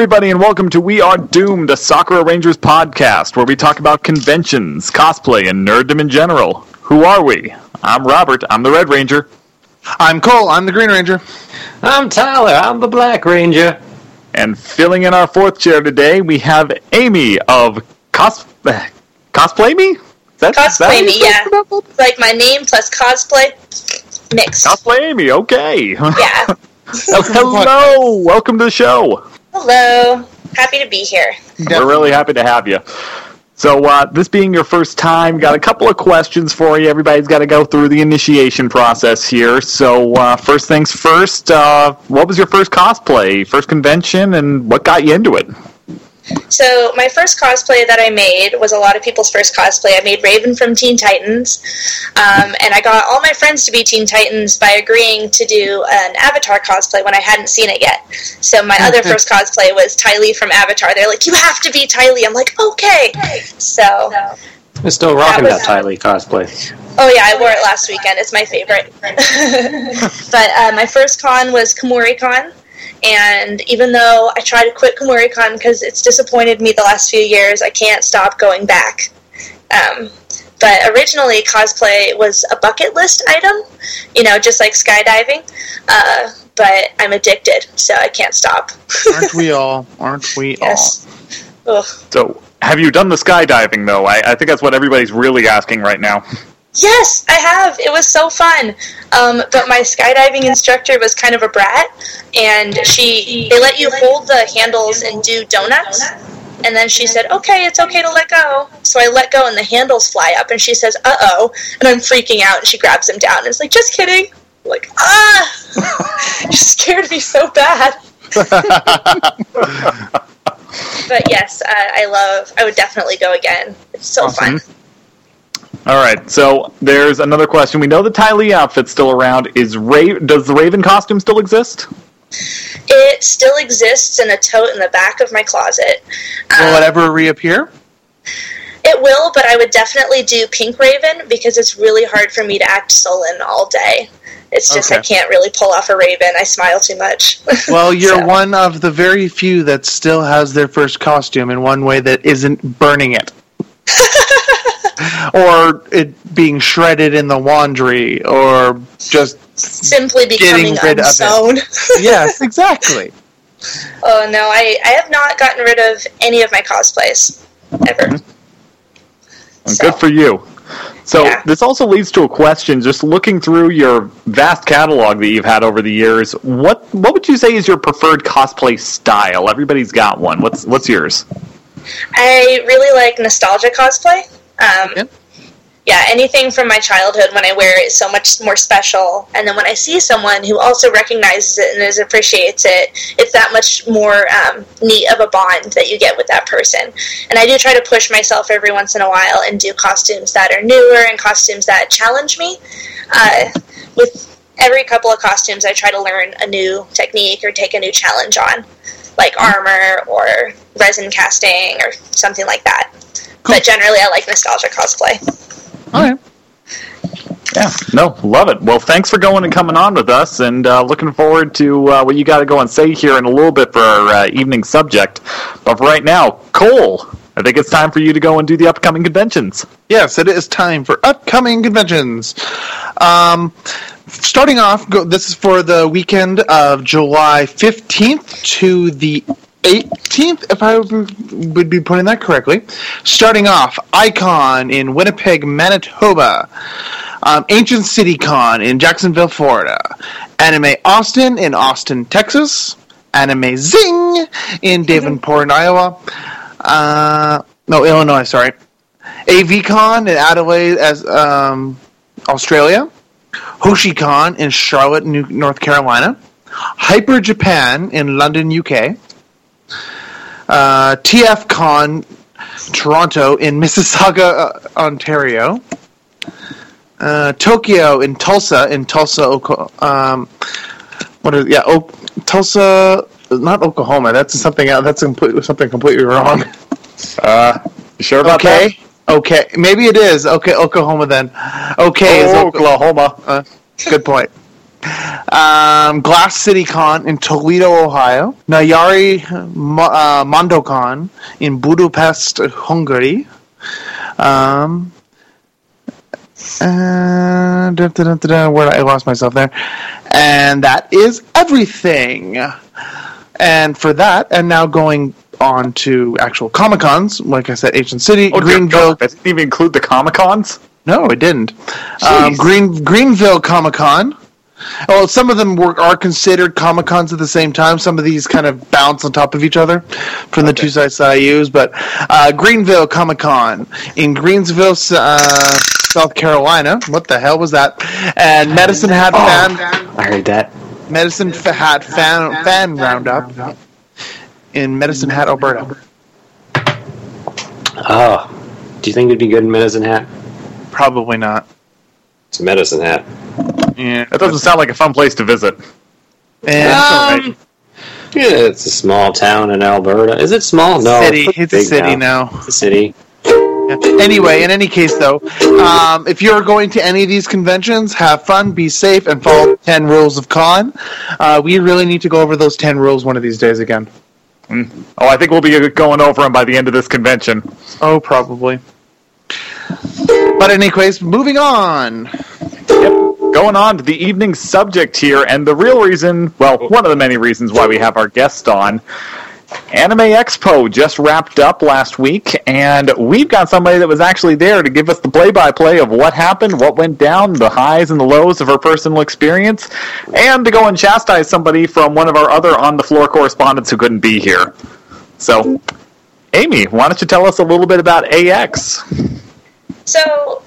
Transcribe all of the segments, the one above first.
everybody, and welcome to We Are Doomed, a Sakura Rangers podcast where we talk about conventions, cosplay, and nerddom in general. Who are we? I'm Robert. I'm the Red Ranger. I'm Cole. I'm the Green Ranger. I'm Tyler. I'm the Black Ranger. And filling in our fourth chair today, we have Amy of cos cosplay me. That's, cosplay me, yeah. Like my name plus cosplay mixed. Cosplay Amy. Okay. Yeah. Hello. Welcome to the show. Hello. Happy to be here. Definitely. We're really happy to have you. So, uh, this being your first time, got a couple of questions for you. Everybody's got to go through the initiation process here. So, uh, first things first, uh, what was your first cosplay, first convention, and what got you into it? So my first cosplay that I made was a lot of people's first cosplay. I made Raven from Teen Titans, um, and I got all my friends to be Teen Titans by agreeing to do an Avatar cosplay when I hadn't seen it yet. So my other first cosplay was Ty from Avatar. They're like, "You have to be Ty I'm like, "Okay." So. I'm still rocking that, that Ty cosplay. Oh yeah, I wore it last weekend. It's my favorite. but uh, my first con was Kumori Con, and even though I try to quit KumoriCon because it's disappointed me the last few years, I can't stop going back. Um, but originally, cosplay was a bucket list item, you know, just like skydiving. Uh, but I'm addicted, so I can't stop. Aren't we all? Aren't we yes. all? Ugh. So, have you done the skydiving though? I, I think that's what everybody's really asking right now. Yes, I have. It was so fun. Um, but my skydiving instructor was kind of a brat, and she they let you hold the handles and do donuts. And then she said, "Okay, it's okay to let go." So I let go, and the handles fly up, and she says, "Uh oh!" And I'm freaking out, and she grabs them down. And it's like, "Just kidding." I'm like, ah, you scared me so bad. but yes, uh, I love. I would definitely go again. It's so awesome. fun. All right, so there's another question. We know the Ty Lee outfit's still around. Is Ra- does the Raven costume still exist? It still exists in a tote in the back of my closet. Will um, it ever reappear? It will, but I would definitely do Pink Raven because it's really hard for me to act sullen all day. It's just okay. I can't really pull off a raven. I smile too much. well, you're so. one of the very few that still has their first costume in one way that isn't burning it. or it being shredded in the laundry, or just simply becoming unsewn. yes, exactly. Oh no, I, I have not gotten rid of any of my cosplays ever. Mm-hmm. So. Good for you. So yeah. this also leads to a question. Just looking through your vast catalog that you've had over the years, what what would you say is your preferred cosplay style? Everybody's got one. What's what's yours? I really like nostalgia cosplay. Um, yeah. yeah, anything from my childhood when I wear it is so much more special. And then when I see someone who also recognizes it and is, appreciates it, it's that much more um, neat of a bond that you get with that person. And I do try to push myself every once in a while and do costumes that are newer and costumes that challenge me. Uh, with every couple of costumes, I try to learn a new technique or take a new challenge on, like armor or resin casting or something like that. Cool. But generally, I like nostalgia cosplay. All right. Yeah, no, love it. Well, thanks for going and coming on with us, and uh, looking forward to uh, what you got to go and say here in a little bit for our uh, evening subject. But for right now, Cole, I think it's time for you to go and do the upcoming conventions. Yes, it is time for upcoming conventions. Um, starting off, go, this is for the weekend of July 15th to the 18th, if I would be putting that correctly. Starting off, Ai-Kon in Winnipeg, Manitoba. Um, Ancient City Con in Jacksonville, Florida. Anime Austin in Austin, Texas. Anime Zing in Davenport, Iowa. Uh, no, Illinois, sorry. AVCon in Adelaide, as um, Australia. HoshiCon in Charlotte, New- North Carolina. Hyper Japan in London, UK uh, TF Con Toronto in Mississauga, uh, Ontario. Uh, Tokyo in Tulsa in Tulsa, um, what is yeah, o- Tulsa, not Oklahoma. That's something. That's completely, something completely wrong. Uh, you sure about okay. that? Okay, maybe it is. Okay, Oklahoma then. Okay, oh, Oklahoma. Uh, good point. um, Glass City Con in Toledo, Ohio, Nyári uh, MondoCon in Budapest, Hungary. Um, uh, da, da, da, where I lost myself there, and that is everything. And for that, and now going on to actual Comic Cons, like I said, Ancient City, Oh, dear Greenville. God, that didn't even include the Comic Cons. No, it didn't. Um, Green Greenville Comic Con. Well, some of them were, are considered Comic Cons at the same time. Some of these kind of bounce on top of each other from the two sites that I use. But uh, Greenville Comic Con in Greensville, uh, South Carolina. What the hell was that? And Medicine Hat Fan I heard that. Medicine Hat Fan Fan Roundup in Medicine Hat, Alberta. Oh. Do you think it'd be good in Medicine Hat? Probably not. It's a Medicine Hat. Yeah. That doesn't sound like a fun place to visit. And Um, yeah, it's a small town in Alberta. Is it small? No, city. it's, It's a big city now. It's a city. Anyway, in any case, though, um, if you're going to any of these conventions, have fun, be safe, and follow the 10 rules of con. Uh, we really need to go over those 10 rules one of these days again. Mm. Oh, I think we'll be going over them by the end of this convention. Oh, probably. But, in any case, moving on. Going on to the evening subject here, and the real reason, well, one of the many reasons why we have our guest on. Anime Expo just wrapped up last week, and we've got somebody that was actually there to give us the play by play of what happened, what went down, the highs and the lows of her personal experience, and to go and chastise somebody from one of our other on the floor correspondents who couldn't be here. So, Amy, why don't you tell us a little bit about AX? So,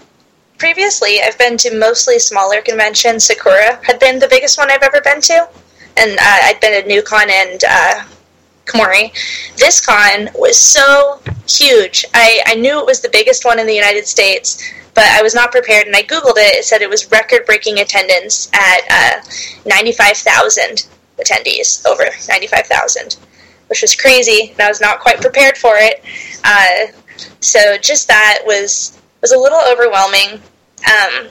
previously, I've been to mostly smaller conventions. Sakura had been the biggest one I've ever been to, and uh, I'd been at NewCon and uh, Kumori. This con was so huge. I, I knew it was the biggest one in the United States, but I was not prepared, and I googled it. It said it was record-breaking attendance at uh, 95,000 attendees, over 95,000, which was crazy, and I was not quite prepared for it. Uh, so just that was was a little overwhelming. Um,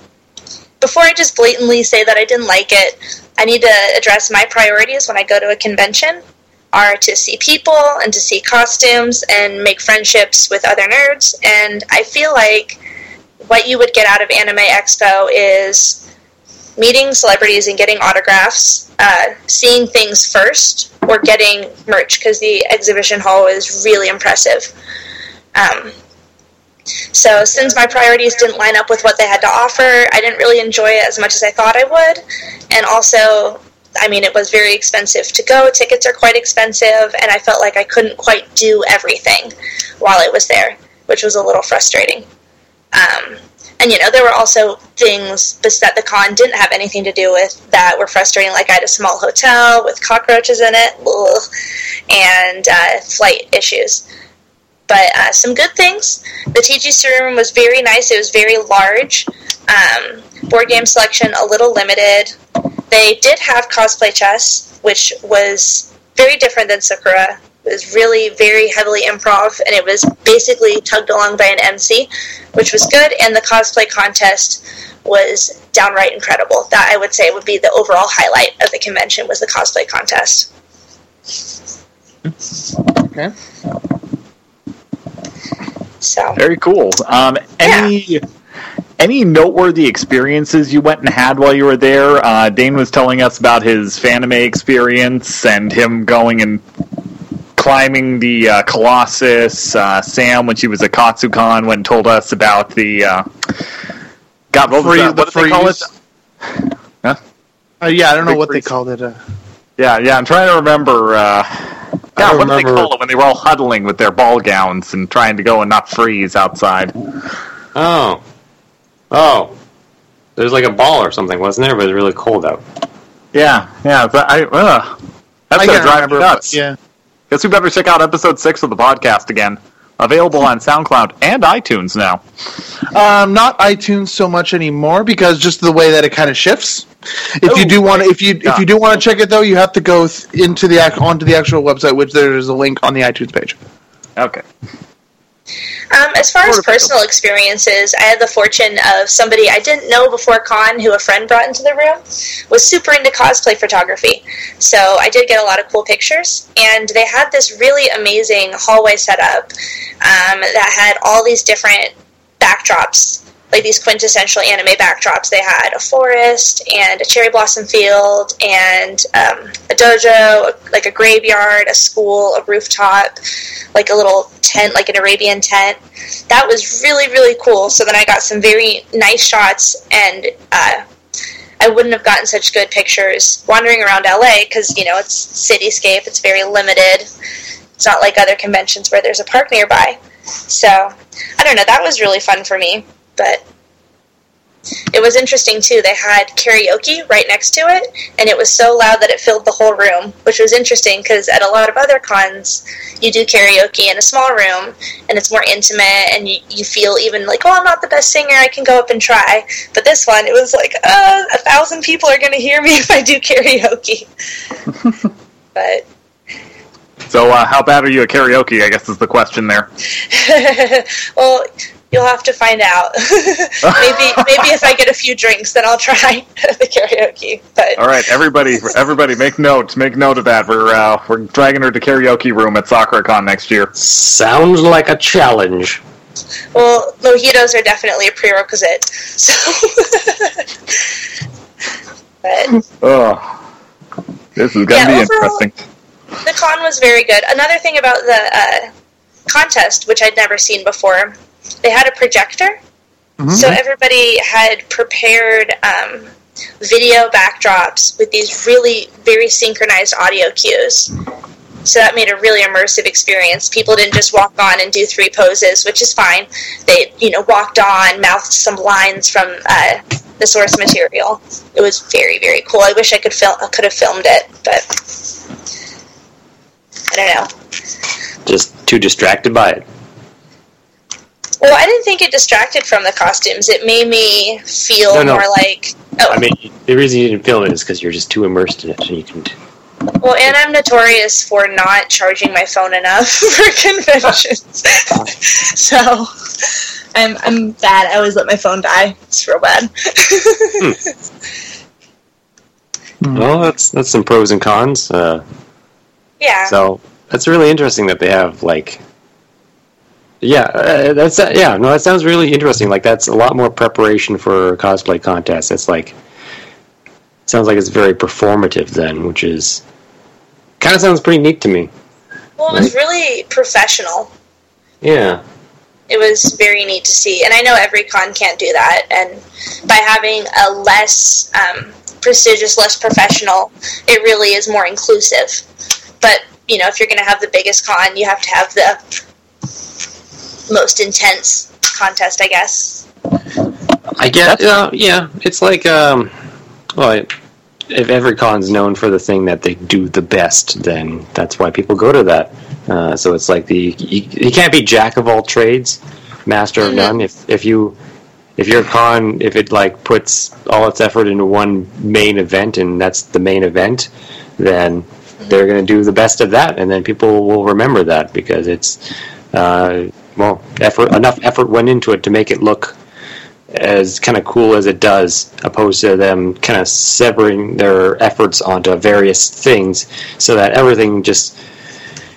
before I just blatantly say that I didn't like it, I need to address my priorities when I go to a convention are to see people and to see costumes and make friendships with other nerds. And I feel like what you would get out of Anime Expo is meeting celebrities and getting autographs, uh, seeing things first, or getting merch because the exhibition hall is really impressive. Um, so, since my priorities didn't line up with what they had to offer, I didn't really enjoy it as much as I thought I would. And also, I mean, it was very expensive to go. Tickets are quite expensive, and I felt like I couldn't quite do everything while I was there, which was a little frustrating. Um, and you know, there were also things that the con didn't have anything to do with that were frustrating. Like I had a small hotel with cockroaches in it, ugh, and uh, flight issues. But uh, some good things. The TGC room was very nice. It was very large. Um, board game selection a little limited. They did have cosplay chess, which was very different than Sakura. It was really very heavily improv, and it was basically tugged along by an MC, which was good. And the cosplay contest was downright incredible. That I would say would be the overall highlight of the convention was the cosplay contest. Okay. So Very cool. Um, any any noteworthy experiences you went and had while you were there? Uh, Dane was telling us about his Fanime experience and him going and climbing the uh, Colossus. Uh, Sam, when she was at Katsucon, went and told us about the. Uh, God, what Free- that? the What did they call it? Huh? Uh, yeah, I don't know Big what they called it. Uh, Yeah, yeah. I'm trying to remember. Uh, God, what did they remember- call it when they were all huddling with their ball gowns and trying to go and not freeze outside? Oh. Oh. There's like a ball or something, wasn't there? But it's really cold out. Yeah, yeah. But I, uh, that's I gonna drive remember. me but nuts. Yeah. Guess we better check out episode six of the podcast again. Available on SoundCloud and iTunes now. Um, not iTunes so much anymore because just the way that it kind of shifts. If you Oh, do want to, if you Yeah. if you do want to check it though, you have to go th- into the onto the actual website, which there is a link on the iTunes page. Okay. Um, as far as personal experiences, I had the fortune of somebody I didn't know before con, who a friend brought into the room, was super into cosplay photography. So I did get a lot of cool pictures, and they had this really amazing hallway setup um, that had all these different backdrops like these quintessential anime backdrops. They had a forest and a cherry blossom field and um, a dojo, like a graveyard, a school, a rooftop, like a little tent, like an Arabian tent. That was really, really cool. So then I got some very nice shots and uh, I wouldn't have gotten such good pictures wandering around LA because, you know, it's cityscape, it's very limited. It's not like other conventions where there's a park nearby. So, I don't know, that was really fun for me. But it was interesting too. They had karaoke right next to it, and it was so loud that it filled the whole room, which was interesting because at a lot of other cons, you do karaoke in a small room, and it's more intimate, and you, you feel even like, oh, I'm not the best singer, I can go up and try. But this one, it was like, uh, a thousand people are going to hear me if I do karaoke. but so, uh, how bad are you at karaoke? I guess is the question there. well, You'll have to find out. maybe maybe if I get a few drinks, then I'll try the karaoke. But all right, everybody, everybody, make note. Make note of that. We're uh, we're dragging her to karaoke room at SakuraCon next year. Sounds like a challenge. Well, mojitos are definitely a prerequisite. So, but oh, this is gonna yeah, be overall, interesting. The con was very good. Another thing about the uh, contest, which I'd never seen before, they had a projector, mm-hmm. so everybody had prepared um, video backdrops with these really very synchronized audio cues. So that made a really immersive experience. People didn't just walk on and do three poses, which is fine. They, you know, walked on, mouthed some lines from uh, the source material. It was very, very cool. I wish I could film, I could have filmed it, but I don't know. Just too distracted by it. Well, I didn't think it distracted from the costumes. It made me feel no, no. more like. Oh. I mean, the reason you didn't film it is because you're just too immersed in it, and you can. Well, and I'm notorious for not charging my phone enough for conventions. so, I'm I'm bad. I always let my phone die. It's real bad. hmm. Well, that's that's some pros and cons. Uh, yeah. So that's really interesting that they have like yeah, uh, that's uh, yeah. No, that sounds really interesting. Like that's a lot more preparation for a cosplay contest. It's like sounds like it's very performative then, which is kind of sounds pretty neat to me. Well, it was really professional. Yeah. It was very neat to see, and I know every con can't do that. And by having a less um, prestigious, less professional, it really is more inclusive. But you know, if you're going to have the biggest con, you have to have the most intense contest, I guess. I guess, uh, yeah. It's like, um, well, if every con's known for the thing that they do the best, then that's why people go to that. Uh, so it's like the you, you, can't be jack of all trades, master mm-hmm. of none. If if you if your con if it like puts all its effort into one main event and that's the main event, then mm-hmm. they're going to do the best of that, and then people will remember that because it's uh, well, effort enough effort went into it to make it look as kind of cool as it does, opposed to them kind of severing their efforts onto various things, so that everything just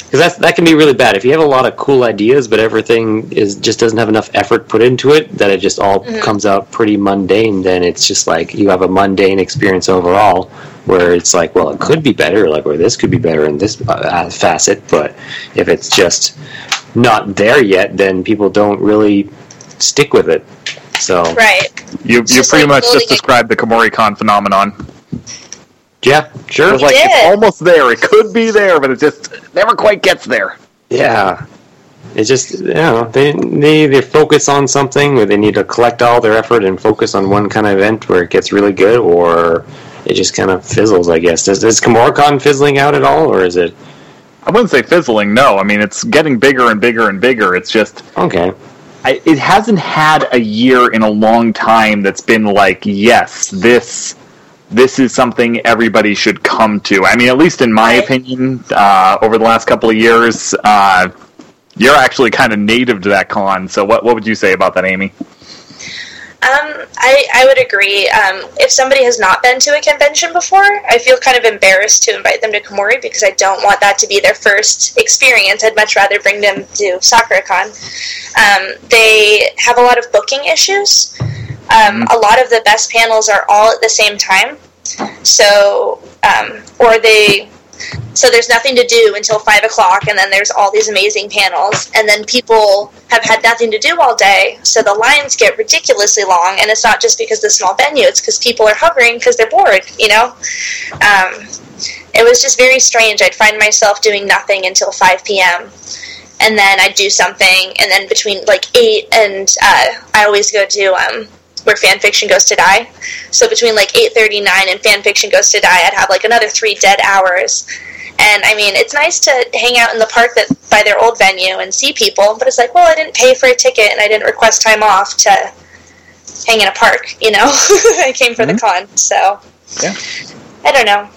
because that that can be really bad if you have a lot of cool ideas, but everything is just doesn't have enough effort put into it that it just all mm-hmm. comes out pretty mundane. Then it's just like you have a mundane experience overall, where it's like, well, it could be better, like or this could be better in this uh, facet, but if it's just not there yet, then people don't really stick with it. So right, you you pretty like much just described the KumoriCon phenomenon. Yeah, sure. It's like did. it's almost there. It could be there, but it just never quite gets there. Yeah, it just you know they they they focus on something where they need to collect all their effort and focus on one kind of event where it gets really good, or it just kind of fizzles. I guess is, is KumoriCon fizzling out at all, or is it? I wouldn't say fizzling. No, I mean it's getting bigger and bigger and bigger. It's just okay. I, it hasn't had a year in a long time that's been like, yes, this this is something everybody should come to. I mean, at least in my opinion, uh, over the last couple of years, uh, you're actually kind of native to that con. So what what would you say about that, Amy? Um, I, I would agree. Um, if somebody has not been to a convention before, I feel kind of embarrassed to invite them to Kumori because I don't want that to be their first experience. I'd much rather bring them to SakuraCon. Um, they have a lot of booking issues. Um, a lot of the best panels are all at the same time. So, um, or they so there's nothing to do until five o'clock, and then there's all these amazing panels, and then people have had nothing to do all day, so the lines get ridiculously long. And it's not just because the small venue; it's because people are hovering because they're bored. You know, um, it was just very strange. I'd find myself doing nothing until five p.m. And then I'd do something, and then between like eight and uh, I always go to um, where fan fiction goes to die. So between like 8:39 and fan fiction goes to die, I'd have like another three dead hours. And I mean, it's nice to hang out in the park that by their old venue and see people, but it's like, well, I didn't pay for a ticket and I didn't request time off to hang in a park. You know, I came for mm-hmm. the con, so yeah. I don't know.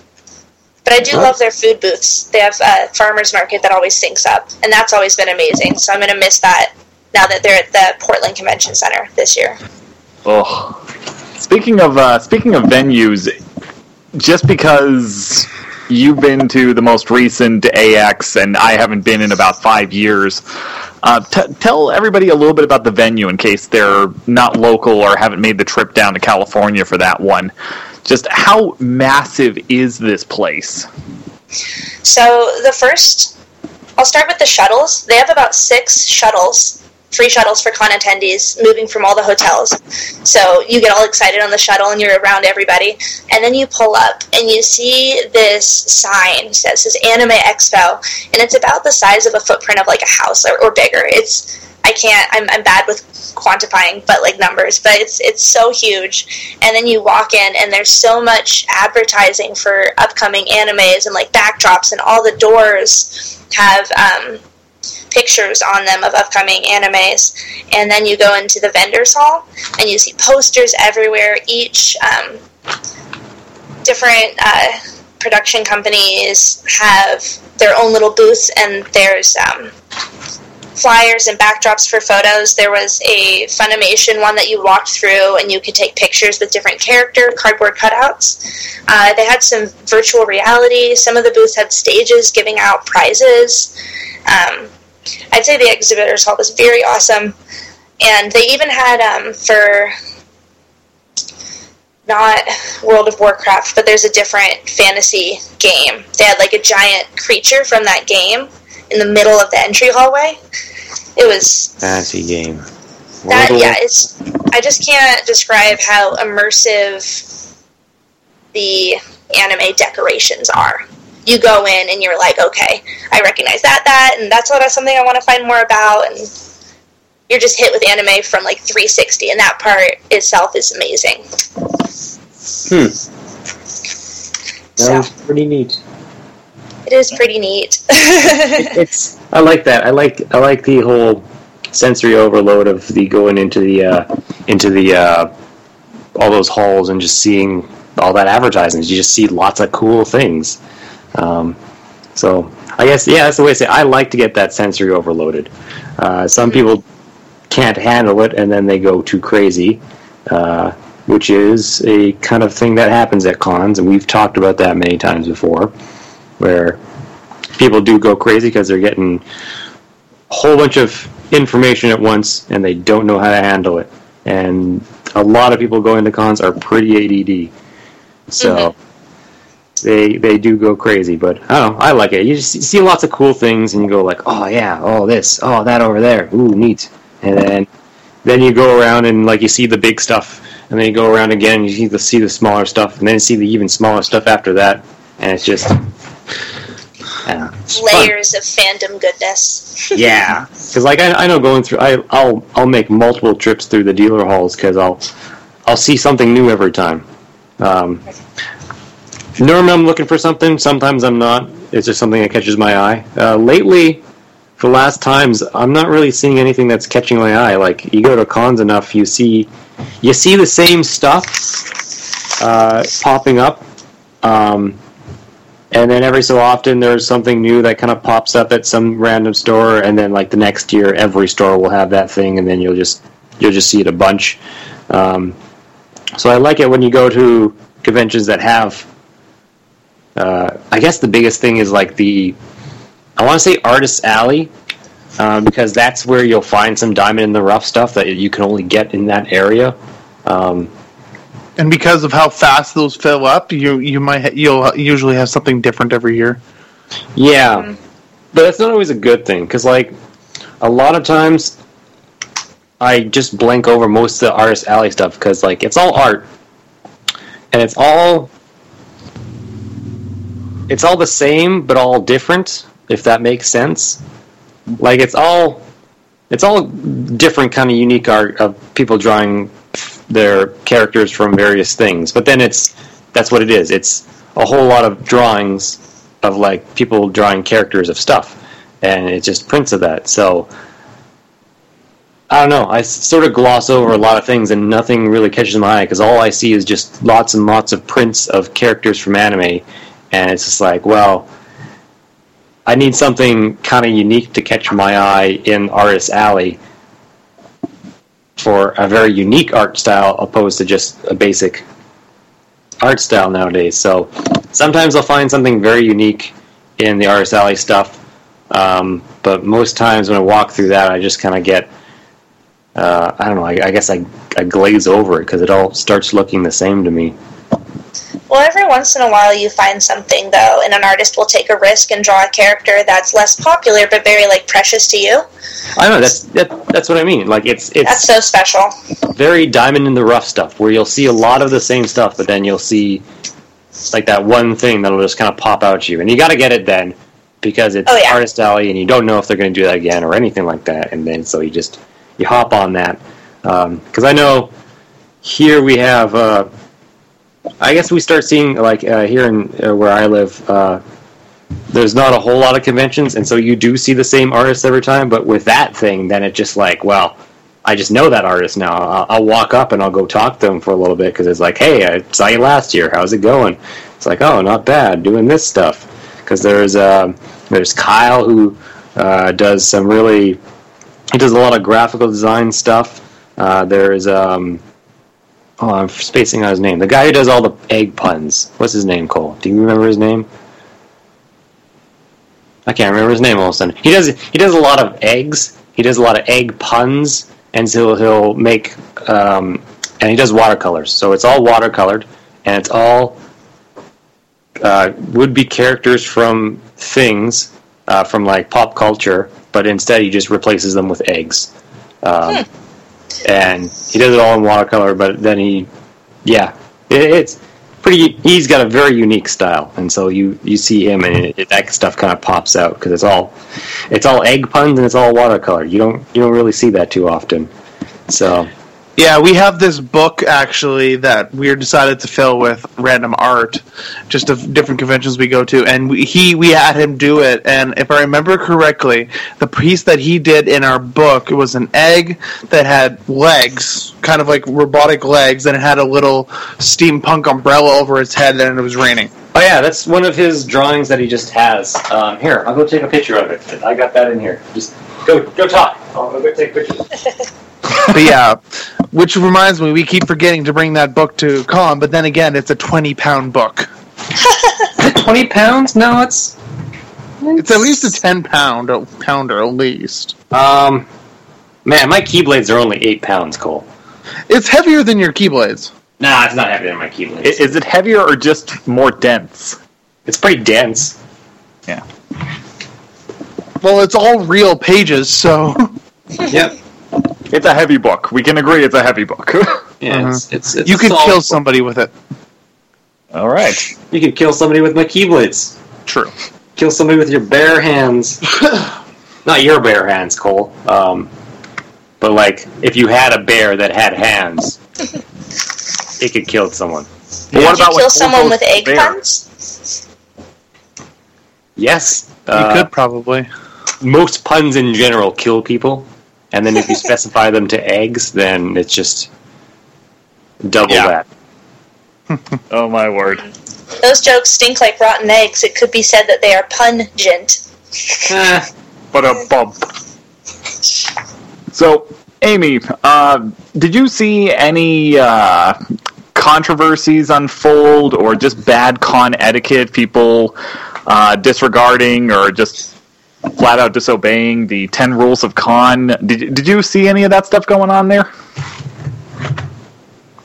But I do love their food booths. They have a farmers market that always syncs up, and that's always been amazing. So I'm going to miss that now that they're at the Portland Convention Center this year. Oh, speaking of uh, speaking of venues, just because you've been to the most recent AX and I haven't been in about five years, uh, t- tell everybody a little bit about the venue in case they're not local or haven't made the trip down to California for that one. Just how massive is this place? So the first, I'll start with the shuttles. They have about six shuttles free shuttles for con attendees moving from all the hotels. So you get all excited on the shuttle and you're around everybody. And then you pull up and you see this sign that says Anime Expo. And it's about the size of a footprint of like a house or, or bigger. It's I can't I'm, I'm bad with quantifying but like numbers but it's it's so huge and then you walk in and there's so much advertising for upcoming animes and like backdrops and all the doors have um, pictures on them of upcoming animes. And then you go into the vendors hall and you see posters everywhere. Each um, different uh, production companies have their own little booths, and there's um, flyers and backdrops for photos. There was a Funimation one that you walked through, and you could take pictures with different character cardboard cutouts. Uh, they had some virtual reality. Some of the booths had stages giving out prizes. Um, I'd say the exhibitors hall was very awesome, and they even had um, for not World of Warcraft, but there's a different fantasy game. They had like a giant creature from that game in the middle of the entry hallway. It was fantasy game. That yeah, it's. I just can't describe how immersive the anime decorations are you go in and you're like, okay, I recognize that, that, and that's what something I want to find more about, and you're just hit with anime from like 360, and that part itself is amazing. Hmm. That so, was pretty neat. It is pretty neat. it's. I like that. I like. I like the whole sensory overload of the going into the uh, into the uh, all those halls and just seeing all that advertising. You just see lots of cool things. Um, so I guess yeah, that's the way to say. It. I like to get that sensory overloaded. Uh, some people can't handle it, and then they go too crazy, uh, which is a kind of thing that happens at cons, and we've talked about that many times before, where people do go crazy because they're getting a whole bunch of information at once, and they don't know how to handle it. And a lot of people going to cons are pretty ADD. So. Mm-hmm they they do go crazy. But I don't know, I like it. You just see lots of cool things, and you go like, oh yeah, oh this, oh that over there, ooh neat, and then then you go around and like you see the big stuff, and then you go around again, you see the see the smaller stuff, and then you see the even smaller stuff after that, and it's just. Layers fun. of fandom goodness. yeah, because like I, I know going through, I, I'll I'll make multiple trips through the dealer halls because I'll I'll see something new every time. Um, Normally, I'm looking for something. Sometimes I'm not. It's just something that catches my eye. Uh, lately, for last times, I'm not really seeing anything that's catching my eye. Like you go to cons enough, you see, you see the same stuff uh, popping up, um, and then every so often there's something new that kind of pops up at some random store, and then like the next year, every store will have that thing, and then you'll just you'll just see it a bunch. Um, so I like it when you go to conventions that have. Uh, I guess the biggest thing is like the, I want to say Artist Alley, um, because that's where you'll find some diamond in the rough stuff that you can only get in that area. Um, And because of how fast those fill up, you you might ha- you'll usually have something different every year. Yeah, but that's not always a good thing because, like, a lot of times I just blank over most of the artist alley stuff because, like, it's all art and it's all it's all the same but all different. If that makes sense, like it's all it's all different kind of unique art of people drawing their characters from various things. But then it's that's what it is. It's a whole lot of drawings of like people drawing characters of stuff, and it just prints of that. So I don't know. i sort of gloss over a lot of things, and nothing really catches my eye because all I see is just lots and lots of prints of characters from anime, and it's just like, well. I need something kind of unique to catch my eye in Artist Alley for a very unique art style opposed to just a basic art style nowadays. So sometimes I'll find something very unique in the Artist Alley stuff, um, but most times when I walk through that, I just kind of get, uh, I don't know, I, I guess I, I glaze over it because it all starts looking the same to me. Well, every once in a while you find something though, and an artist will take a risk and draw a character that's less popular but very like precious to you. I know that's that, that's what I mean. Like it's it's That's so special. very diamond in the rough stuff where you'll see a lot of the same stuff, but then you'll see like that one thing that'll just kind of pop out at you, and you got to get it then because it's Oh, yeah. artist alley, and you don't know if they're going to do that again or anything like that, and then so you just you hop on that because I know here we have. Uh, I guess we start seeing like uh, here in uh, where I live. Uh, there's not a whole lot of conventions, and so you do see the same artists every time. But with that thing, then it's just like, well, I just know that artist now. I'll, I'll walk up and I'll go talk to them for a little bit because it's like, hey, I saw you last year. How's it going? It's like, oh, not bad. Doing this stuff because there's um there's Kyle who uh, does some really he does a lot of graphical design stuff. Uh, there's um, oh, I'm spacing out his name. The guy who does all the egg puns. What's his name, Cole? Do you remember his name? I can't remember his name all of a sudden. He does he does a lot of eggs. He does a lot of egg puns, and so he'll make um, and he does watercolors. So it's all watercolored, and it's all uh, would be characters from things uh, from like pop culture, but instead he just replaces them with eggs. Um, And he does it all in watercolor, but then he, yeah, it, it's pretty. He's got a very unique style, and so you you see him, and it, it, that stuff kind of pops out because it's all it's all egg puns and it's all watercolor. You don't you don't really see that too often. So Yeah, we have this book actually that we decided to fill with random art, just of different conventions we go to, and we, he we had him do it. And if I remember correctly, the piece that he did in our book was an egg that had legs, kind of like robotic legs, and it had a little steampunk umbrella over its head, and it was raining. Oh yeah, that's one of his drawings that he just has. Um, here, I'll go take a picture of it. I got that in here. Just go, go talk. I'll go take pictures. But yeah, which reminds me, we keep forgetting to bring that book to con. But then again, it's a twenty pound book. Twenty pounds? No, it's It's at least a ten pound pounder, at least. um, man, my keyblades are only eight pounds, Cole. It's heavier than your keyblades. Nah, it's not heavier than my keyblades. I- Is it heavier or just more dense? it's pretty dense. Yeah. Well, it's all real pages, so Yep. It's a heavy book. We can agree it's a heavy book. Yeah, it's, it's, it's you a could kill book. somebody with it. All right. You could kill somebody with my keyblades. True. Kill somebody with your bare hands. Not your bare hands, Cole. Um, but like, if you had a bear that had hands, it could kill someone. But what Did you about when kill someone with goes egg bear? puns? Yes, You uh, could probably. most puns in general kill people, and then if you specify them to eggs, then it's just double Yeah. that. Oh my word. those jokes stink like rotten eggs, it could be said that they are pungent. But a bump. So, Amy, uh, did you see any uh, controversies unfold or just bad con etiquette, people uh, disregarding or just flat out disobeying the 10 rules of con? Did, did you see any of that stuff going on there?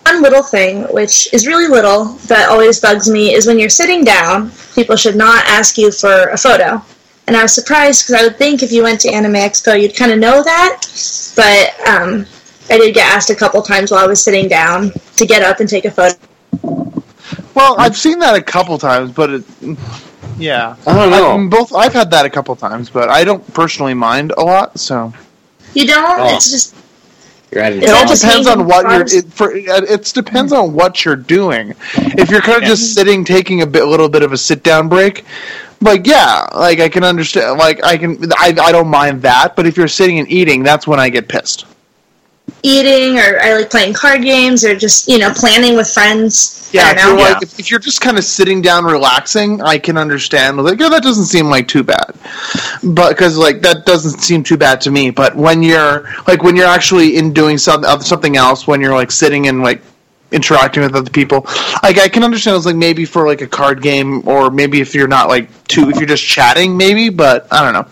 One little thing, which is really little, that always bugs me, is when you're sitting down, people should not ask you for a photo. And I was surprised because I would think if you went to Anime Expo, you'd kind of know that. But um, I did get asked a couple times while I was sitting down to get up and take a photo. Well, I've seen that a couple times, but it, yeah, I don't know. I've, both I've had that a couple times, but I don't personally mind a lot. So You don't? Oh. It's just you're at an it all depends on what you're. cars? It, for it, it depends on what you're doing. If you're kind of just sitting, taking a bit, a little bit of a sit down break, like yeah, like I can understand. Like I can, I, I don't mind that. But if you're sitting and eating, that's when I get pissed. eating, or I like playing card games, or just, you know, planning with friends. Yeah, if you're like if, if you're just kind of sitting down relaxing, I can understand. Like, yeah, that doesn't seem like too bad, but because like that doesn't seem too bad to me. But when you're like when you're actually in doing something something else, when you're like sitting and like interacting with other people, like I can understand. It's like maybe for like a card game, or maybe if you're not like too, if you're just chatting, maybe. But I don't know.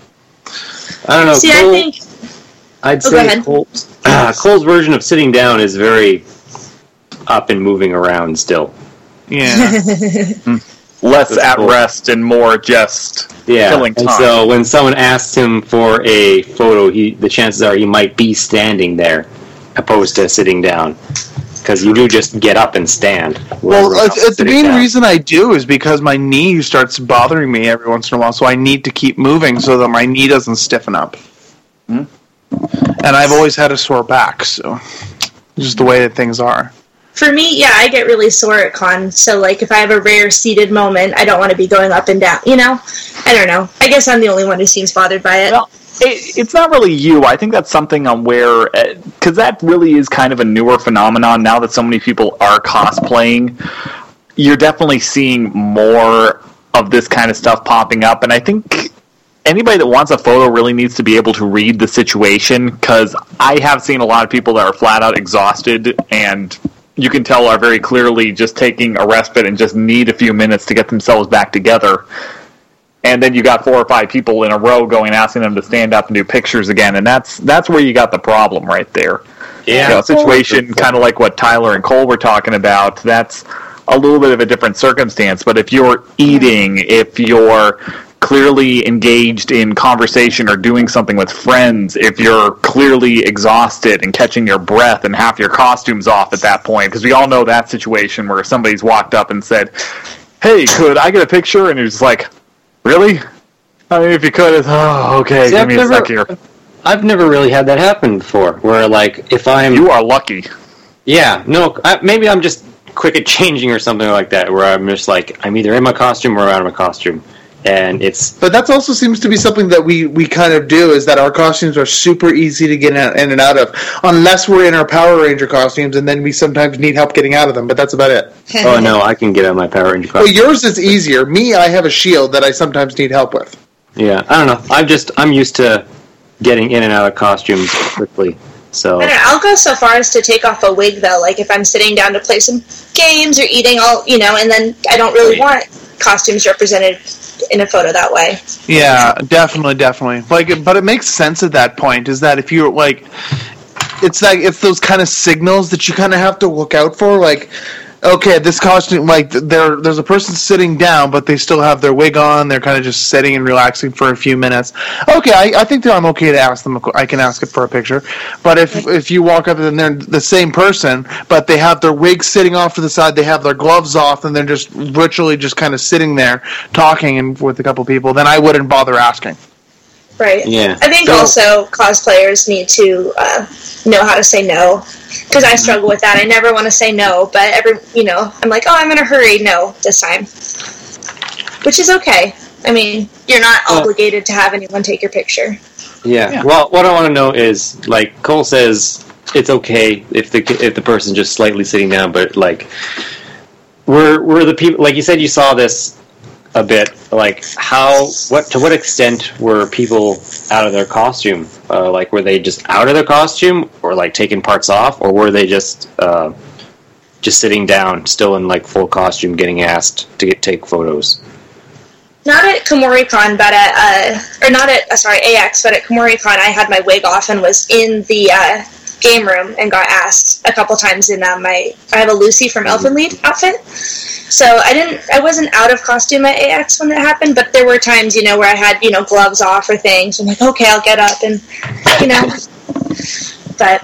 I don't know. See, I think I'd Oh, say ahead. Cole's, Cole's version of sitting down is very up and moving around still. Yeah, Less That's at cool. rest and more just Yeah, killing and time. so when someone asks him for a photo, he the chances are he might be standing there, opposed to sitting down, because you do just get up and stand. well, uh, uh, the main down. reason I do is because my knee starts bothering me every once in a while, so I need to keep moving so that my knee doesn't stiffen up. Hmm. And I've always had a sore back, so it's just the way that things are. for me, yeah, I get really sore at cons. So, like, if I have a rare seated moment, I don't want to be going up and down. You know, I don't know. I guess I'm the only one who seems bothered by it. Well, it, it's not really you. I think that's something on where, because eh, that really is kind of a newer phenomenon now that so many people are cosplaying. You're definitely seeing more of this kind of stuff popping up, and I think anybody that wants a photo really needs to be able to read the situation because I have seen a lot of people that are flat out exhausted and you can tell are very clearly just taking a respite and just need a few minutes to get themselves back together and then you got four or five people in a row going asking them to stand up and do pictures again. And that's that's where you got the problem right there. Yeah. you know, situation kind of like what Tyler and Cole were talking about that's a little bit of a different circumstance. But if you're eating if you're clearly engaged in conversation or doing something with friends if you're clearly exhausted and catching your breath and half your costume's off at that point because we all know that situation where somebody's walked up and said hey could i get a picture? And just like really i mean if you could it's, oh okay See, give I've me a never- sec here I've never really had that happen before. Where like if I'm you are lucky Yeah, no, I, maybe I'm just quick at changing or something like that, where I'm just like, I'm either in my costume or out of my costume. And it's, But that also seems to be something that we, we kind of do is that our costumes are super easy to get in in and out of, unless we're in our Power Ranger costumes, and then we sometimes need help getting out of them. But that's about it. oh no, I can get out of my Power Ranger costume Well, yours is easier. Me, I have a shield that I sometimes need help with. Yeah, I don't know. I'm just, I'm used to getting in and out of costumes quickly. So, I don't know. I'll go so far as to take off a wig though. Like if I'm sitting down to play some games or eating, all you know, and then I don't really want costumes represented in a photo that way. Yeah, definitely, definitely. Like, but it makes sense at that point. Is that if you're like, it's like it's those kind of signals that you kind of have to look out for. Like, okay, this costume, like there, there's a person sitting down, but they still have their wig on. They're kind of just sitting and relaxing for a few minutes. Okay, I, I think that I'm okay to ask them. a I can ask it for a picture. But if if you walk up and they're the same person, but they have their wig sitting off to the side, they have their gloves off, and they're just virtually just kind of sitting there talking and with a couple people, then I wouldn't bother asking. Right. yeah. I think So- also cosplayers need to uh, know how to say no because I struggle with that. I never want to say no, but every you know, I'm like, oh, I'm in a hurry. No, this time, which is okay. I mean, you're not Well- obligated to have anyone take your picture. Yeah. Yeah. Well, what I want to know is, like Cole says, it's okay if the if the person's just slightly sitting down, but like were were the people like you said you saw this a bit like how what to what extent were people out of their costume? Uh, like were they just out of their costume or like taking parts off or were they just uh, just sitting down still in like full costume getting asked to get take photos? Not at KumoriCon, but at uh, or not at uh, sorry AX, but at KumoriCon, I had my wig off and was in the uh, game room and got asked a couple times in uh, my I have a Lucy from Elfenlied outfit. So I didn't I wasn't out of costume at AX when it happened, but there were times you know where I had you know gloves off or things. I'm like okay, I'll get up and you know, but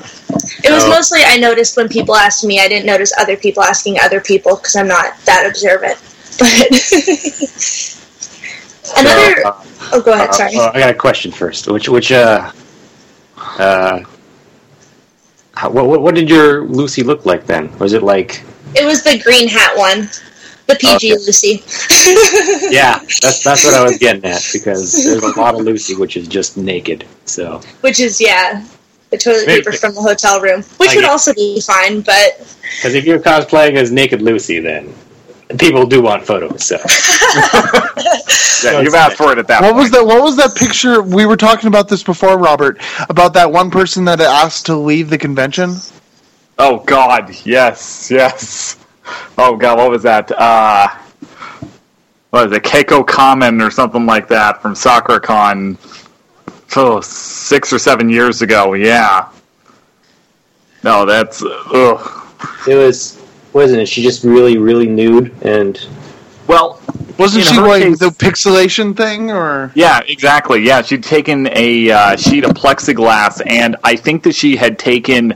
it was Oh. mostly I noticed when people asked me. I didn't notice other people asking other people because I'm not that observant. But another So, uh, oh, go ahead. uh, Sorry. uh, I got a question first which which uh uh how, what, what- what did your Lucy look like then was it like It was the green hat one, the PG Okay. Lucy. yeah that's that's what I was getting at because there's a lot of Lucy which is just naked so which is yeah, the toilet paper from the hotel room, which would also be fine. But Because if you're cosplaying as Naked Lucy, then people do want photos. So Yeah, you've asked for it at that What point. was that? What was that picture? We were talking about this before, Robert, about that one person that asked to leave the convention. Oh God, yes, yes. Oh God, what was that? Uh, what was it? Keiko Common or something like that from Sakura-Con. Oh, six or seven years ago. Yeah. No, that's ugh. it was, wasn't it? She just really, really nude and Well, Wasn't she like case- the pixelation thing, or Yeah, exactly. Yeah, she'd taken a uh, sheet of plexiglass, and I think that she had taken.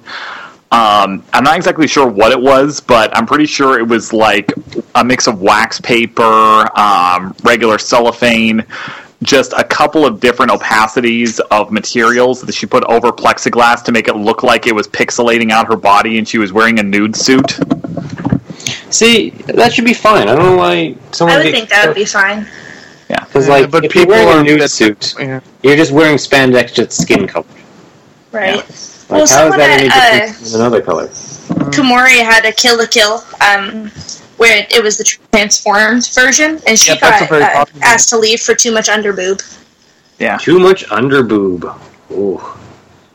Um, I'm not exactly sure what it was, but I'm pretty sure it was like a mix of wax paper, um, regular cellophane, just a couple of different opacities of materials that she put over plexiglass to make it look like it was pixelating out her body, and she was wearing a nude suit. see that should be fine. I don't know why someone. I would think that would be fine. Yeah, because Yeah, like, but if you're people wearing are a nude that- suit, yeah. you're just wearing spandex just skin color. Right. Like, Well, how is someone that any at, different than another color? Kumori had a Kill la Kill, um, where it, it was the transformed version, and she Yeah, that's a got uh, asked to leave for too much underboob. Yeah. Too much underboob. Ooh,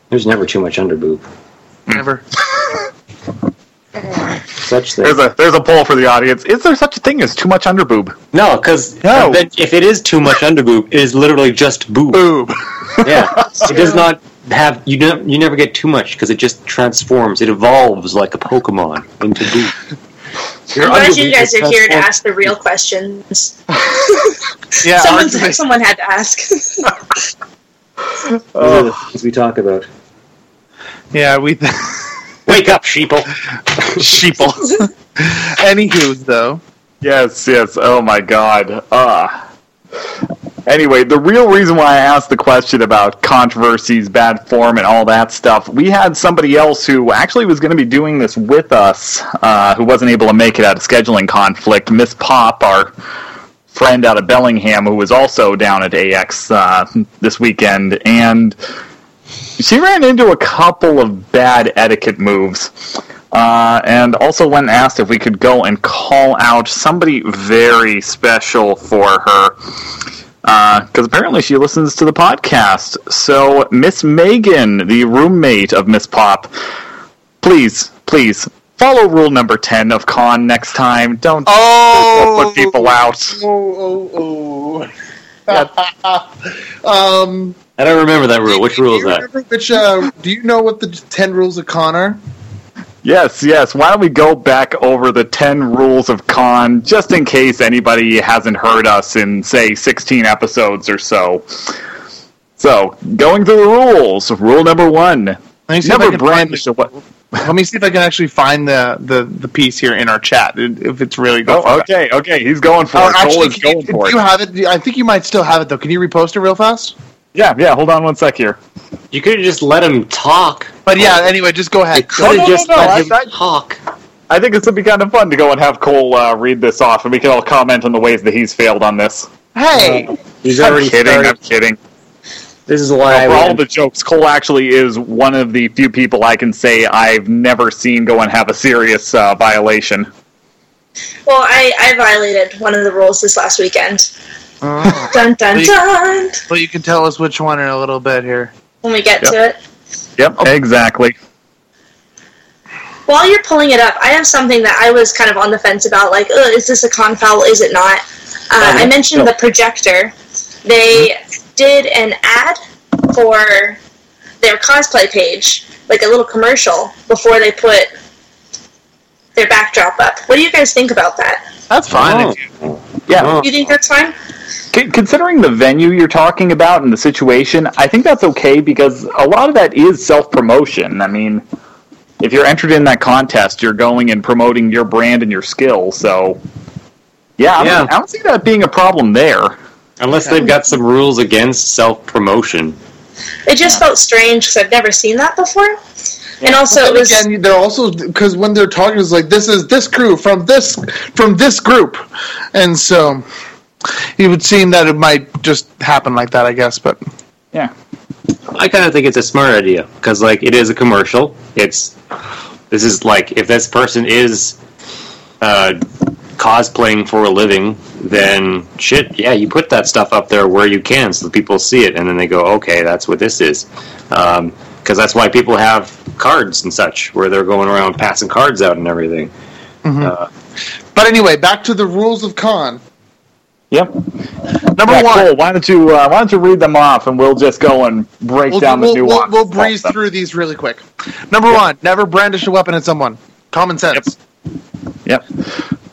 there's never too much underboob. Never. Such thing. There's a there's a poll for the audience. Is there such a thing as too much underboob? No, because No. if it is too much underboob, it is literally just boob. Boob. Yeah, it does not have you. Don't, you never get too much because it just transforms. It evolves like a Pokemon into boob. Your I'm glad you guys are here to ask the real questions. Yeah. someone, argument- someone had to ask. These are the we talk about. yeah. We. Wake up, sheeple. Sheeple. Anywho, though. Yes, yes. Oh my God. Uh, anyway, the real reason why I asked the question about controversies, bad form, and all that stuff, we had somebody else who actually was going to be doing this with us, uh, who wasn't able to make it out of scheduling conflict. Miss Pop, our friend out of Bellingham, who was also down at AX uh, this weekend, and she ran into a couple of bad etiquette moves. Uh, and also and asked if we could go and call out somebody very special for her. Because apparently she listens to the podcast. So, Miss Megan, the roommate of Miss Pop, please, please follow rule number 10 of con next time. Don't Oh. put people out. Oh, oh, oh. um. I don't remember that rule. Which rule is that? Which? Uh, do you know what the ten rules of con are? Yes, yes. Why don't we go back over the 10 rules of con just in case anybody hasn't heard us in, say, 16 episodes or so? So, going through the rules. Rule number one Let me see if I never can brandish a weapon. Let me see if I can actually find the, the, the piece here in our chat. If it's really good. Oh, okay, okay. He's going for Oh, it. Cole actually, is can you, going do for you have it? I think you might still have it though. Can you repost it real fast? Yeah, yeah. Hold on one sec here. You could have just let him talk. But yeah, anyway, just go You ahead. could have no, no, just no, let I- him I- talk. I think this would be kind of fun to go and have Cole uh, read this off, and we can all comment on the ways that he's failed on this. Hey, He's I'm already kidding. started. I'm kidding. This is why I for all the jokes, Cole actually is one of the few people I can say I've never seen go and have a serious uh, violation. Well, I, I violated one of the rules this last weekend. Oh. Dun dun Well, you- dun. well, you can tell us which one in a little bit here. When we get Yep. to it. Yep, exactly. While you're pulling it up, I have something that I was kind of on the fence about. Like, Ugh, is this a con foul? Is it not? Uh, I mentioned the projector. They did an ad for their cosplay page, like a little commercial, before they put their backdrop up. What do you guys think about that? That's fine. Oh. If you, Yeah, Oh. You think that's fine? C- considering the venue you're talking about and the situation, I think that's okay because a lot of that is self promotion. I mean, if you're entered in that contest, you're going and promoting your brand and your skill. So, yeah, I, Yeah. Don't, I don't see that being a problem there. Unless they've got some rules against self promotion. It just felt strange because I've never seen that before. And also, it was again, they're also because when they're talking, it's like this is this crew from this from this group, and so it would seem that it might just happen like that. I guess, but Yeah. I kind of think it's a smart idea because, like, it is a commercial. It's this is like if this person is uh, cosplaying for a living, then shit, yeah, you put that stuff up there where you can so that people see it, and then they go, okay, that's what this is. Because that's why people have cards and such, where they're going around passing cards out and everything. Uh, but anyway, back to the rules of con. Yep. Number Yeah, one, Cole, why don't you uh, why don't you read them off and we'll just go and break we'll, down the we'll, we'll, we'll breeze through these really quick. Number one, never brandish a weapon at someone. Common sense. Yep.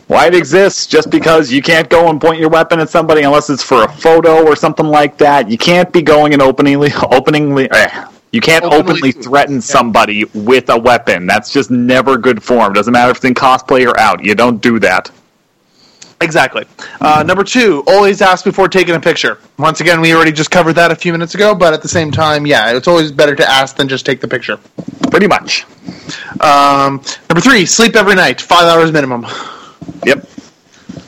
Why it exists just because you can't go and point your weapon at somebody unless it's for a photo or something like that. You can't be going and openingly openingly eh, you can't Openly- openly threaten somebody with a weapon. That's just never good form. Doesn't matter if it's in cosplay or out. You don't do that. Exactly. Uh, number two, always ask before taking a picture. Once again, we already just covered that a few minutes ago, but at the same time, yeah, it's always better to ask than just take the picture. Pretty much. Um, number three, sleep every night, five hours minimum. Yep.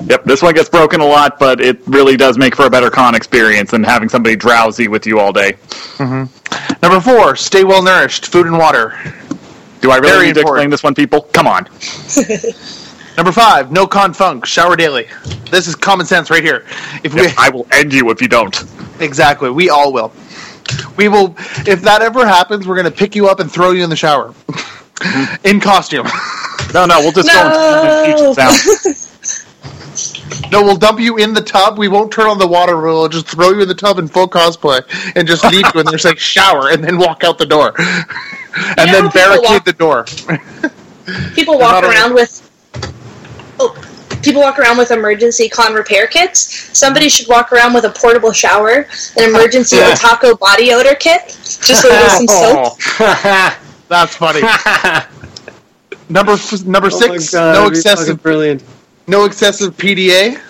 Yep, this one gets broken a lot, but it really does make for a better con experience than having somebody drowsy with you all day. Number four, stay well nourished, food and water. Do I really Very need to important. explain this one, people? Come on. Number five, no con funk, shower daily. This is common sense right here. If we I will end you if you don't. exactly, we all will. We will. If that ever happens, we're gonna pick you up and throw you in the shower, mm-hmm. in costume. No, no, we'll just go and No. teach down. No, we'll dump you in the tub. We won't turn on the water. We'll just throw you in the tub in full cosplay and just leave you and there's like shower and then walk out the door. And know then barricade walk- the door. people walk not a- around with oh, people walk around with emergency con repair kits. Somebody should walk around with a portable shower, an emergency Yeah. Otaco body odor kit, just so there's some soap. Oh. That's funny. Number f- number Oh six, no excessive brilliant. no excessive PDA.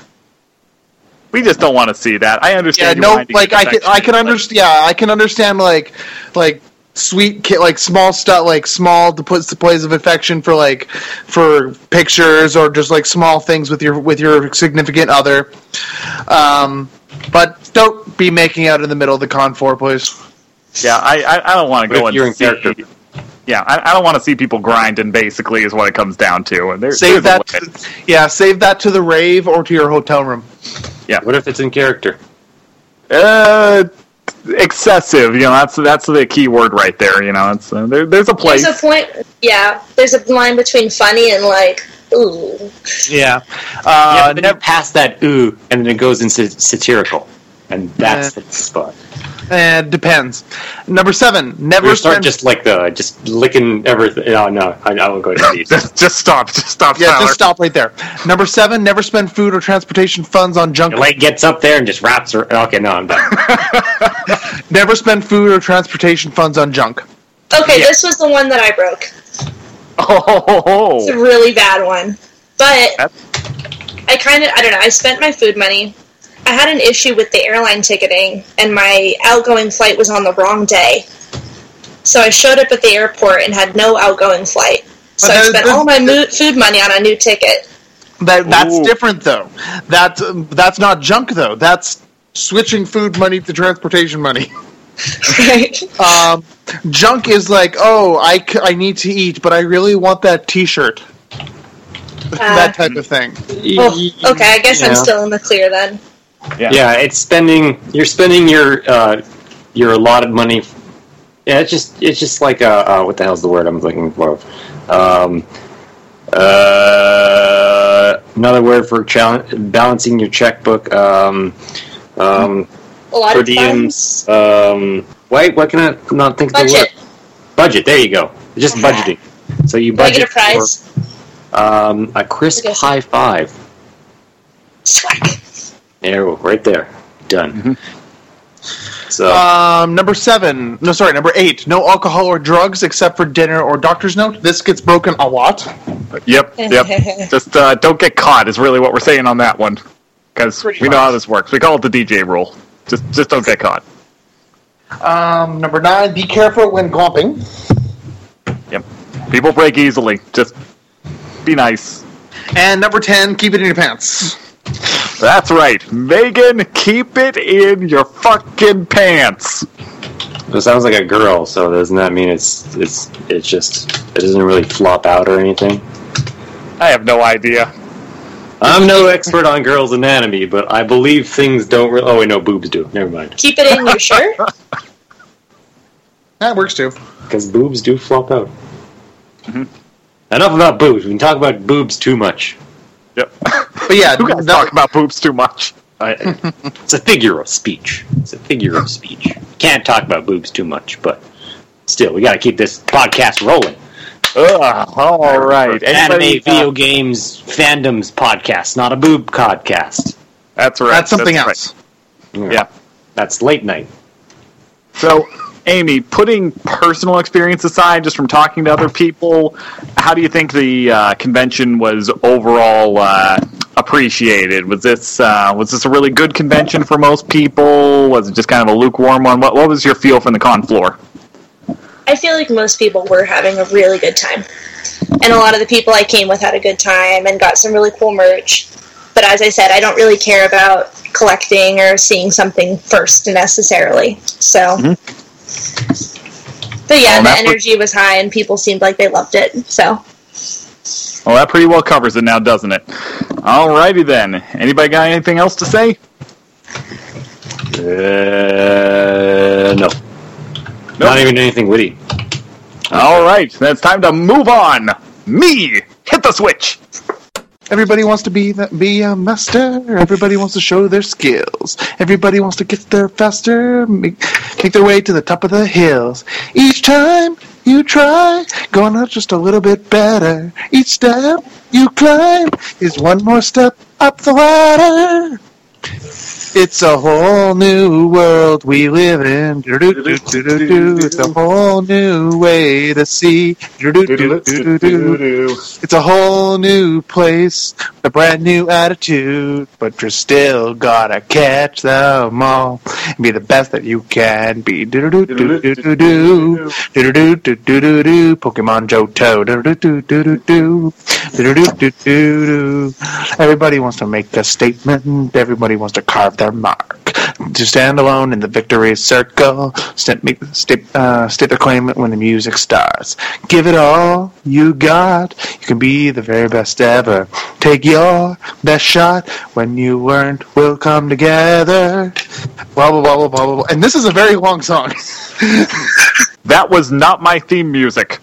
We just don't want to see that. I understand. you no, like I can I can but- understand. Yeah, I can understand like like sweet ki- like small stuff like small to put displays of affection for like for pictures or just like small things with your with your significant other. Um, but don't be making out in the middle of the con four, please. Yeah, I, I, I don't want to What go if and you're in see. character? Yeah, I, I don't want to see people grinding. Basically, is what it comes down to. And there, Save that. limit. yeah, save that to the rave or to your hotel room. Yeah. What if it's in character? Uh, excessive. You know, that's that's the key word right there. You know, it's uh, there, there's a place. There's a point. Yeah, there's a line between funny and like ooh. Yeah. yeah, Uh, but then you pass that ooh, and then it goes into satirical, and that's the spot. uh, depends. Number seven. Never We start spend just like the just licking everything. No, no, I, I won't go into these. just, just stop. Just stop. Yeah, Tyler. just stop right there. Number seven, never spend food or transportation funds on junk. Your leg gets up there and just wraps. Her, okay, no, I'm done. Never spend food or transportation funds on junk. Okay, Yeah. this was the one that I broke. Oh, It's a really bad one, but That's- I kind of I don't know. I spent my food money. I had an issue with the airline ticketing, and my outgoing flight was on the wrong day. So I showed up at the airport and had no outgoing flight. So I spent all my mo- food money on a new ticket. That that's Ooh. different though. That um, that's not junk though. That's switching food money to transportation money. Right? Um, junk is like, oh, I, c- I need to eat, but I really want that T-shirt. that type of thing. Oh, okay, I guess Yeah. I'm still in the clear then. Yeah. Yeah, it's spending. You're spending your uh, your allotted money. Yeah, it's just it's just like uh, uh, what the hell's the word I'm looking for? Um, uh, another word for challenge, balancing your checkbook. Um, um, A lot per of diems. Um, why? what can I not think of the word? Budget. There you go. Just budgeting. So you Do I budget get a prize? for um, a crisp I high five. Swag. There, right there, done. Mm-hmm. So. Um, number seven. No, sorry, number eight. No alcohol or drugs except for dinner or doctor's note. This gets broken a lot. Yep. Yep. Just uh, don't get caught is really what we're saying on that one, because we Pretty know how this works. We call it the DJ rule. Just just don't get caught. Um, number nine. Be careful when glomping. Yep. People break easily. Just be nice. And number ten. Keep it in your pants. That's right, Megan. Keep it in your fucking pants. It sounds like a girl, so doesn't that mean it's it's it's just it doesn't really flop out or anything? I have no idea. I'm no expert on girls' anatomy, but I believe things don't. Re- oh wait, no, boobs do. Never mind, Keep it in your shirt. That works too. because boobs do flop out. Mm-hmm. Enough about boobs. We can talk about boobs too much. Yep. But yeah, Who guys that- talk about boobs too much? I, it's a figure of speech. It's a figure of speech. Can't talk about boobs too much, but still, we got to keep this podcast rolling. Ugh, all right. Anime, Anybody, video uh, games, fandoms podcast, not a boob podcast. That's right. that's something right. else. Yeah. That's late night. So, Amy, putting personal experience aside, just from talking to other people, how do you think the uh, convention was overall uh, appreciated? Was this uh, was this a really good convention for most people? Was it just kind of a lukewarm one? What what was your feel from the con floor? I feel like most people were having a really good time. And a lot of the people I came with had a good time and got some really cool merch. But as I said, I don't really care about collecting or seeing something first necessarily. So. But yeah, Well, the that's what- energy was high and people seemed like they loved it. So. Well, that pretty well covers it now, doesn't it? Alrighty then. Anybody got anything else to say? Uh, no. Not even anything witty. All right, then it's time to move on. Me, hit the switch. Everybody wants to be the, be a master. Everybody wants to show their skills. Everybody wants to get there faster, make, make their way to the top of the hills. Each time you try, going up just a little bit better. Each step you climb is one more step up the ladder. It's a whole new world we live in. It's a whole new way to see. It's a whole new place, a brand new attitude, but you're still gotta catch them all and be the best that you can be. Pokemon Johto. Everybody wants to make a statement. Everybody wants to carve their mark. To stand alone in the victory circle, st- make, state, uh, state their claim when the music starts. Give it all you got. You can be the very best ever. Take your best shot. When you weren't, we'll come together. Blah blah blah blah blah blah. And this is a very long song. That was not my theme music.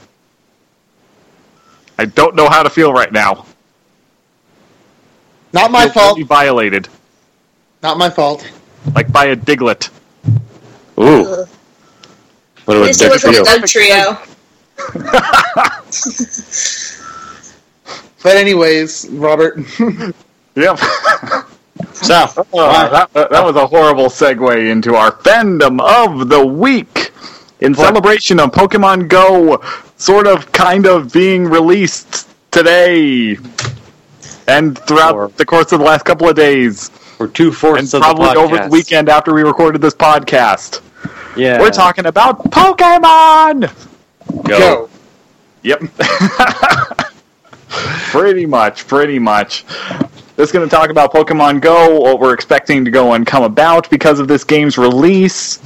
I don't know how to feel right now. Not my fault. You Violated, Not my fault. like by a Diglett. Ooh. Ugh. What about least wasn't a Dr. Dugtrio. But anyways, Robert. Yep. So, Oh, that, that was a horrible segue into our fandom of the week. In celebration of Pokemon Go, sort of, kind of being released today and throughout Sure. the course of the last couple of days, we're two and fourths of probably the over the weekend after we recorded this podcast. Yeah, We're talking about Pokemon. Go. Yep. pretty much, pretty much. This is going to talk about Pokemon Go, what we're expecting to go and come about because of this game's release.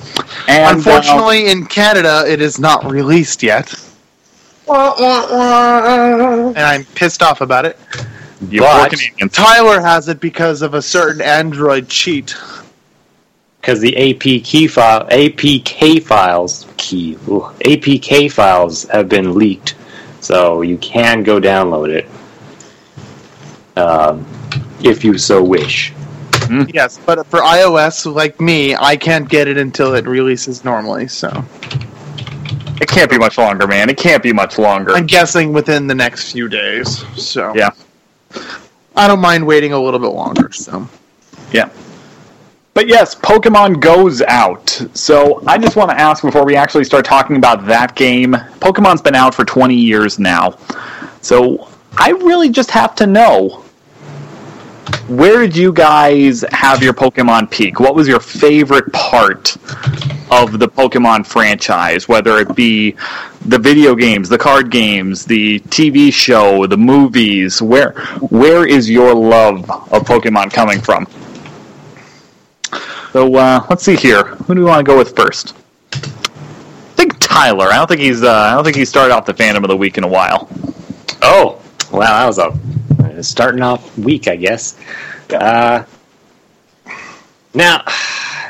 And uh, Unfortunately, in Canada, it is not released yet, Wah, wah, wah. and I'm pissed off about it. You But- poor Canadians. Tyler has it because of a certain Android cheat. because the AP key file, APK files, key, ooh, APK files have been leaked, so you can go download it um, if you so wish. Yes, but for iOS, like me, I can't get it until it releases normally. So It can't be much longer, man. It can't be much longer. I'm guessing within the next few days. So Yeah. I don't mind waiting a little bit longer. So Yeah. But yes, Pokemon Go's out. So I just want to ask before we actually start talking about that game. Pokemon's been out for 20 years now. So I really just have to know where did you guys have your Pokemon peak? What was your favorite part of the Pokemon franchise? Whether it be the video games, the card games, the TV show, the movies, where where is your love of Pokemon coming from? So uh, let's see here. Who do we want to go with first? I think Tyler. I don't think he's. Uh, I don't think he started off the fandom of the week in a while. Oh, wow, that was a starting off week, I guess. Uh, now,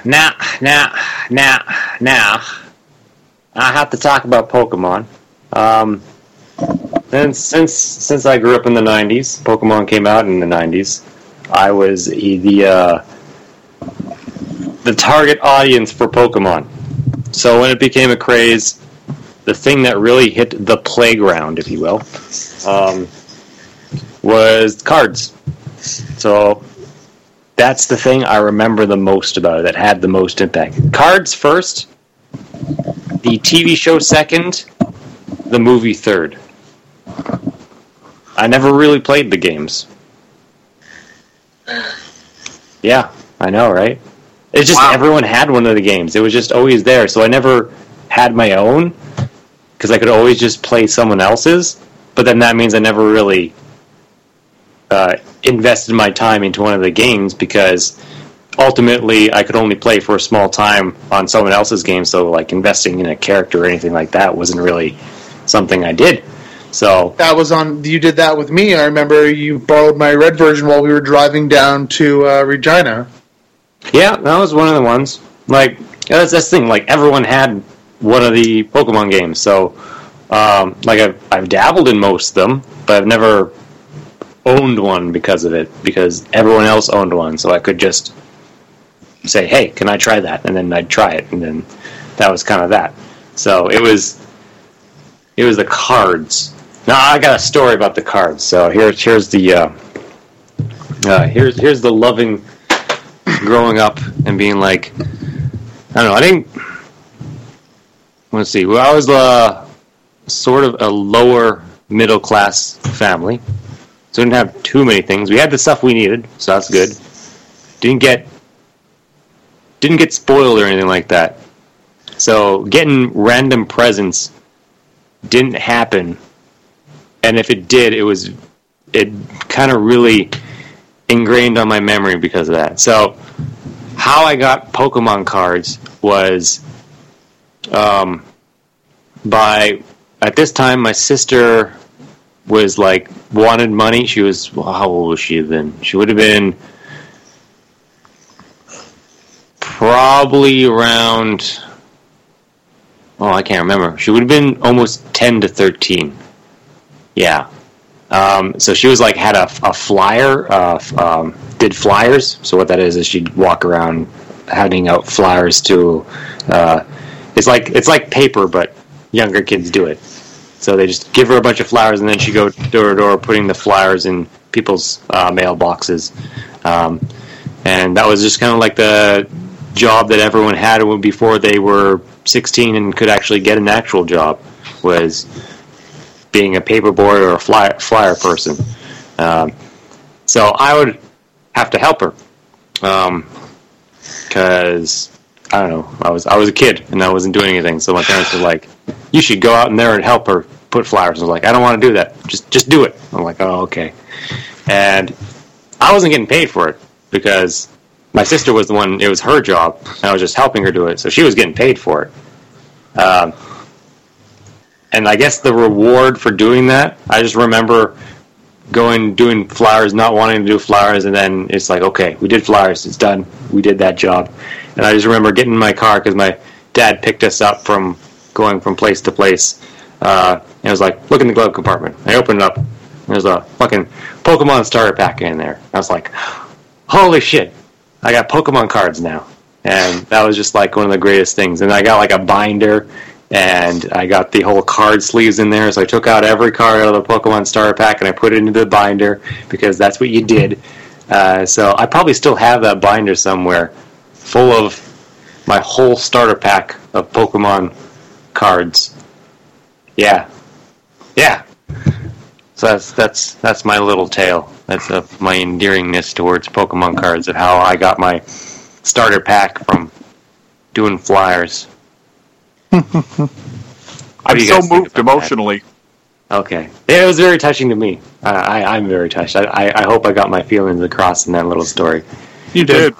now, now, now, now, I have to talk about Pokemon. Um, since since since I grew up in the '90s, Pokemon came out in the '90s. I was the uh, the target audience for Pokemon. So when it became a craze, the thing that really hit the playground, if you will, um, was cards. So that's the thing I remember the most about it that had the most impact. Cards first, the TV show second, the movie third. I never really played the games. Yeah, I know, right? It's just Wow. everyone had one of the games. It was just always there. So I never had my own because I could always just play someone else's. But then that means I never really uh, invested my time into one of the games because ultimately I could only play for a small time on someone else's game. So like investing in a character or anything like that wasn't really something I did. So that was on. You did that with me. I remember you borrowed my red version while we were driving down to uh, Regina. Yeah, that was one of the ones. Like that's that's the thing. Like everyone had one of the Pokemon games, so um, like I've I've dabbled in most of them, but I've never owned one because of it. Because everyone else owned one, so I could just say, "Hey, can I try that?" And then I'd try it, and then that was kind of that. So it was it was the cards. Now I got a story about the cards. So here's here's the uh, uh, here's here's the loving growing up and being like, I don't know, I didn't. Let's see. Well, I was uh, sort of a lower middle class family, so we didn't have too many things. We had the stuff we needed, so that's good. Didn't get didn't get spoiled or anything like that. So getting random presents didn't happen, and if it did, it was it kind of really ingrained on my memory because of that. So, how I got Pokemon cards was um, by at this time my sister was like wanted money. She was well, how old was she then? She would have been probably around. Oh, I can't remember. She would have been almost ten to thirteen. Yeah, um, so she was like had a, a flyer, uh, um, did flyers. So what that is is she'd walk around handing out flyers to. Uh, it's like it's like paper, but younger kids do it. So they just give her a bunch of flowers, and then she go door to door putting the flyers in people's uh, mailboxes. Um, and that was just kind of like the job that everyone had before they were 16 and could actually get an actual job was being a paper boy or a flyer, flyer person. Um, so I would have to help her because I don't know. I was I was a kid and I wasn't doing anything. So my parents were like, "You should go out in there and help her put flowers." I was like, "I don't want to do that. Just just do it." I'm like, "Oh, okay." And I wasn't getting paid for it because my sister was the one. It was her job, and I was just helping her do it. So she was getting paid for it. Um, and I guess the reward for doing that, I just remember going doing flowers, not wanting to do flowers, and then it's like, okay, we did flowers, it's done, we did that job. And I just remember getting in my car because my dad picked us up from going from place to place. Uh, and it was like, look in the glove compartment. I opened it up. There's a fucking Pokemon starter pack in there. I was like, holy shit, I got Pokemon cards now. And that was just like one of the greatest things. And I got like a binder and I got the whole card sleeves in there. So I took out every card out of the Pokemon starter pack and I put it into the binder because that's what you did. Uh, so I probably still have that binder somewhere full of my whole starter pack of Pokemon cards. Yeah, yeah. So that's that's that's my little tale. That's uh, my endearingness towards Pokemon cards of how I got my starter pack from doing flyers. I'm so moved emotionally. That? Okay, yeah, it was very touching to me. I, I am very touched. I, I, I hope I got my feelings across in that little story. You did.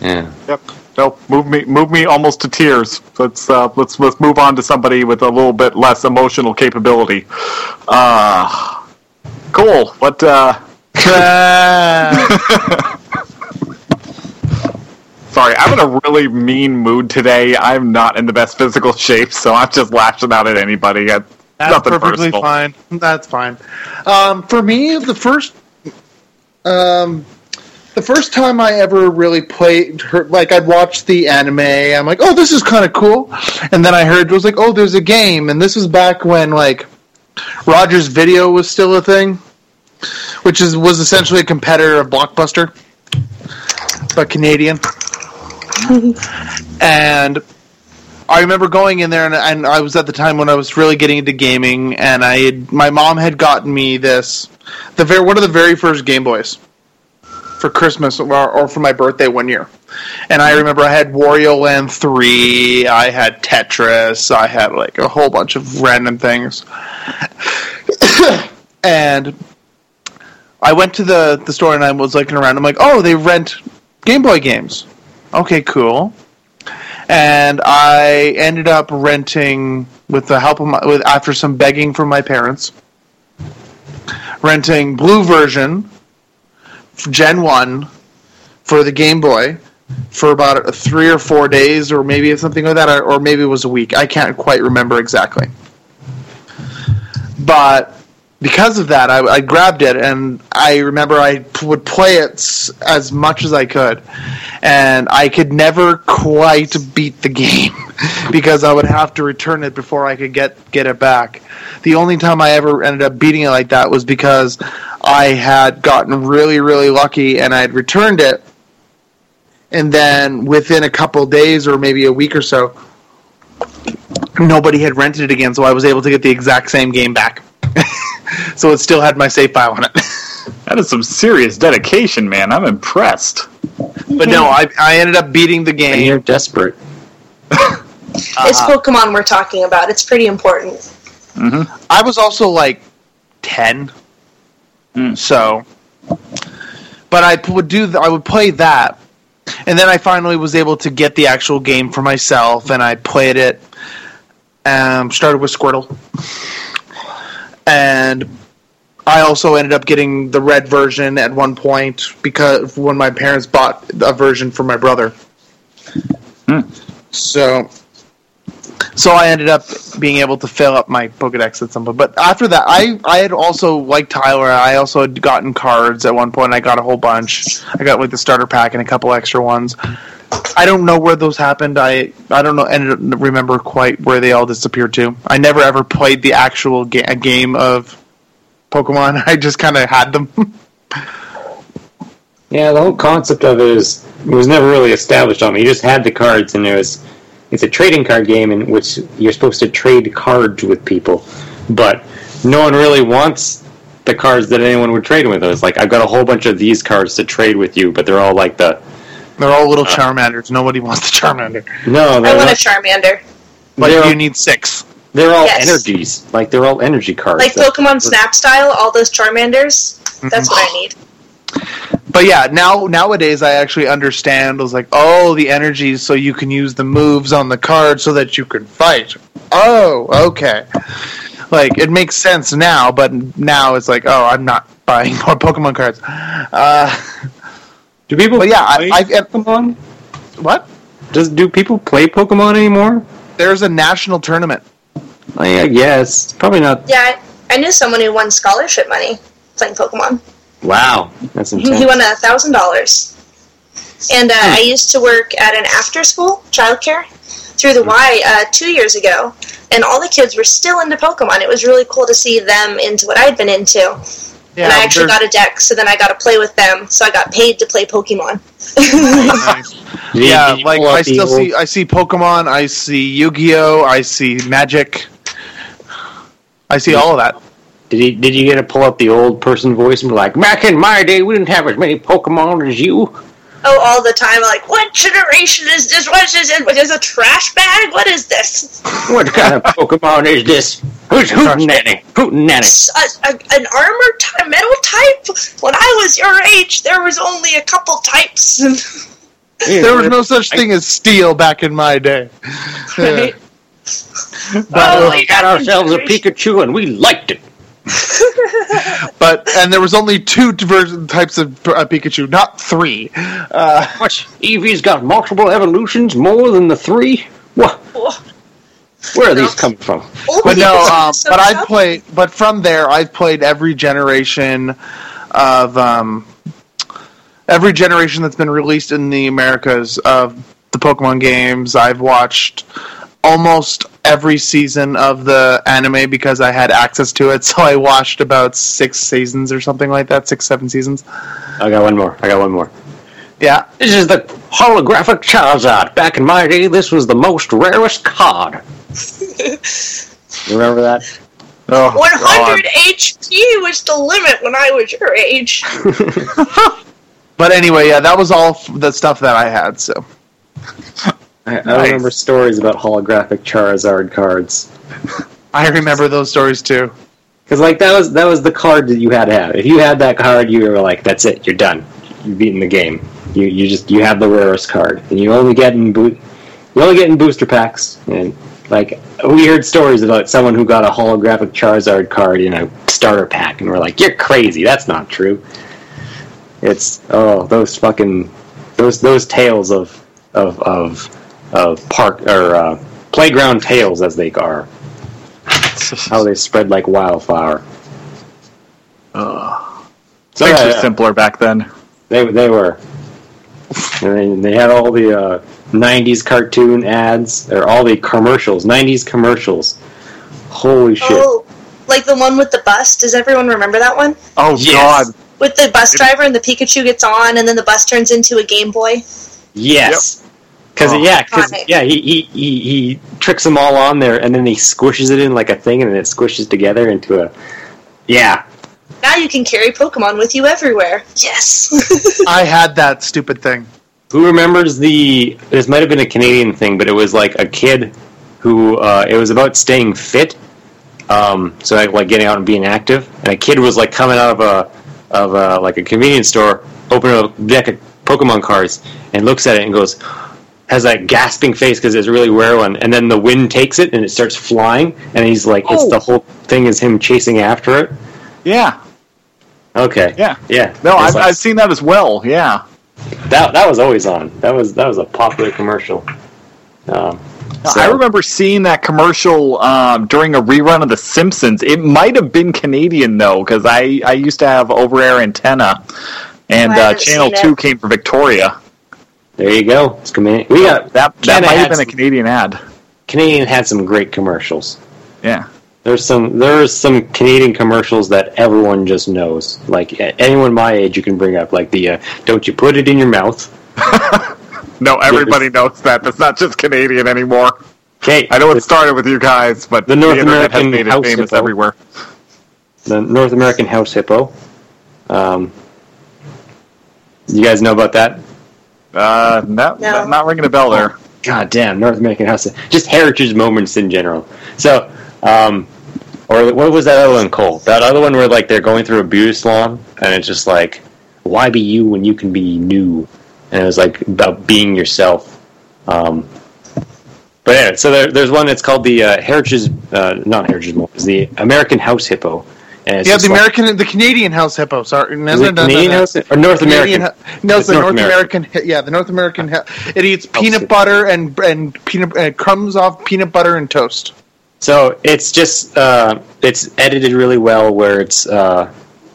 Yeah. Yep. No, move me, move me almost to tears. Let's uh, let's let's move on to somebody with a little bit less emotional capability. Uh, cool. What? Uh, Sorry, I'm in a really mean mood today. I'm not in the best physical shape, so I'm just lashing out at anybody. That's perfectly personal. fine. That's fine. Um, for me, the first, um, the first time I ever really played, like I'd watched the anime, I'm like, oh, this is kind of cool, and then I heard it was like, oh, there's a game, and this was back when like Rogers Video was still a thing, which is was essentially a competitor of Blockbuster, but Canadian. And I remember going in there, and, and, I was at the time when I was really getting into gaming, and I had, my mom had gotten me this the very one of the very first Game Boys for Christmas or, or for my birthday one year, and I remember I had Wario Land three, I had Tetris, I had like a whole bunch of random things, and I went to the the store and I was looking around. I'm like, oh, they rent Game Boy games. Okay, cool. And I ended up renting with the help of my, with after some begging from my parents, renting blue version, Gen One, for the Game Boy, for about three or four days, or maybe something like that, or maybe it was a week. I can't quite remember exactly. But because of that, I, I, grabbed it, and I remember I p- would play it s- as much as I could, and I could never quite beat the game because I would have to return it before I could get get it back. The only time I ever ended up beating it like that was because I had gotten really, really lucky, and I had returned it, and then within a couple days or maybe a week or so, nobody had rented it again, so I was able to get the exact same game back. so it still had my save file on it. that is some serious dedication, man. I'm impressed. But no, I, I ended up beating the game. And you're desperate. It's Pokemon we're talking about. It's pretty important. Mm-hmm. I was also like ten, mm. so. But I would do. The, I would play that, and then I finally was able to get the actual game for myself, and I played it. Um, started with Squirtle and I also ended up getting the red version at one point because when my parents bought a version for my brother. Hmm. So, so I ended up being able to fill up my Pokedex at some point. But after that, I I had also like Tyler. I also had gotten cards at one point. I got a whole bunch. I got like the starter pack and a couple extra ones. I don't know where those happened. I I don't know. And remember quite where they all disappeared to. I never ever played the actual ga- game of Pokemon. I just kind of had them. yeah, the whole concept of it is it was never really established on me. You just had the cards, and it was it's a trading card game in which you're supposed to trade cards with people, but no one really wants the cards that anyone would trade with. It's like I've got a whole bunch of these cards to trade with you, but they're all like the they're all little uh, Charmanders. Nobody wants the Charmander. No, I want not. a Charmander. But you all, need six. They're all yes. energies. Like they're all energy cards. Like Pokemon Snap style, all those Charmanders. That's what I need. But yeah, now nowadays I actually understand. I was like, oh, the energies, so you can use the moves on the card so that you can fight. Oh, okay. like it makes sense now, but now it's like, oh, I'm not buying more Pokemon cards. Uh, Do people? But yeah, I- play I've- Pokemon. what? Does do people play Pokemon anymore? There's a national tournament. I I guess probably not. Yeah, I, I knew someone who won scholarship money playing Pokemon. Wow, that's intense. He won a thousand dollars. And uh, I used to work at an after-school childcare through the Y uh, two years ago, and all the kids were still into Pokemon. It was really cool to see them into what I'd been into. Yeah, and I actually got a deck, so then I got to play with them. So I got paid to play Pokemon. Nice. Yeah, like I still see I see Pokemon, I see Yu-Gi-Oh, I see Magic. I see all of that. Did you did you get to pull up the old person voice and be like, back in my day, we didn't have as many Pokemon as you. Oh, all the time. Like, what generation is this? What is this? What is a trash bag? What is this? What kind of Pokemon is this? Who's Hootenanny? Hootenanny. A, a, an armor ty- metal type? When I was your age, there was only a couple types. There was no such thing as steel back in my day. Yeah. Oh, we got ourselves a Pikachu and we liked it. But and there was only two version types of uh, Pikachu, not three. Uh, What? Eevee's got multiple evolutions, more than the three? What? Where are these coming from? Old but no, um, so but I tough. played. But from there, I've played every generation of um, every generation that's been released in the Americas of the Pokemon games. I've watched almost every season of the anime because I had access to it. So I watched about six seasons or something like that, six seven seasons. I got one more. I got one more. Yeah, This is the holographic Charizard. Back in my day, this was the most rarest card. You remember that? oh, 100 HP was the limit when I was your age. But anyway, yeah, that was all the stuff that I had. So I, I remember stories about holographic Charizard cards. I remember those stories too. Because like that was that was the card that you had to have. If you had that card, you were like, "That's it. You're done. You've beaten the game. You you just you have the rarest card, and you only get in boot. You only get in booster packs." And like we heard stories about someone who got a holographic Charizard card in a starter pack, and we're like, "You're crazy. That's not true." It's oh those fucking those those tales of of of of park or uh, playground tales as they are how they spread like wildfire. Ugh. So Things yeah, were yeah. simpler back then. They they were. And they, they had all the uh, '90s cartoon ads or all the commercials, '90s commercials. Holy shit! Oh, like the one with the bus. Does everyone remember that one? Oh Yes. God! With the bus driver and the Pikachu gets on, and then the bus turns into a Game Boy. Yes, because Oh. yeah, because Iconic. yeah, he, he he he tricks them all on there, and then he squishes it in like a thing, and then it squishes together into a. Yeah, Now you can carry Pokemon with you everywhere. Yes. I had that stupid thing. Who remembers the? This might have been a Canadian thing, but it was like a kid who. Uh, it was about staying fit. Um, so like, like getting out and being active, and a kid was like coming out of a of a, like a convenience store, opening a deck of Pokemon cards, and looks at it and goes, has that gasping face because it's a really rare one, and then the wind takes it and it starts flying, and he's like, it's Oh. the whole thing is him chasing after it. Yeah, Okay, yeah. yeah. No, I've, like- I've seen that as well. Yeah. that that was always on. That was that was a popular commercial. Um, so- I remember seeing that commercial um, during a rerun of The Simpsons. It might have been Canadian though, because I, I used to have over air antenna, and I uh, Channel seen it. Two came from Victoria. There you go. It's Canadian. We got That that might have been a Canadian ad. Canadian had some great commercials. Yeah. There's some there's some Canadian commercials that everyone just knows. Like anyone my age, you can bring up like the uh, "Don't you put it in your mouth." No, everybody knows that. That's not just Canadian anymore. Okay, I know it started with you guys, but The the, North has American made it house famous hippo. everywhere. the North American house hippo. Um, you guys know about that? Uh, not, No. not ringing a bell there. God damn, North American House. Just heritage moments in general. So, um, or what was that other one called? That other one where like they're going through a beauty salon and it's just like, why be you when you can be new? And it was like about being yourself. Um, But yeah, so there, there's one that's called the uh, Heritage, uh, not Heritage Mode, it's the American House Hippo. Yeah, the like, American, the Canadian House Hippo. Sorry, no, no, no, Canadian House or North American? No, it's, the North, North American. American. Yeah, the North American. It eats peanut butter and and peanut uh, crumbs off peanut butter and toast. So it's just uh, it's edited really well, where it's uh,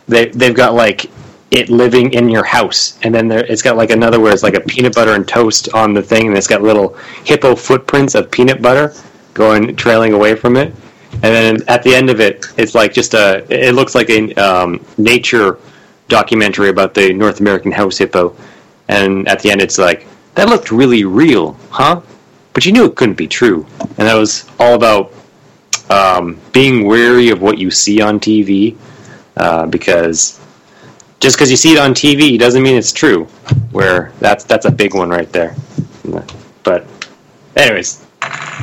they they've got like it living in your house, and then there, it's got like another where it's like a peanut butter and toast on the thing, and it's got little hippo footprints of peanut butter going trailing away from it, and then at the end of it, it's like just a it looks like a um, nature documentary about the North American house hippo, and at the end it's like that looked really real, huh? But you knew it couldn't be true, and that was all about um, being wary of what you see on TV, uh, because just because you see it on TV doesn't mean it's true. Where that's that's a big one right there. But, anyways,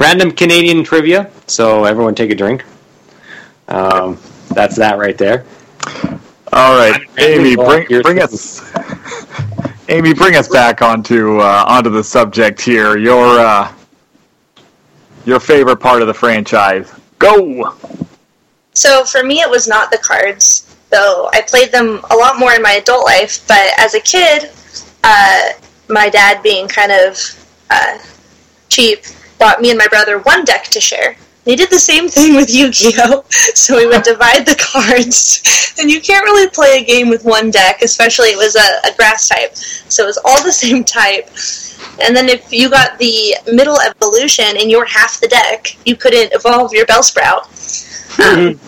random Canadian trivia. So everyone take a drink. Um, that's that right there. All right, Amy, bring bring us. Amy, bring us back onto uh, onto the subject here. Your uh, your favorite part of the franchise. Go. So for me, it was not the cards though I played them a lot more in my adult life. But as a kid, uh, my dad, being kind of uh, cheap, bought me and my brother one deck to share. They did the same thing with Yu-Gi-Oh! So we would divide the cards, and you can't really play a game with one deck, especially it was a, a grass type, so it was all the same type. And then if you got the middle evolution and you were half the deck, you couldn't evolve your Bellsprout. Um,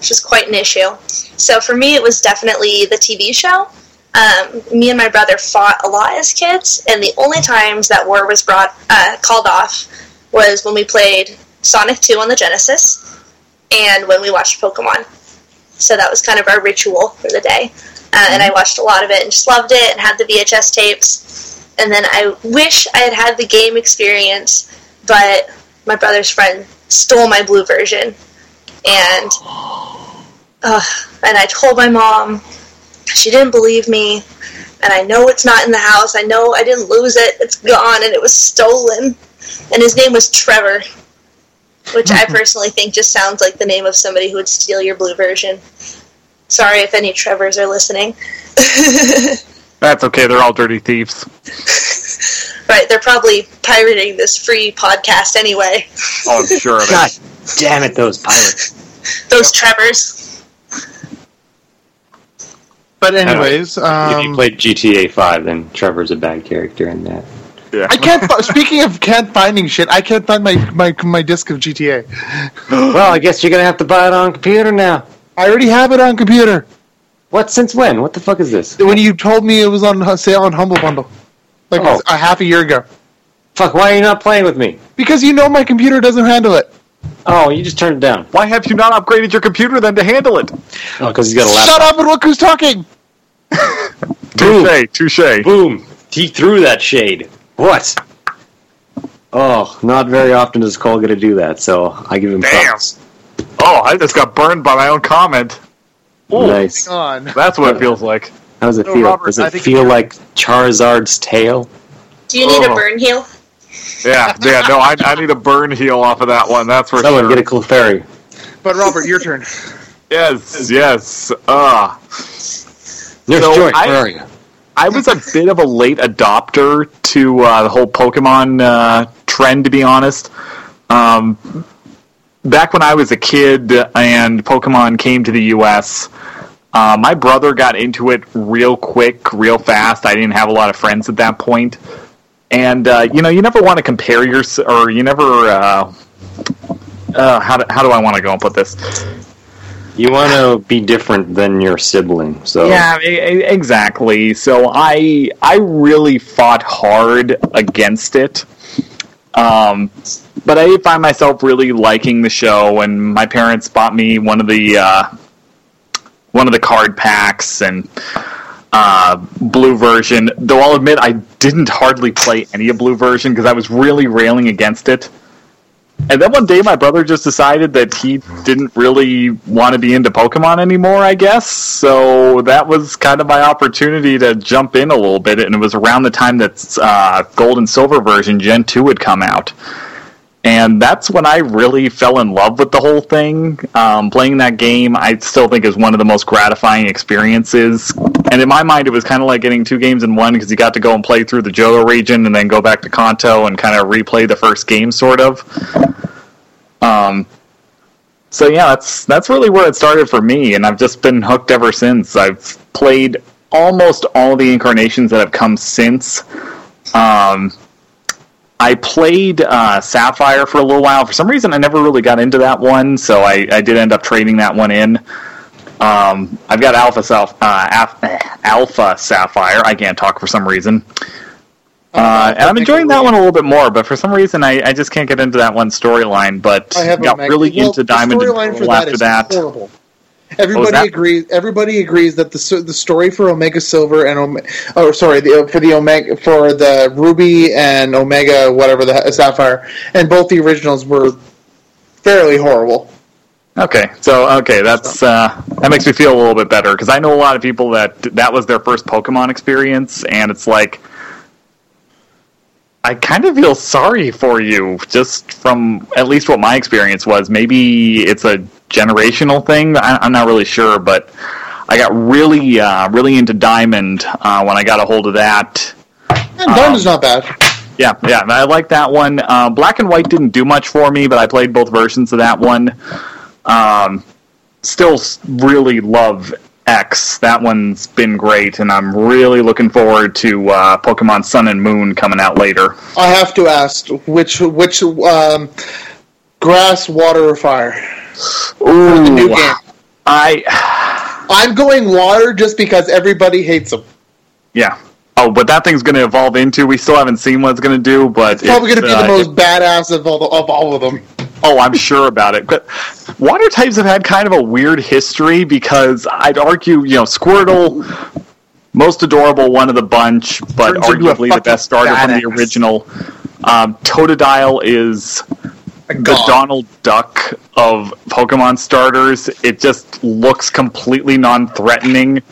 which is quite an issue. So for me, it was definitely the TV show. Um, me and my brother fought a lot as kids, and the only times that war was brought uh, called off was when we played Sonic 2 on the Genesis and when we watched Pokemon. So that was kind of our ritual for the day. Uh, and I mm-hmm. watched a lot of it and just loved it and had the VHS tapes. And then I wish I had had the game experience, but my brother's friend stole my blue version and uh, and I told my mom. She didn't believe me, and I know it's not in the house. I know I didn't lose it. It's gone, and it was stolen. And his name was Trevor, which I personally think just sounds like the name of somebody who would steal your blue version. Sorry if any Trevors are listening. That's okay. They're all dirty thieves. right. They're probably pirating this free podcast anyway. Oh, I'm sure. God damn it, those pirates. those Trevors. But anyways, um, if you um, played GTA Five, then Trevor's a bad character in that. Yeah. I can't. speaking of can't finding shit, I can't find my my my disc of GTA. well, I guess you're gonna have to buy it on computer now. I already have it on computer. What? Since when? What the fuck is this? When you told me it was on uh, sale on Humble Bundle, like oh. a half a year ago. Fuck! Why are you not playing with me? Because you know my computer doesn't handle it. Oh, you just turned it down. Why have you not upgraded your computer then to handle it? Oh, because he's got a laptop. Shut up and look who's talking. touche, touche. Boom. He threw that shade. What? Oh, not very often does Cole get to do that, so I give him Damn. props. Oh, I just got burned by my own comment. Ooh, nice. That's what it feels like. How does it feel? Robert, does it feel like Charizard's tail? Do you need oh. a burn heal? Yeah, yeah, no, I, I need a burn heal off of that one. That's for Someone sure. get a Clefairy. But Robert, your turn. yes, yes. Uh, Nurse so Joy, where are you? I was a bit of a late adopter to uh, the whole Pokemon uh, trend, to be honest. Um, back when I was a kid and Pokemon came to the U.S., uh, my brother got into it real quick, real fast. I didn't have a lot of friends at that point and uh, you know you never want to compare your or you never uh, uh, how do, how do I want to go and put this? You want to be different than your sibling, so yeah, exactly. So I I really fought hard against it, um, but I find myself really liking the show, and my parents bought me one of the uh, one of the card packs, and uh, blue version. Though I'll admit I didn't hardly play any of blue version because I was really railing against it. And then one day my brother just decided that he didn't really want to be into Pokemon anymore, I guess. So that was kind of my opportunity to jump in a little bit. And it was around the time that uh, Gold and Silver version Gen 2 had come out. And that's when I really fell in love with the whole thing. Um, playing that game, I still think is one of the most gratifying experiences. And in my mind, it was kind of like getting two games in one because you got to go and play through the Johto region and then go back to Kanto and kind of replay the first game, sort of. Um, so yeah, that's that's really where it started for me, and I've just been hooked ever since. I've played almost all the incarnations that have come since. Um, I played uh, Sapphire for a little while. For some reason, I never really got into that one, so I, I did end up trading that one in. Um, I've got Alpha, Self, uh, Alpha Sapphire. I can't talk for some reason. Uh, and I'm enjoying that one a little bit more, but for some reason I, I just can't get into that one storyline. But I got really well, into Diamond and Pearl after that. Horrible. Everybody agrees. Everybody agrees that the the story for Omega Silver and Omega, oh sorry, the, for the Omega for the Ruby and Omega whatever the Sapphire and both the originals were fairly horrible. Okay, so okay, that's uh, that makes me feel a little bit better because I know a lot of people that that was their first Pokemon experience, and it's like I kind of feel sorry for you, just from at least what my experience was. Maybe it's a generational thing. I, am not really sure, but I got really, uh, really into Diamond uh, when I got a hold of that. Yeah, Diamond's um, not bad. Yeah, yeah, I like that one. Uh, Black and White didn't do much for me, but I played both versions of that one. Um, still really love X. That one's been great, and I'm really looking forward to uh, Pokemon Sun and Moon coming out later. I have to ask which which um, grass, water, or fire? Ooh, the new game. I I'm going water just because everybody hates them. Yeah. Oh, but that thing's going to evolve into. We still haven't seen what it's going to do, but it's probably going to be uh, the most it, badass of all, the, of all of them. Oh, I'm sure about it. But water types have had kind of a weird history because I'd argue, you know, Squirtle, most adorable one of the bunch, but Turns arguably the best starter badass. from the original. Um, Totodile is the Donald Duck of Pokemon starters. It just looks completely non-threatening,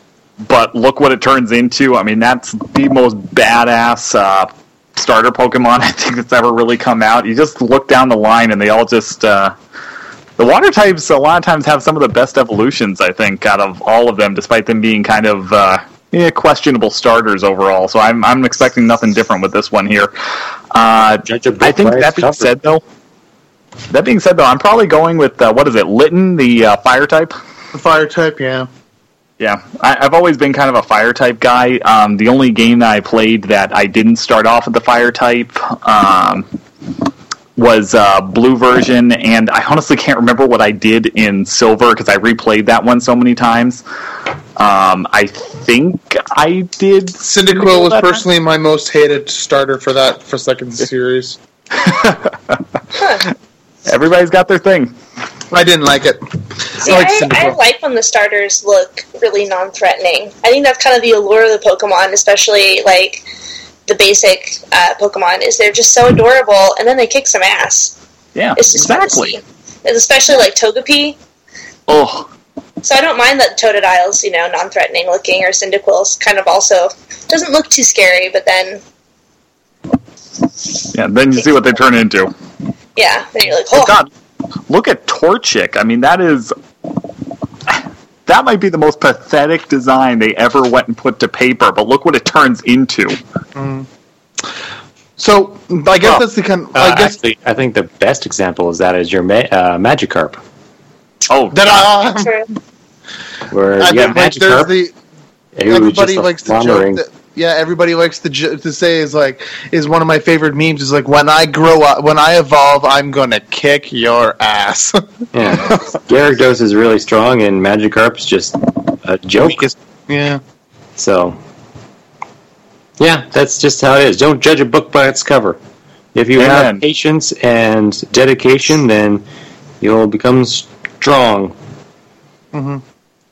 but look what it turns into. I mean, that's the most badass uh, starter Pokemon I think that's ever really come out. You just look down the line, and they all just uh, the water types. A lot of times have some of the best evolutions. I think out of all of them, despite them being kind of uh, yeah, questionable starters overall. So I'm I'm expecting nothing different with this one here. Uh, I think that being said, though, that being said, though, I'm probably going with uh, what is it, Litten, the uh, fire type. The fire type, yeah. Yeah, I, have always been kind of a fire type guy. Um, the only game that I played that I didn't start off with the fire type um, was uh, blue version, and I honestly can't remember what I did in silver because I replayed that one so many times. Um, I think I did. Cyndaquil was personally time. my most hated starter for that for second series. Everybody's got their thing. I didn't like it. See, I, like, I, I like when the starters look really non-threatening. I think that's kind of the allure of the Pokemon, especially like the basic uh, Pokemon, is they're just so adorable, and then they kick some ass. Yeah, it's just exactly. Especially like Togepi. Oh. So I don't mind that Totodile's, you know, non-threatening looking, or Cyndaquil's kind of also doesn't look too scary, but then. Yeah, then you see what they turn into. Yeah, and you're like, oh. God, look at Torchic. I mean, that is that might be the most pathetic design they ever went and put to paper. But look what it turns into. Mm. So I guess well, that's the kind. Of, I uh, guess actually, I think the best example is that is your ma- uh, Magikarp. Oh, that uh, where I yeah, Magikarp. The, everybody likes to joke that, yeah, everybody likes to to say is like is one of my favorite memes. Is like when I grow up, when I evolve, I'm gonna kick your ass. yeah, Gyarados is really strong, and Magikarp's just a joke. Weakest. Yeah. So, yeah, that's just how it is. Don't judge a book by its cover. If you Amen. have patience and dedication, then you'll become strong. Mm-hmm.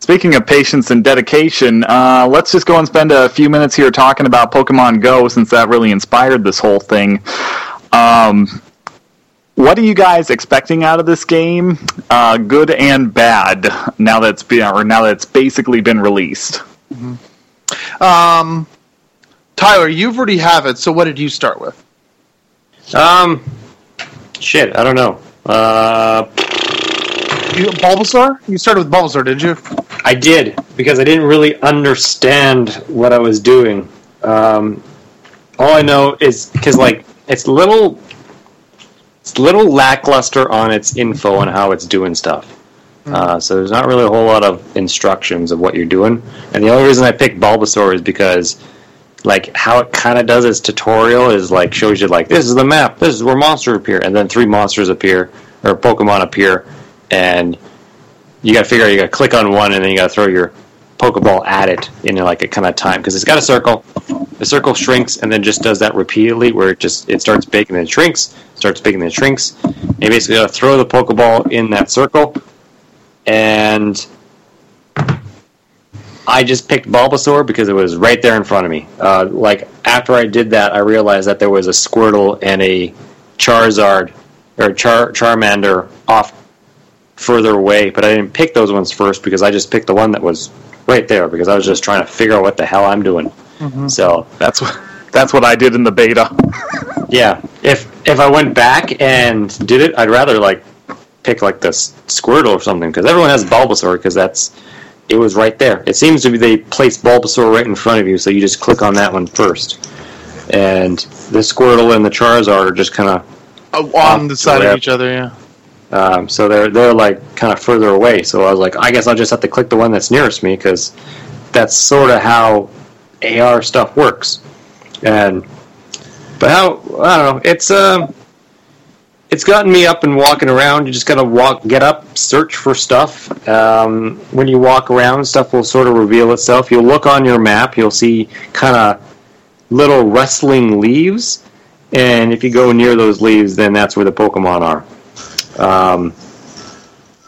Speaking of patience and dedication, uh, let's just go and spend a few minutes here talking about Pokemon Go since that really inspired this whole thing. Um, what are you guys expecting out of this game? Uh, good and bad. Now that's been, or now that it's basically been released. Mm-hmm. Um, Tyler, you've already have it. So what did you start with? Um, shit, I don't know. Uh, You, Bulbasaur? You started with Bulbasaur, did you? I did because I didn't really understand what I was doing. Um, all I know is because like it's little, it's little lackluster on its info on how it's doing stuff. Uh, so there's not really a whole lot of instructions of what you're doing. And the only reason I picked Bulbasaur is because like how it kind of does its tutorial is like shows you like this is the map, this is where monsters appear, and then three monsters appear or Pokemon appear, and you got to figure out you got to click on one and then you got to throw your Pokeball at it in like a kind of time because it's got a circle. The circle shrinks and then just does that repeatedly where it just it starts big and then shrinks, starts big and then shrinks. And you basically got to throw the Pokeball in that circle, and I just picked Bulbasaur because it was right there in front of me. Uh, like after I did that, I realized that there was a Squirtle and a Charizard or Char- Charmander off further away, but I didn't pick those ones first because I just picked the one that was right there because I was just trying to figure out what the hell I'm doing. So That's what that's what I did in the beta. yeah, if if I went back and did it, I'd rather like pick like this Squirtle or something because everyone has Bulbasaur because that's it was right there. It seems to be they place Bulbasaur right in front of you, so you just click on that one first. And the Squirtle and the Charizard are just kind of Uh, on the side of each other, yeah. Um, so they're they're like kind of further away. So I was like, I guess I'll just have to click the one that's nearest me because that's sort of how AR stuff works. And but how I don't know. It's um, it's gotten me up and walking around. You just gotta walk, get up, search for stuff. Um, when you walk around, stuff will sort of reveal itself. You'll look on your map. You'll see kind of little rustling leaves. And if you go near those leaves, then that's where the Pokemon are. Um,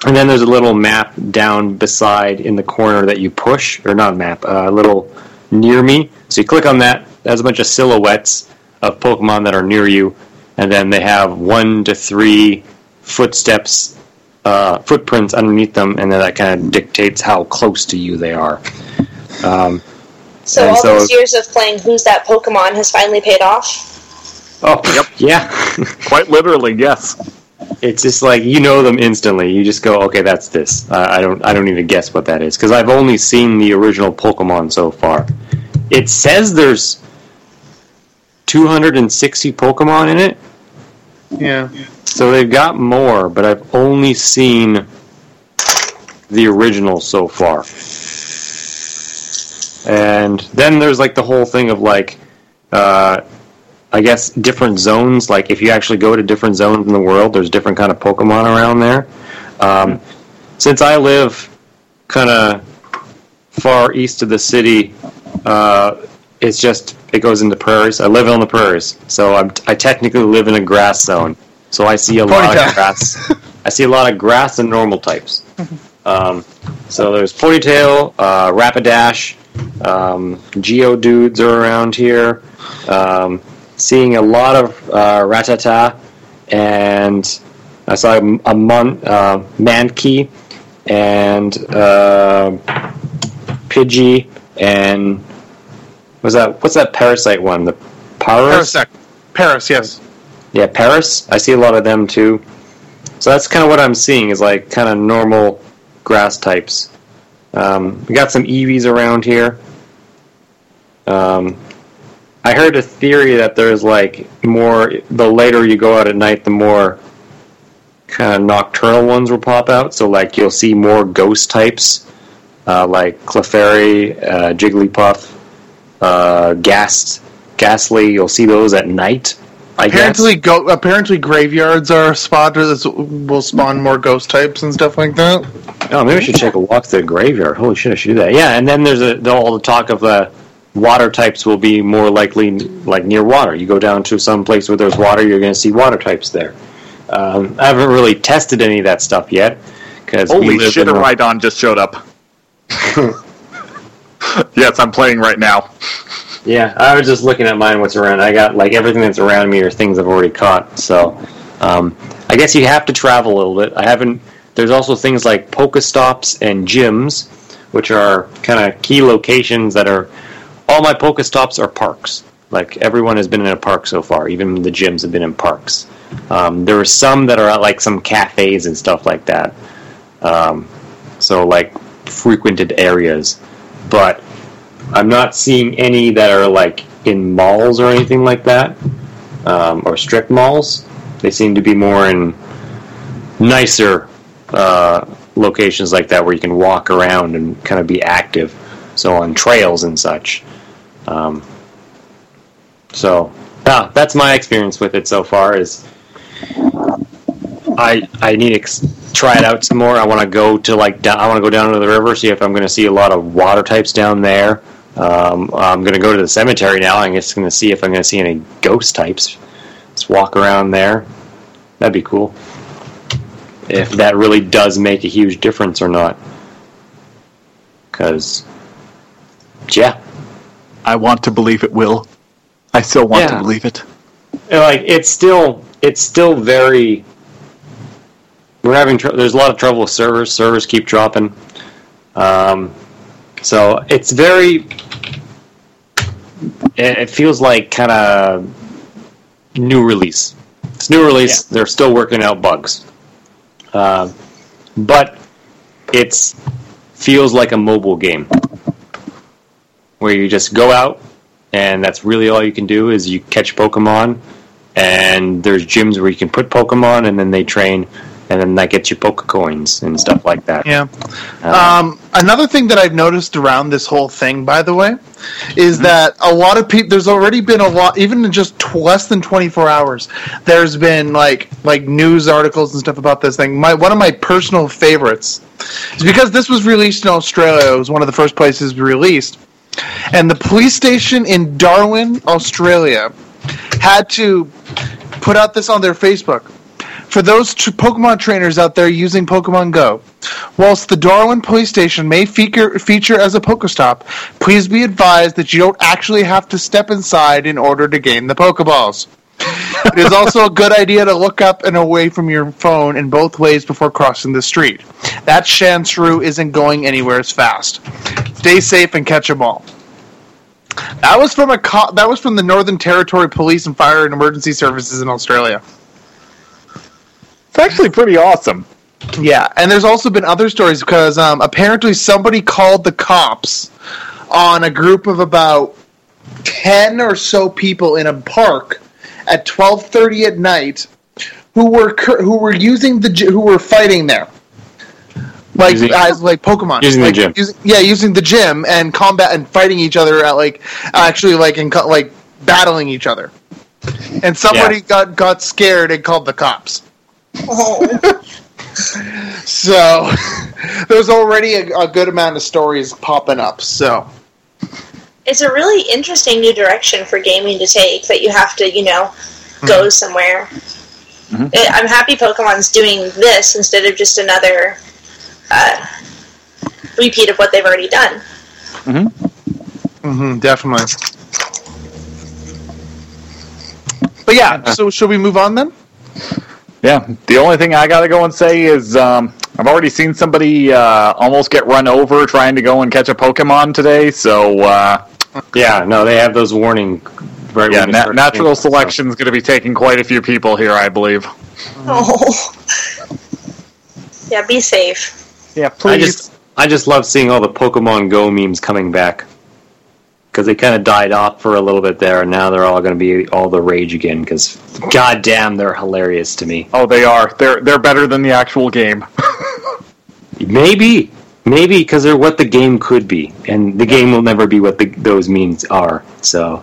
and then there's a little map down beside in the corner that you push, or not a map, a little near me. So you click on that. There's a bunch of silhouettes of Pokemon that are near you, and then they have one to three footsteps, uh, footprints underneath them, and then that kind of dictates how close to you they are. Um, So all so- those years of playing Who's That Pokemon has finally paid off. oh, Yep. yeah. Quite literally, yes. It's just like you know them instantly. You just go, okay, that's this. Uh, I don't, I don't even guess what that is because I've only seen the original Pokemon so far. It says there's 260 Pokemon in it, Yeah. so they've got more, but I've only seen the original so far. And then there's like the whole thing of like, uh, I guess different zones. Like if you actually go to different zones in the world, there's different kind of Pokemon around there. Um, since I live kind of far east of the city, uh, it's just it goes into prairies. I live on the prairies, so I'm, I technically live in a grass zone. So I see a lot of grass. I see a lot of grass and normal types. Um, so there's Ponyta, uh, Rapidash, um, Geodudes are around here. Um, seeing a lot of uh, Rattata, and I saw a, a Mon, uh, Mankey, and uh, Pidgey, and was that what's that parasite one? The Paras? Parasect. Paras, yes. Yeah, Paras. I see a lot of them too. So that's kind of what I'm seeing is like kind of normal grass types. Um, we got some Eevees around here. Um, I heard a theory that there's like more. The later you go out at night, the more kind of nocturnal ones will pop out. So like you'll see more ghost types, uh, like Clefairy, uh, Jigglypuff, uh, Ghast, Gastly. You'll see those at night. I Apparently, guess. go, apparently graveyards are a spot that will spawn more ghost types and stuff like that. Oh, maybe I should take a walk to the graveyard. Holy shit, I should do that. Yeah, and then there's a, the, all the talk of uh, water types will be more likely like near water. You go down to some place where there's water, you're going to see water types there. Um, I haven't really tested any of that stuff yet because Holy shit, a Rhydon just showed up. yes, I'm playing right now. Yeah, I was just looking at mine. What's around? I got like everything that's around me are things I've already caught. So, um, I guess you have to travel a little bit. I haven't. There's also things like Pokestops and gyms, which are kind of key locations that are. All my Pokestops are parks. Like everyone has been in a park so far. Even the gyms have been in parks. Um, there are some that are at like some cafes and stuff like that. Um, so like frequented areas, but I'm not seeing any that are like in malls or anything like that, um, or strip malls. They seem to be more in nicer uh, locations like that where you can walk around and kind of be active. So on trails and such. Um, so yeah, that's my experience with it so far. Is I I need to ex- try it out some more. I want to go to like down, I want to go down to the river, see if I'm going to see a lot of water types down there. Um, I'm going to go to the cemetery now. I'm just going to see if I'm going to see any ghost types. Let's walk around there. That'd be cool. If that really does make a huge difference or not. Because, yeah. I want to believe it will. I still want Yeah. to believe it. like it's still it's still very we're having tr- there's a lot of trouble with servers. Servers keep dropping. Um, so it's very it, it feels like kind of new release. It's new release. They're still working out bugs. Uh, but it's feels like a mobile game where you just go out and that's really all you can do is you catch Pokemon, and there's gyms where you can put Pokemon, and then they train, and then that gets you Poke coins and stuff like that. Yeah. Uh, Um, another thing that I've noticed around this whole thing, by the way, is Mm-hmm. that a lot of people. There's already been a lot, even in just tw- less than 24 hours. There's been like like news articles and stuff about this thing. My one of my personal favorites is because this was released in Australia. It was one of the first places released, and the police station in Darwin, Australia, had to put out this on their Facebook. For those Pokemon trainers out there using Pokemon Go, whilst the Darwin Police Station may feature, feature as a Pokestop, please be advised that you don't actually have to step inside in order to gain the Pokeballs. It is also a good idea to look up and away from your phone in both ways before crossing the street. That Sandshrew isn't going anywhere as fast. Stay safe and catch catch 'em all. That was from a co- that was from the Northern Territory Police and Fire and Emergency Services in Australia. It's actually pretty awesome. Yeah, and there's also been other stories because um, apparently somebody called the cops on a group of about ten or so people in a park at twelve thirty at night who were who were using the who were fighting there, like Using- as like Pokemon, Using the gym. using- yeah, using the gym and combat and fighting each other at like actually like in co- like battling each other, and somebody Yeah. got got scared and called the cops. Oh. So there's already a, a good amount of stories popping up. So it's a really interesting new direction for gaming to take that you have to, you know, Mm-hmm. go somewhere. I- I'm happy Pokemon's doing this instead of just another uh, repeat of what they've already done. Mm-hmm. Mm-hmm, definitely. But yeah, so should we move on then? Yeah, the only thing I got to go and say is um, I've already seen somebody uh, almost get run over trying to go and catch a Pokemon today. So uh, yeah, no, they have those warning. Right yeah, na- natural gaming, selection is going to be taking quite a few people here, I believe. Oh. yeah, be safe. Yeah, I please. just I just love seeing all the Pokemon Go memes coming back because they kind of died off for a little bit there, and now they're all going to be all the rage again. Because goddamn, they're hilarious to me. oh, they are. They're they're better than the actual game. Maybe, maybe because they're what the game could be, and the game will never be what the, those means are. So,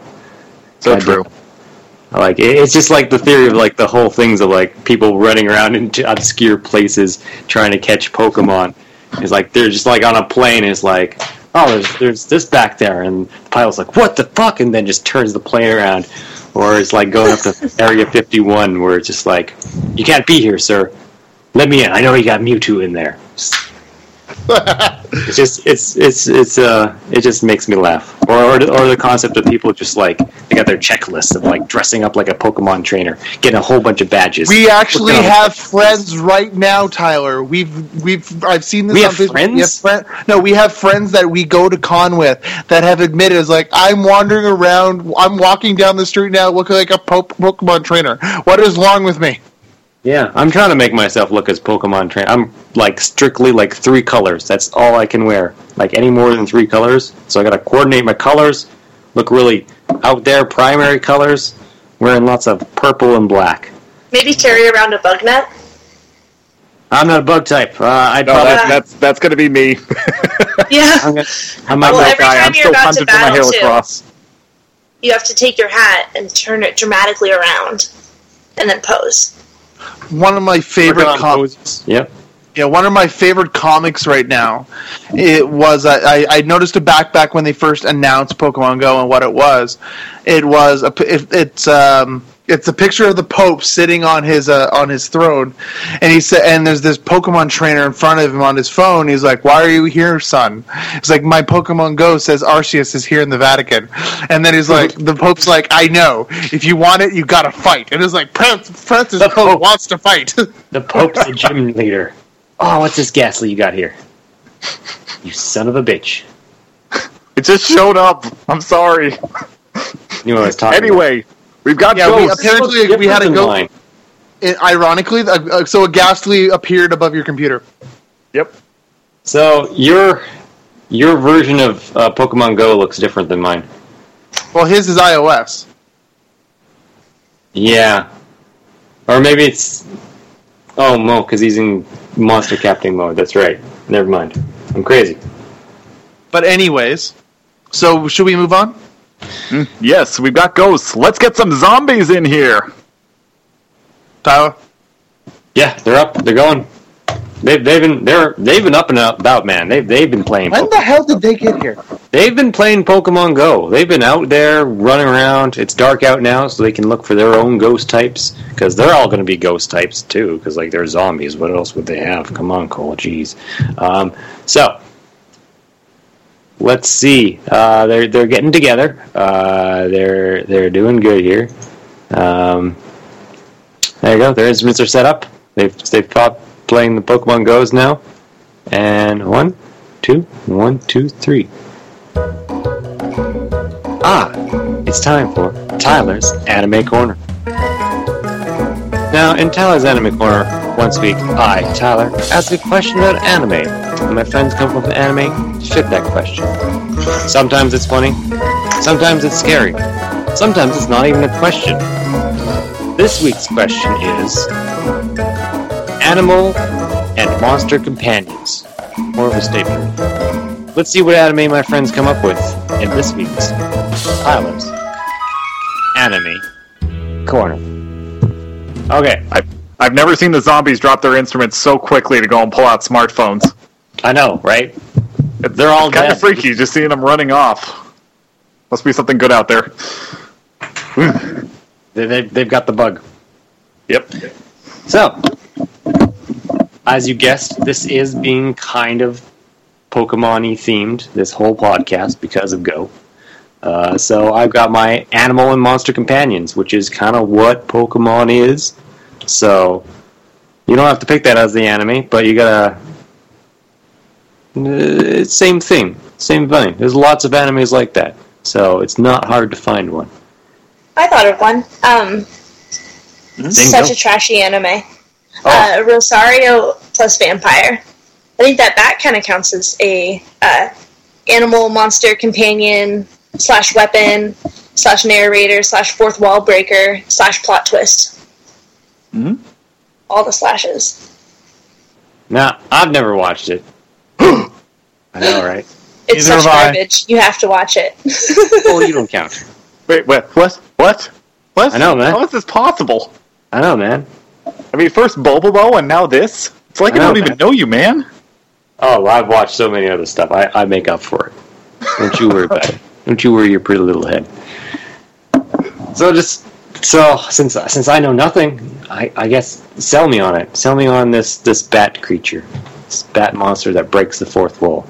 so true. Like it- it's just like the theory of like the whole things of like people running around in obscure places trying to catch Pokemon. It's like they're just like on a plane. And it's like, oh, there's there's this back there, and the pilot's like, what the fuck, and then just turns the plane around. Or it's like going up to Area 51, where it's just like, you can't be here, sir. Let me in. I know you got Mewtwo in there. It's just it's it's it's uh it just makes me laugh. Or or the, or the concept of people just like they got their checklist of like dressing up like a Pokemon trainer, getting a whole bunch of badges. We actually have friends right now, Tyler. We've we've I've seen this. We on have Facebook. friends? We have friend, no, we have friends that we go to con with that have admitted it's like I'm wandering around. I'm walking down the street now, looking like a po- Pokemon trainer. What is wrong with me? Yeah, I'm trying to make myself look as Pokemon trainer. I'm like strictly like three colors. That's all I can wear. Like any more than three colors. So I got to coordinate my colors. Look really out there, primary colors. Wearing lots of purple and black. Maybe carry around a bug net. I'm not a bug type. Uh, I'd No, probably. that, that's that's gonna be me. Yeah. I'm gonna, I might Well, not- every guy. time I'm still about to hunting for my hair too. Heracross. You have to take your hat and turn it dramatically around, and then pose. One of my favorite Working comics. poses. Yep. Yeah, one of my favorite comics right now. It was I, I, I noticed a back back when they first announced Pokemon Go and what it was. It was a p- it, it's um it's a picture of the Pope sitting on his uh, on his throne, and he said and there's this Pokemon trainer in front of him on his phone. He's like, "Why are you here, son?" He's like, "My Pokemon Go says Arceus is here in the Vatican," and then he's like, "The Pope's like, I know. If you want it, you gotta fight." And it's like, Francis, Francis The Pope wants to fight. The Pope's a gym leader. Oh, what's this Gastly you got here? You son of a bitch. It just showed up. I'm sorry. Knew what I was talking Anyway, we've got Yeah, we- apparently about. we had a Different go. It, ironically, uh, uh, so a Gastly appeared above your computer. Yep. So your your version of uh, Pokemon Go looks different than mine. Well, his is iOS. Yeah, or maybe it's oh no, because he's in monster captain mode. That's right. Never mind. I'm crazy. But anyways, so should we move on? Yes, we've got ghosts. Let's get some zombies in here. Tyler. Yeah, they're up. They're going. They've, they've been they're they've been up and about, man. They've they've been playing. When the hell did they get here? They've been playing Pokemon Go. They've been out there running around. It's dark out now, so they can look for their own ghost types because they're all going to be ghost types too. Because like they're zombies. What else would they have? Come on, Cole. Jeez. Um, so let's see. Uh, they're they're getting together. Uh, they're they're doing good here. Um, there you go. Their instruments are set up. They've they've stopped playing the Pokemon Go's now. And one, two, one, two, three. Ah, it's time for Tyler's Anime Corner. Now, in Tyler's Anime Corner, once a week, I, Tyler, ask a question about anime, and my friends come up with an anime to fit that question. Sometimes it's funny, sometimes it's scary, sometimes it's not even a question. This week's question is Animal and Monster Companions. More of a statement. Let's see what anime my friends come up with in this week's Tyler's Anime Corner. Okay, I've, I've never seen the zombies drop their instruments so quickly to go and pull out smartphones. I know, right? They're all Kind of freaky just seeing them running off. Must be something good out there. They, they, they've got the bug. Yep. So, as you guessed, this is being kind of Pokemon-y themed, this whole podcast, because of Go. Uh, so I've got my animal and monster companions, which is kind of what Pokemon is. So you don't have to pick that as the anime, but you gotta. Uh, same thing, same thing. There's lots of animes like that, so it's not hard to find one. I thought of one. Um, Bingo. such a trashy anime. Oh. Uh, Rosario plus vampire. I think that that kind of counts as a uh, animal monster companion slash weapon slash narrator slash fourth wall breaker slash plot twist. Mhm. All the slashes. Now I've never watched it. I know, right? It's Neither such have I. garbage. You have to watch it. Well, you don't count. Wait, wait, what? What? What? I know, man. How is this possible? I know, man. I mean, first Bobobo and now this? It's like I, I don't even man. know you, man. Oh, well, I've watched so many other stuff. I, I make up for it. Don't you worry about it. Don't you worry your pretty little head. So just so since since I know nothing, I, I guess sell me on it. Sell me on this this bat creature. This bat monster that breaks the fourth wall.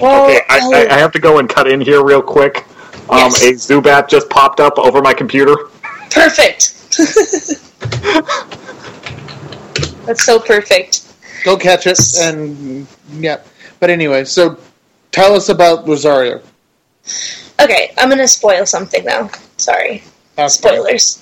Well, Okay, I, I, I have to go and cut in here real quick. Um, Yes. A Zubat just popped up over my computer. perfect. That's so perfect. Go catch it, and yeah. But anyway, so tell us about Rosario. Okay, I'm gonna spoil something though. Sorry. Fine. spoilers.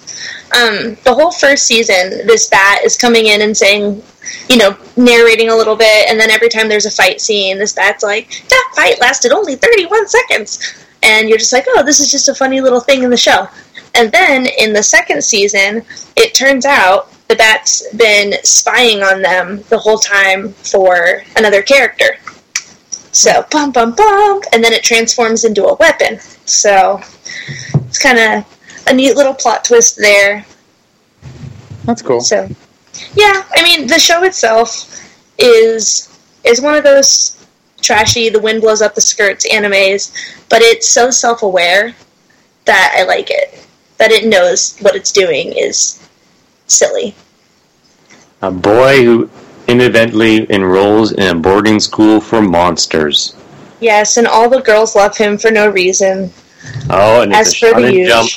Um, the whole first season, this bat is coming in and saying, you know, narrating a little bit, and then every time there's a fight scene, this bat's like, that fight lasted only 31 seconds. And you're just like, oh, this is just a funny little thing in the show. And then in the second season, it turns out the bat's been spying on them the whole time for another character. So, bum, bum, bum, and then it transforms into a weapon. So, it's kind of a neat little plot twist there. That's cool. So, yeah, I mean, the show itself is is one of those trashy, the wind blows up the skirts animes, but it's so self aware that I like it. That it knows what it's doing is silly. A boy who inadvertently enrolls in a boarding school for monsters. Yes, and all the girls love him for no reason. Oh, and As it's a for the shonen huge. jump.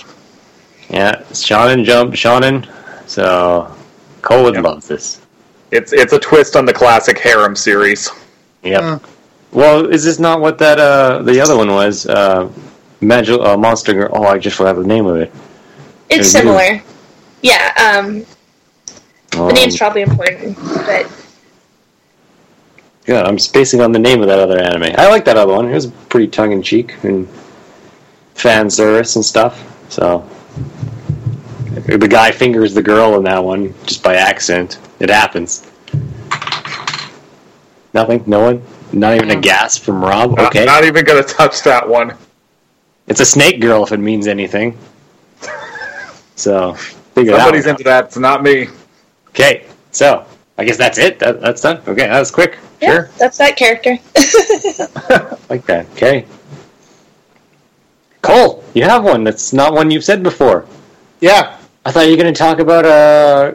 Yeah, it's shonen jump, shonen. So Cole would Yep. love this. It's it's a twist on the classic harem series. Yep. Uh. Well, is this not what that uh the other one was? Uh, Magic uh, Monster Girl. Oh, I just forgot the name of it. It's Mhm. similar. Yeah, um, the Um, name's probably important, but Yeah, I'm spacing on the name of that other anime. I like that other one. It was pretty tongue in cheek and fan service and stuff. So the guy fingers the girl in that one just by accident. It happens. Nothing. No one. Not even a gasp from Rob. Not- Okay, Not, even gonna touch that one. it's a snake girl if it means anything. So figure that Somebody's one out. into that. It's not me. Okay, so I guess that's it. That, that's done. Okay, that was quick. yeah, Sure, that's that character. like that. Okay. Cole, you have one that's not one you've said before. Yeah. I thought you were going to talk about uh,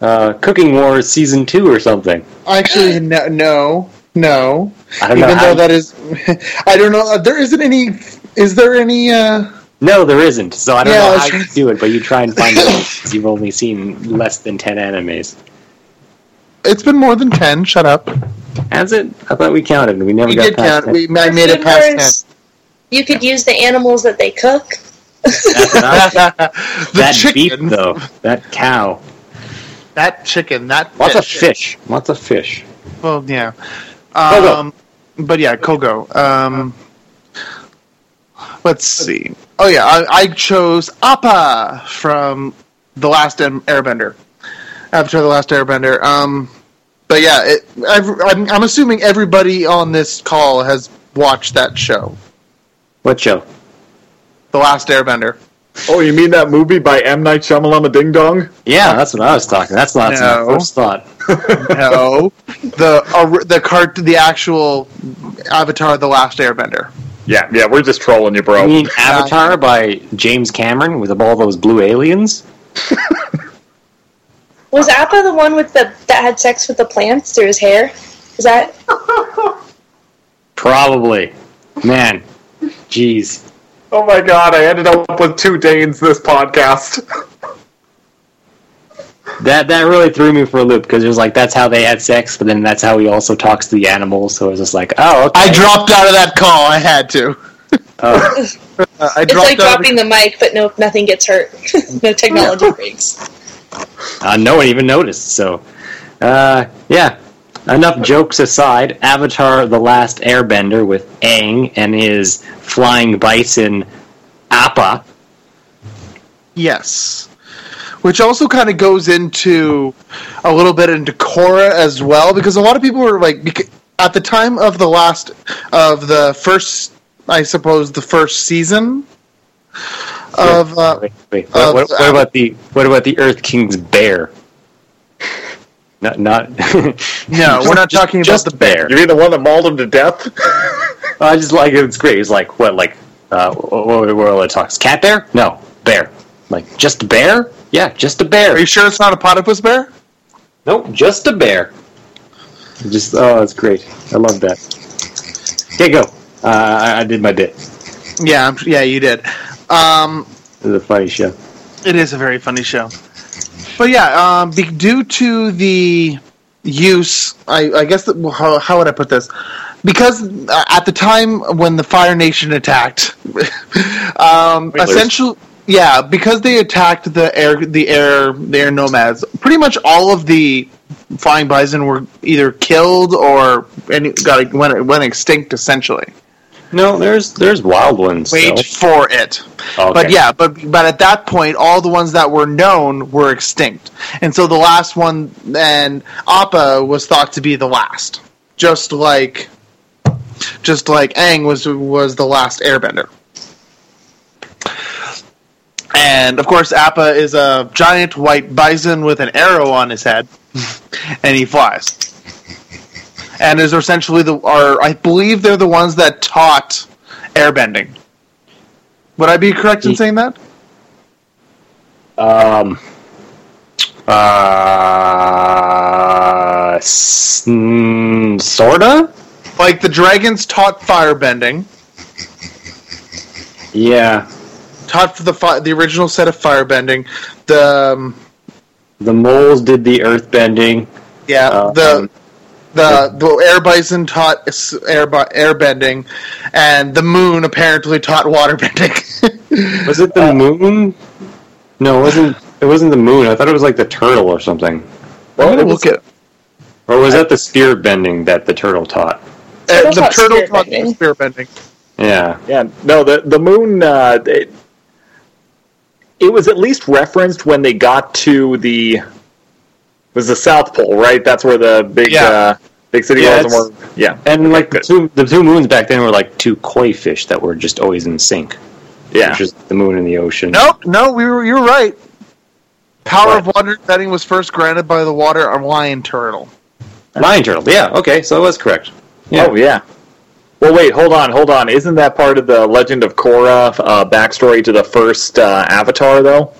uh, Cooking Wars season two or something. Actually, no, no, no. I don't know. Even how- though that is, I don't know. There isn't any. Is there any? uh no, there isn't. So I don't Yeah, know was how you do it, but you try and find it because you've only seen less than ten animes. It's been more than ten. Shut up. Has it? I thought we counted. We never We got did past count. 10. We, I made it past ten. You could use the animals that they cook. That's the that chicken, beef, though. That cow. that chicken, that Lots fish. of fish. Lots of fish. Well, yeah. Kogo. Um, but yeah, Kogo. Um, let's see. Oh yeah, I, I chose Appa from the Last Airbender. Avatar: The Last Airbender. Um, but yeah, it, I've, I'm, I'm assuming everybody on this call has watched that show, What show? The Last Airbender. Oh, you mean that movie by M Night Shyamalan, Ding Dong? Yeah, that's what I was talking. That's not that's No. my first thought. No, the uh, the cart, the actual Avatar: The Last Airbender. Yeah, yeah, we're just trolling you, bro. You mean Avatar by James Cameron with all those blue aliens? Was Appa the one with the that had sex with the plants through his hair? Is that Probably. Man, jeez. Oh my god, I ended up with two Danes this podcast. That that really threw me for a loop because it was like that's how they had sex, but then that's how he also talks to the animals. So it was just like, oh, okay. I dropped out of that call. I had to. Oh, Uh, I it's like out of dropping the mic, but no, nothing gets hurt. no technology breaks. uh, no one even noticed. So, uh, yeah. Enough jokes aside, Avatar: The Last Airbender with Aang and his flying bison Appa. Yes. Which also kind of goes into a little bit into Korra as well, because a lot of people were like, at the time of the last, of the first, I suppose, the first season of. Uh, Wait, wait. What, what, what about the what about the Earth King's bear? Not not. no, we're not talking about just the bear. You mean the one that mauled him to death? I just like. It's great. It's like what like uh, what, what, what all it talks? Cat bear? No, bear. Like just bear? Yeah, just a bear. Are you sure it's not a platypus bear? Nope, just a bear. Just oh, it's great. I love that. Okay, go. Uh, I, I did my bit. Yeah, I'm, yeah, you did. Um, It was a funny show. it is a very funny show. But yeah, um, be, due to the use, I, I guess, that, how, how would I put this? Because uh, at the time when the Fire Nation attacked, um, essentially, yeah, because they attacked the air, the air, the air nomads. Pretty much all of the flying bison were either killed or any, got went went extinct. Essentially, No, there's there's wild ones. wait still. for it. Okay. But yeah, but but at that point, all the ones that were known were extinct, and so the last one, and Appa was thought to be the last, just like, just like Aang was was the last Airbender. And of course, Appa is a giant white bison with an arrow on his head, and he flies. And is essentially the, are I believe they're the ones that taught airbending. Would I be correct in saying that? Um. Uh. s- mm, sorta. Like the dragons taught firebending, Yeah. Taught for the fi- the original set of firebending. The um, The moles did the earth bending. yeah Uh, the um, the the air bison taught s- air bending, and the moon apparently taught water bending. Was it the moon? No, it wasn't. It wasn't the moon. I thought it was like the turtle or something. I'm gonna it was- look at Or was that the spear bending that the turtle taught? uh, the turtle taught spear bending. Yeah. Yeah, no, the the moon. Uh, it, it was at least referenced when they got to the was the South Pole, right? That's where the big Yeah. uh, big city Yeah, was. And it's- yeah, And like the two, the two moons back then were like two koi fish that were just always in sync. yeah. Which is the moon and the ocean. Nope, no, we were you're right. Power What? of water setting was first granted by the water or lion turtle. Lion turtle. Yeah. Okay. So it was correct. Yeah. Oh yeah. Well, wait, hold on, hold on. Isn't that part of the Legend of Korra uh, backstory to the first uh, Avatar, though?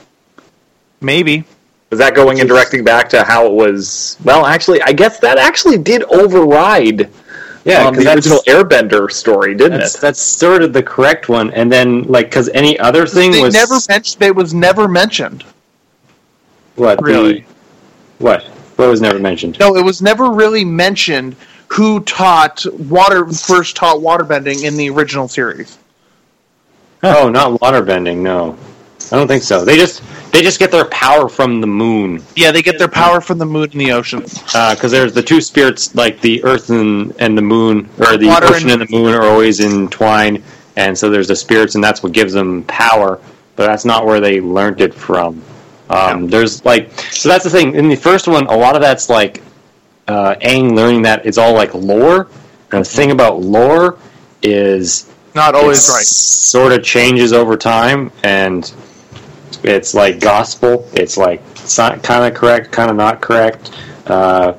Maybe. Is that going and directing back to how it was? Well, actually, I guess that actually did override Yeah. um, 'cause the original Airbender story, didn't it? that's sort of the correct one. And then like because any other thing They was never mentioned. It was never mentioned. what Really? the- what what was never mentioned. No, it was never really mentioned who taught water first taught waterbending in the original series. Oh, not water bending. No, I don't think so. They just they just get their power from the moon. Yeah, they get their power from the moon and the ocean. because there's the two spirits, like the earth and, and the moon, or the Water ocean and- and, the moon are always entwined, and so there's the spirits, and that's what gives them power. But that's not where they learned it from. Um, There's like, so that's the thing. In the first one, a lot of that's like uh, Aang learning that it's all like lore. And the thing about lore is Not always right. Sort of changes over time, and it's like gospel. It's like kind of correct, kind of not correct. Uh,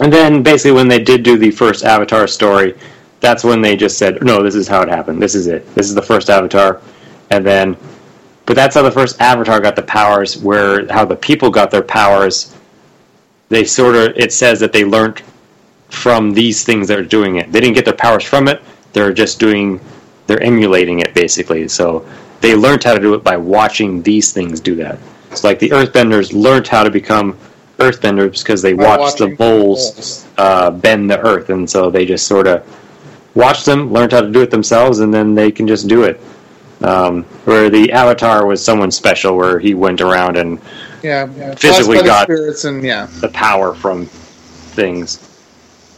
and then basically, when they did do the first Avatar story, that's when they just said, "No, this is how it happened. This is it. This is the first Avatar." And then, but that's how the first Avatar got the powers. Where how the people got their powers. They sort of it says that they learned from these things that are doing it. They didn't get their powers from it. They're just doing, they're emulating it basically. So they learned how to do it by watching these things do that. It's like the Earthbenders learned how to become Earthbenders because they By watched the moles. uh, bend the Earth, and so they just sort of watched them, learned how to do it themselves, and then they can just do it. Um, where the Avatar was someone special, where he went around and Yeah, yeah. Physically Blessed by the got- spirits and yeah. the power from things.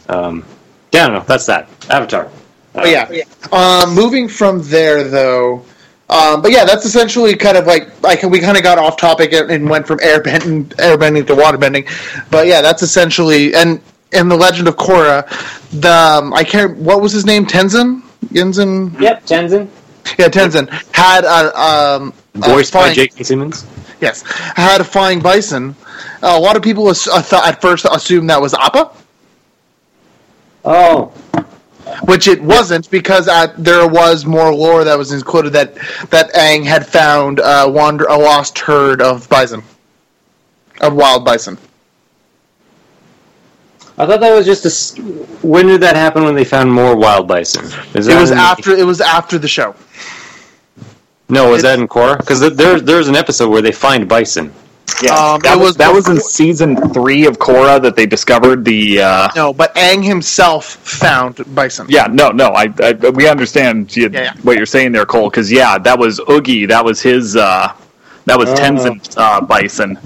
Um, yeah, I don't know. That's that Avatar. Uh, But yeah. Um, moving from there, though. Um, but yeah, that's essentially kind of like like we kind of got off topic and, and went from airbending, airbending to waterbending. But yeah, that's essentially and in the Legend of Korra, the um, I can't what was his name Tenzin Yinzin Yep, Tenzin. yeah Tenzin had a um a Voiced by J.K. Simmons. Yes had a flying bison. a lot of people uh, thought at first assumed that was Appa. Oh, which it wasn't because uh, there was more lore that was included that that Aang had found uh, wander a lost herd of bison, of wild bison. I thought that was just a. s- When did that happen? When they found more wild bison? Is It was after. It was after the show. No, was it- that in Korra? Because there's there's an episode where they find bison. Yeah, Um, that was, was that was in season three of Korra that they discovered the. Uh, No, but Aang himself found bison. yeah, no, no, I, I we understand you, Yeah, yeah. what you're saying there, Cole. Because yeah, that was Oogi. That was his. Uh, that was Oh. Tenzin uh, bison,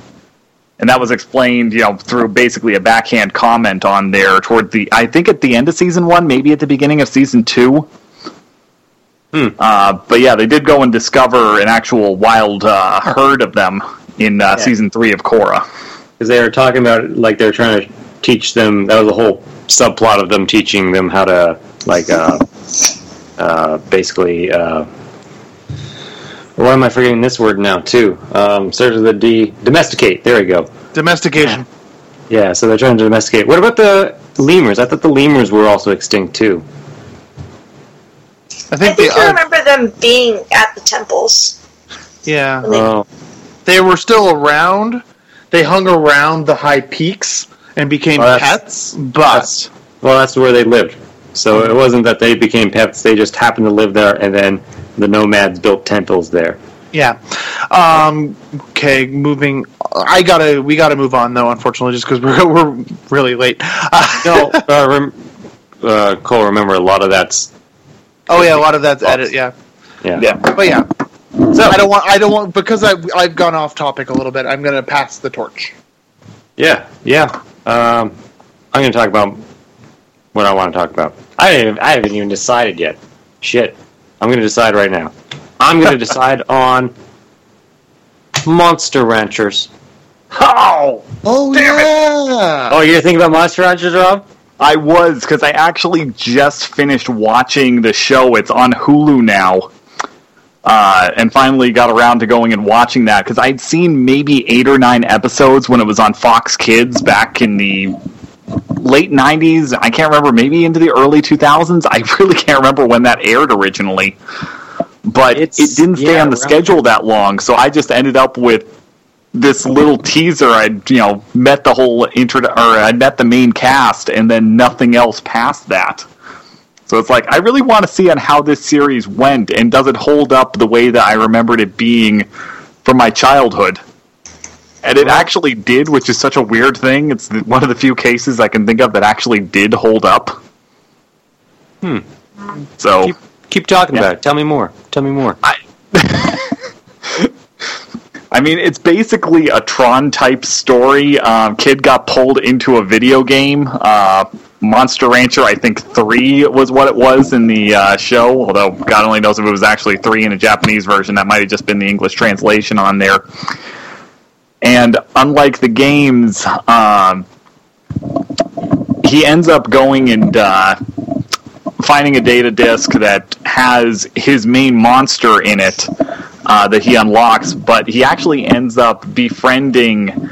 and that was explained, you know, through basically a backhand comment on there toward the. I think at the end of season one, maybe at the beginning of season two. Hmm. Uh, but yeah, they did go and discover an actual wild uh, herd of them in uh, Yeah. season three of Korra. Because they were talking about like they're trying to teach them. That was the whole subplot of them teaching them how to like uh, uh, basically. Uh, why am I forgetting this word now too? Um, starts with a D. Domesticate. There we go. Domestication. Yeah, so they're trying to domesticate. What about the lemurs? I thought the lemurs were also extinct too. I I think they I remember them being at the temples. Yeah, Oh, they were still around. They hung around the high peaks and became that's- pets. But well, that's where they lived. So it wasn't that they became pets; they just happened to live there, and then the nomads built temples there. yeah. Um, okay, moving. I gotta. We gotta move on though. Unfortunately, just because we're we're really late. Uh, No, uh, rem- uh, Cole, remember a lot of that's oh yeah, a lot of that's edit. Yeah, yeah. Yeah. but yeah. So I don't want. I don't want because I I've gone off topic a little bit. I'm gonna pass the torch. Yeah, yeah. Um, I'm going to talk about what I want to talk about. I haven't, I haven't even decided yet. Shit. I'm going to decide right now. I'm going to decide on Monster Ranchers. Oh, Oh Damn it. yeah. Oh, you're thinking about Monster Ranchers, Rob? I was because I actually just finished watching the show. It's on Hulu now, uh, and finally got around to going and watching that because I'd seen maybe eight or nine episodes when it was on Fox Kids back in the late '90s. I can't remember, maybe into the early 2000s. I really can't remember when that aired originally, but It's- it didn't stay yeah, on the schedule that long. So I just ended up with this little teaser i'd you know met the whole intro or i'd met the main cast and then nothing else past that so it's like i really want to see on how this series went and does it hold up the way that i remembered it being from my childhood and it actually did which is such a weird thing it's one of the few cases i can think of that actually did hold up Hmm. so Keep, keep talking Yeah. about it. Tell me more. Tell me more. I mean, it's basically a Tron type story. Um, kid got pulled into a video game. Uh, Monster Rancher, I think three was what it was in the uh, show. Although God only knows if it was actually three in a Japanese version. That might have just been the English translation on there. And unlike the games, um, he ends up going and uh, finding a data disk that has his main monster in it uh, that he unlocks, but he actually ends up befriending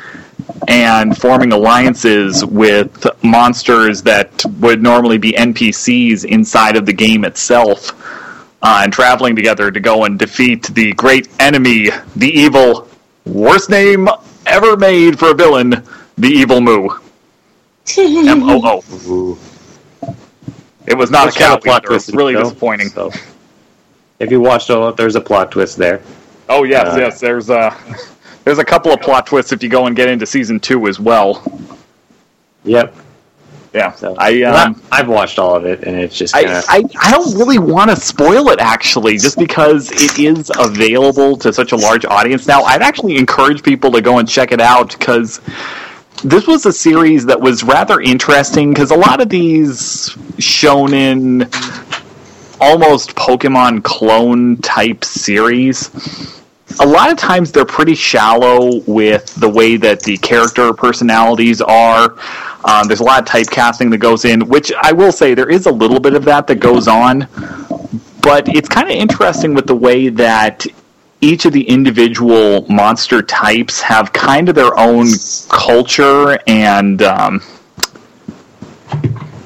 and forming alliances with monsters that would normally be NPCs inside of the game itself, uh, and traveling together to go and defeat the great enemy, the evil, worst name ever made for a villain, the evil Moo. M O O. It was not a cow plot either. It was twist, really disappointing. So, if you watched all, of it, there's a plot twist there. Oh yes, Uh, yes. There's a there's a couple of plot twists if you go and get into season two as well. Yep. Yeah, So I um, I've watched all of it, and it's just kind I, I I don't really want to spoil it actually, just because it is available to such a large audience now. I'd actually encourage people to go and check it out because this was a series that was rather interesting because a lot of these shonen almost Pokemon clone type series a lot of times they're pretty shallow with the way that the character personalities are. Um, there's a lot of typecasting that goes in, which I will say there is a little bit of that that goes on. But it's kind of interesting with the way that each of the individual monster types have kind of their own culture and um,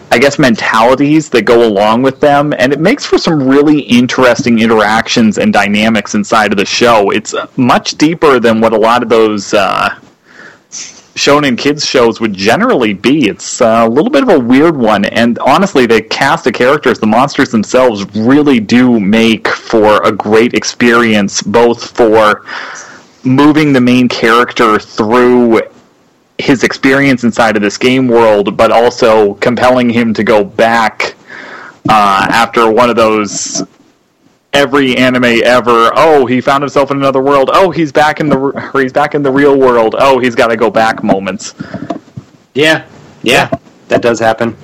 I guess mentalities that go along with them, and it makes for some really interesting interactions and dynamics inside of the show. It's uh, much deeper than what a lot of those uh, shonen kids shows would generally be. It's uh, a little bit of a weird one, and honestly, the cast of characters, the monsters themselves, really do make for a great experience, both for moving the main character through his experience inside of this game world, but also compelling him to go back uh, after one of those every anime ever. Oh, he found himself in another world. Oh, he's back in the he's back in the real world. Oh, he's got to go back moments. Yeah, yeah, that does happen.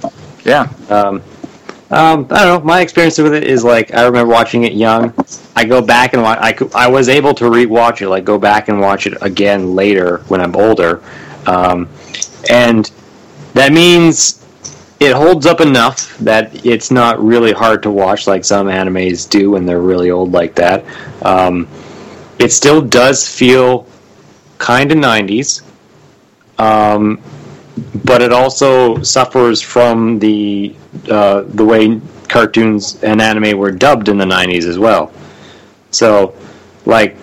Yeah. Um, um, I don't know. My experience with it is like I remember watching it young. I go back and watch. I I was able to rewatch it, like go back and watch it again later when I'm older, um, and that means it holds up enough that it's not really hard to watch like some animes do when they're really old like that. Um, it still does feel kind of 90s, um, but it also suffers from the uh, the way cartoons and anime were dubbed in the 90s as well. So, like,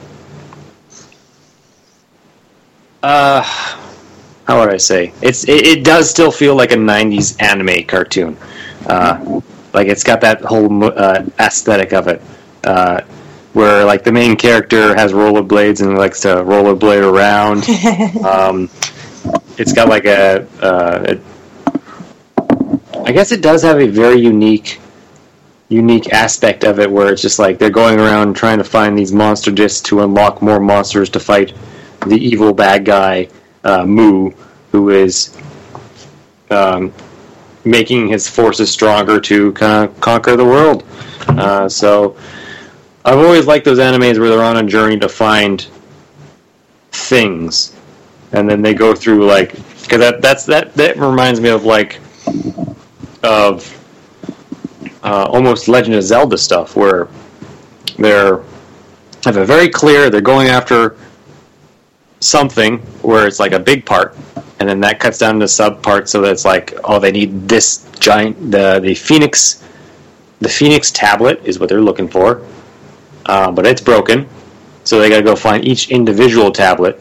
uh, how would I say? It's it, it, does still feel like a '90s anime cartoon. Uh, like it's got that whole uh, aesthetic of it, uh, where like the main character has rollerblades and likes to rollerblade around. um, it's got like a, uh, a, I guess it does have a very unique unique aspect of it where it's just like they're going around trying to find these monster discs to unlock more monsters to fight the evil bad guy uh, Moo, who is um, making his forces stronger to kind of conquer the world. Uh, so I've always liked those animes where they're on a journey to find things, and then they go through like because that that's that that reminds me of like of uh, almost Legend of Zelda stuff where they're have a very clear they're going after something where it's like a big part, and then that cuts down to sub parts so that it's like, oh, they need this giant the the Phoenix, the Phoenix tablet is what they're looking for, uh, but it's broken, so they got to go find each individual tablet,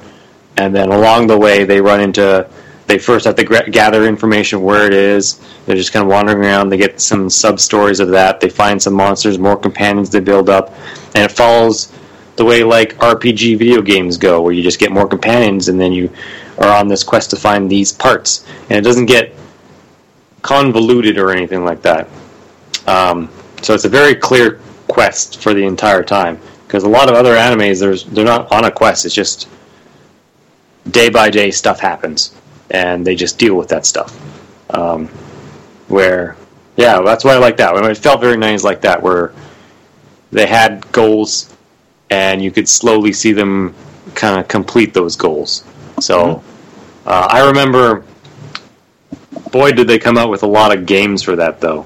and then along the way they run into. They first have to gather information where it is. They're just kind of wandering around. They get some sub stories of that. They find some monsters, more companions they build up, and it follows the way like RPG video games go, where you just get more companions and then you are on this quest to find these parts, and it doesn't get convoluted or anything like that. Um, so it's a very clear quest for the entire time. Because a lot of other animes, there's they're not on a quest. It's just day by day stuff happens, and they just deal with that stuff. Um, where, yeah, that's why I like that. it felt very nice like that, where they had goals and you could slowly see them kind of complete those goals. So mm-hmm. uh, I remember, boy, did they come out with a lot of games for that, though.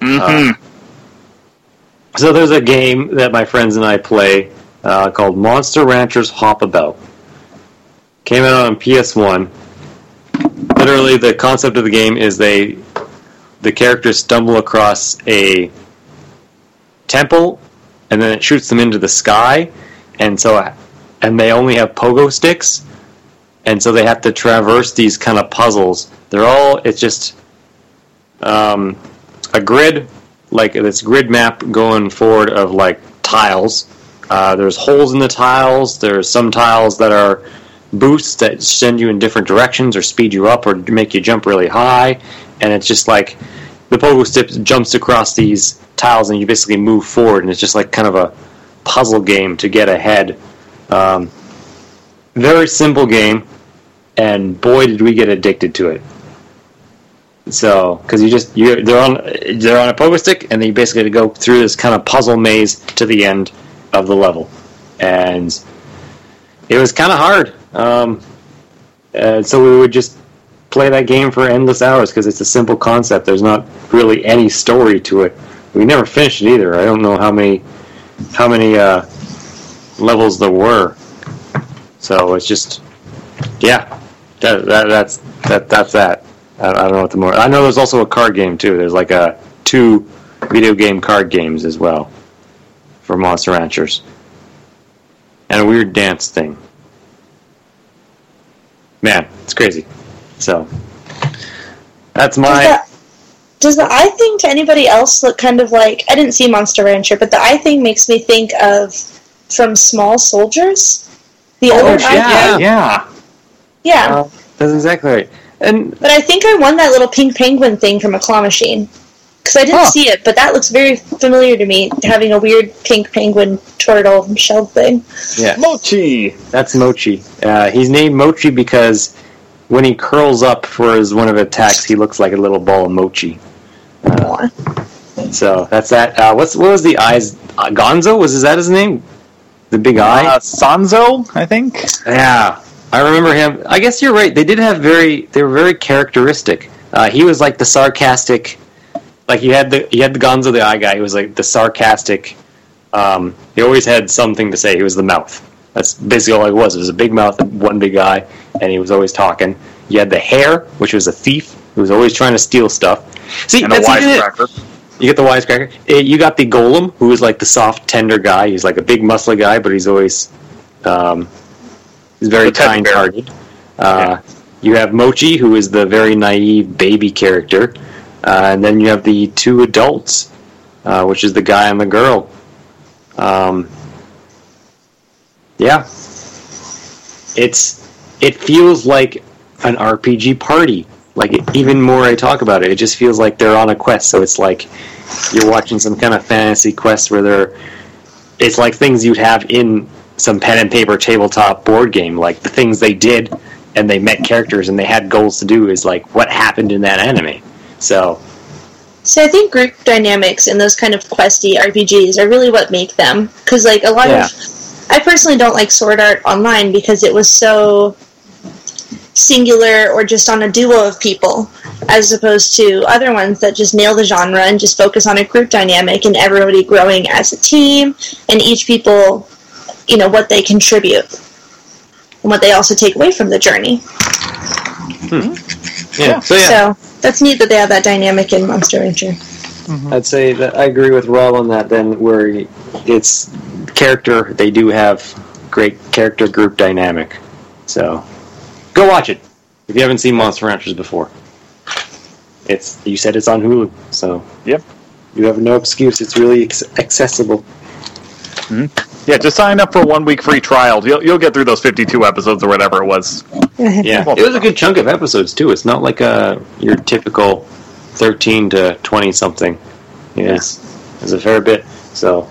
Mm-hmm. Uh, so there's a game that my friends and I play uh, called Monster Ranchers Hop-A-Bout. Came out on PS1. Literally, the concept of the game is they the characters stumble across a temple and then it shoots them into the sky, and so and they only have pogo sticks, and so they have to traverse these kind of puzzles. They're all it's just um, a grid like this grid map going forward of like tiles. Uh, there's holes in the tiles. There's some tiles that are boosts that send you in different directions or speed you up or make you jump really high, and it's just like the pogo stick jumps across these tiles and you basically move forward, and it's just like kind of a puzzle game to get ahead. Um, very simple game, and boy, did we get addicted to it. So, because you just you they're on they're on a pogo stick, and then you basically go through this kind of puzzle maze to the end of the level, and it was kind of hard. Um, and so we would just play that game for endless hours because it's a simple concept. There's not really any story to it we never finished it either. I don't know how many how many uh, levels there were. So it's just yeah, that, that that's that that's that. I, I don't know what the more. I know there's also a card game too. There's like a two video game card games as well for Monster Ranchers, and a weird dance thing. man, it's crazy. So that's Does my the, does the eye thing to anybody else look kind of like I didn't see Monster Rancher, but the eye thing makes me think of from Small Soldiers. The Oh, other eye yeah, yeah. Yeah. uh, that's exactly right. And But I think I won that little pink penguin thing from a claw machine. Because I didn't Huh. see it, but that looks very familiar to me, having a weird pink penguin turtle shell thing. yeah, Mochi. that's Mochi. Uh, he's named Mochi because when he curls up for his one of his attacks, he looks like a little ball of mochi. Aw. So that's that. Uh, what's what was the eyes? Uh, Gonzo was is that his name? The big eye. Uh, Sanzo, I think. Yeah, I remember him. I guess you're right. They did have very. They were very characteristic. Uh, he was like the sarcastic. Like you had the you had the Gonzo the eye guy. He was like the sarcastic. Um, he always had something to say. He was the mouth. That's basically all he was. It was a big mouth, one big eye, and he was always talking. You had the hare, which was a thief who was always trying to steal stuff. See, And that's it. wisecracker. You get the wisecracker. Uh, You got the golem, who is like the soft, tender guy. He's like a big, muscly guy, but he's always um, he's very The teddy bear. kind-hearted. Uh, You have Mochi, who is the very naive baby character, uh, and then you have the two adults, uh, which is the guy and the girl. Um, yeah, it's it feels like an RPG party. Like even more I talk about it, it just feels like they're on a quest. So it's like you're watching some kind of fantasy quest where they're. It's like things you'd have in some pen and paper tabletop board game, like the things they did, and they met characters and they had goals to do. Is like what happened in that anime. So So I think group dynamics and those kind of questy RPGs are really what make them. Because like a lot Yeah. of, I personally don't like Sword Art Online because it was so singular or just on a duo of people, as opposed to other ones that just nail the genre and just focus on a group dynamic and everybody growing as a team and each people, you know, what they contribute and what they also take away from the journey. Hmm. yeah, so yeah, So that's neat that they have that dynamic in Monster Rancher. Mm-hmm. I'd say that I agree with Rob on that. Then where it's character, they do have great character group dynamic. So go watch it if you haven't seen Monster Ranchers before. It's you said it's on Hulu, so Yep. you have no excuse. It's really ex- accessible. Mm-hmm. Yeah, just sign up for a one week free trial. You'll, you'll get through those 52 episodes or whatever it was. Yeah, it was a good chunk of episodes too. It's not like a your typical thirteen to twenty something. Yes, it's a fair bit. So,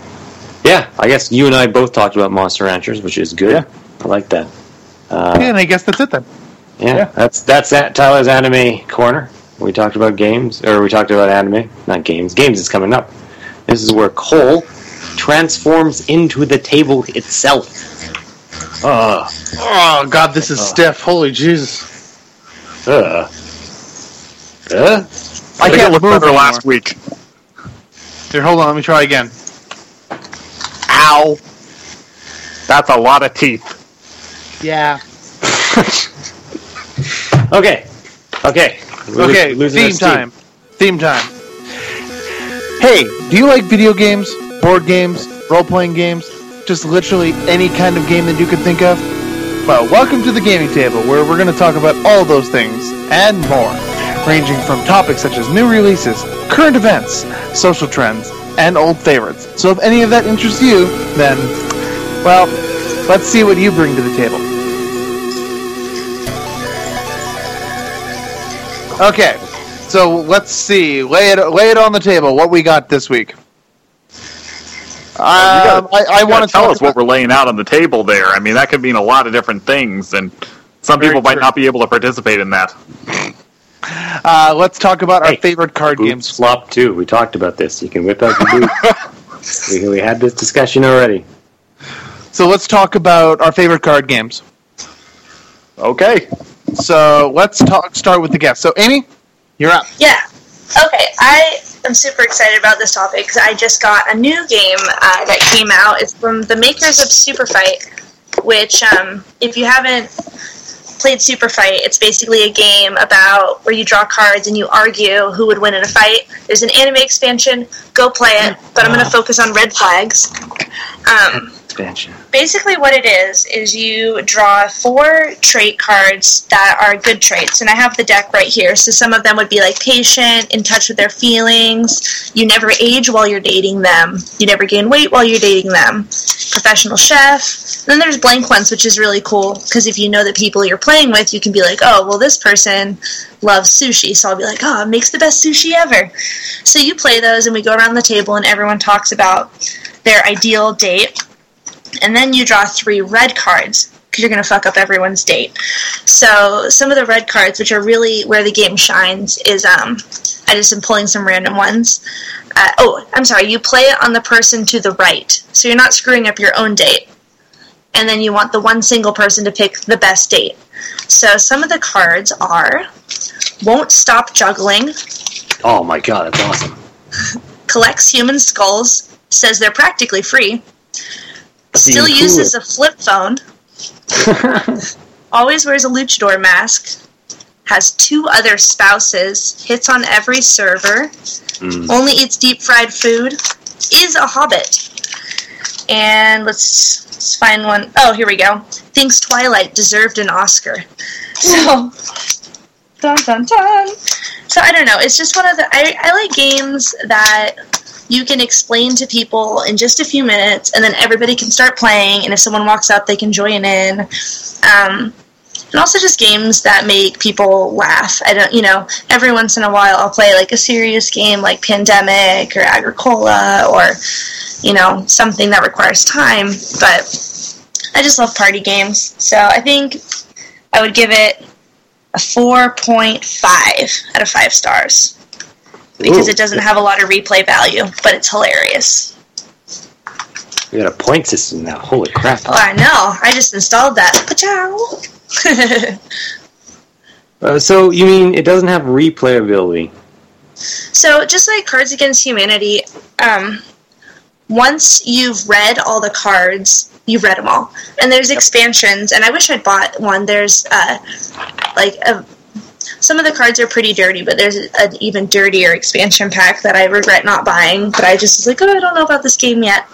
yeah, I guess you and I both talked about Monster Ranchers, which is good. Yeah. I like that. Uh, Yeah, and I guess that's it then. yeah, Yeah. that's that's that Tyler's anime corner. We talked about games, or we talked about anime, not games. Games is coming up. This is where Cole transforms into the table itself. Uh, Oh god, this is stiff. Holy Jesus! uh, uh. I can't move better anymore. last week. Here, hold on. Let me try again. Ow. That's a lot of teeth. Yeah. Okay. Okay. Okay. Lo- losing Theme time. Theme time. Hey, do you like video games, board games, role-playing games, just literally any kind of game that you could think of? Well, welcome to the gaming table, where we're going to talk about all those things and more, ranging from topics such as new releases, current events, social trends, and old favorites. So if any of that interests you, then, well, let's see what you bring to the table. Okay, so let's see. Lay it, lay it on the table. What we got this week? Um, gotta- I, I want gotta tell us what we're laying out on the table there. I mean, that could mean a lot of different things, and some Very people might true. not be able to participate in that. Uh, let's talk about our favorite card Boots games. flop too. We talked about this. You can whip out the boot. we, we had this discussion already. So let's talk about our favorite card games. Okay. So let's talk. Start with the guest. So Amy, you're up. Yeah. Okay, I am super excited about this topic because I just got a new game uh, that came out. It's from the makers of Super Fight, which, um, if you haven't played Super Fight, it's basically a game about where you draw cards and you argue who would win in a fight. There's an anime expansion. Go play it, but I'm going to focus on red flags. Um, expansion. Basically, what it is is you draw four trait cards that are good traits, and I have the deck right here. So some of them would be like patient, in touch with their feelings. You never age while you're dating them. You never gain weight while you're dating them. Professional chef. And then there's blank ones, which is really cool because if you know the people you're playing with, you can be like, oh, well, this person loves sushi, so I'll be like, oh, it makes the best sushi ever. So you play those, and we go around the table, and everyone talks about their ideal date. And then you draw three red cards because you're going to fuck up everyone's date. So some of the red cards, which are really where the game shines, is um, I just am pulling some random ones. Uh, oh, I'm sorry. You play it on the person to the right, so you're not screwing up your own date. And then you want the one single person to pick the best date. So some of the cards are won't stop juggling, Oh my god, that's awesome. collects human skulls, says they're practically free, still even uses a flip phone, always wears a luchador mask, has two other spouses, hits on every server, Mm. only eats deep fried food, is a hobbit. And let's, let's find one. Oh, here we go. Thinks Twilight deserved an Oscar. So, dun dun dun. So I don't know. It's just one of the. I, I like games that you can explain to people in just a few minutes, and then everybody can start playing. And if someone walks up, they can join in. Um, and also just games that make people laugh. I don't, you know, every once in a while I'll play like a serious game like Pandemic or Agricola or, you know, something that requires time. But I just love party games. So I think I would give it a 4.5 out of 5 stars because Ooh. it doesn't have a lot of replay value, but it's hilarious. We got a point system now. Holy crap. Oh, I know. I just installed that. Pachow. Uh, so you mean it doesn't have replayability? So, just like Cards Against Humanity, um, once you've read all the cards, you've read them all. And there's expansions, and I wish I'd bought one. There's uh, like a, some of the cards are pretty dirty, but there's an even dirtier expansion pack that I regret not buying. But I just was like, oh, I don't know about this game yet.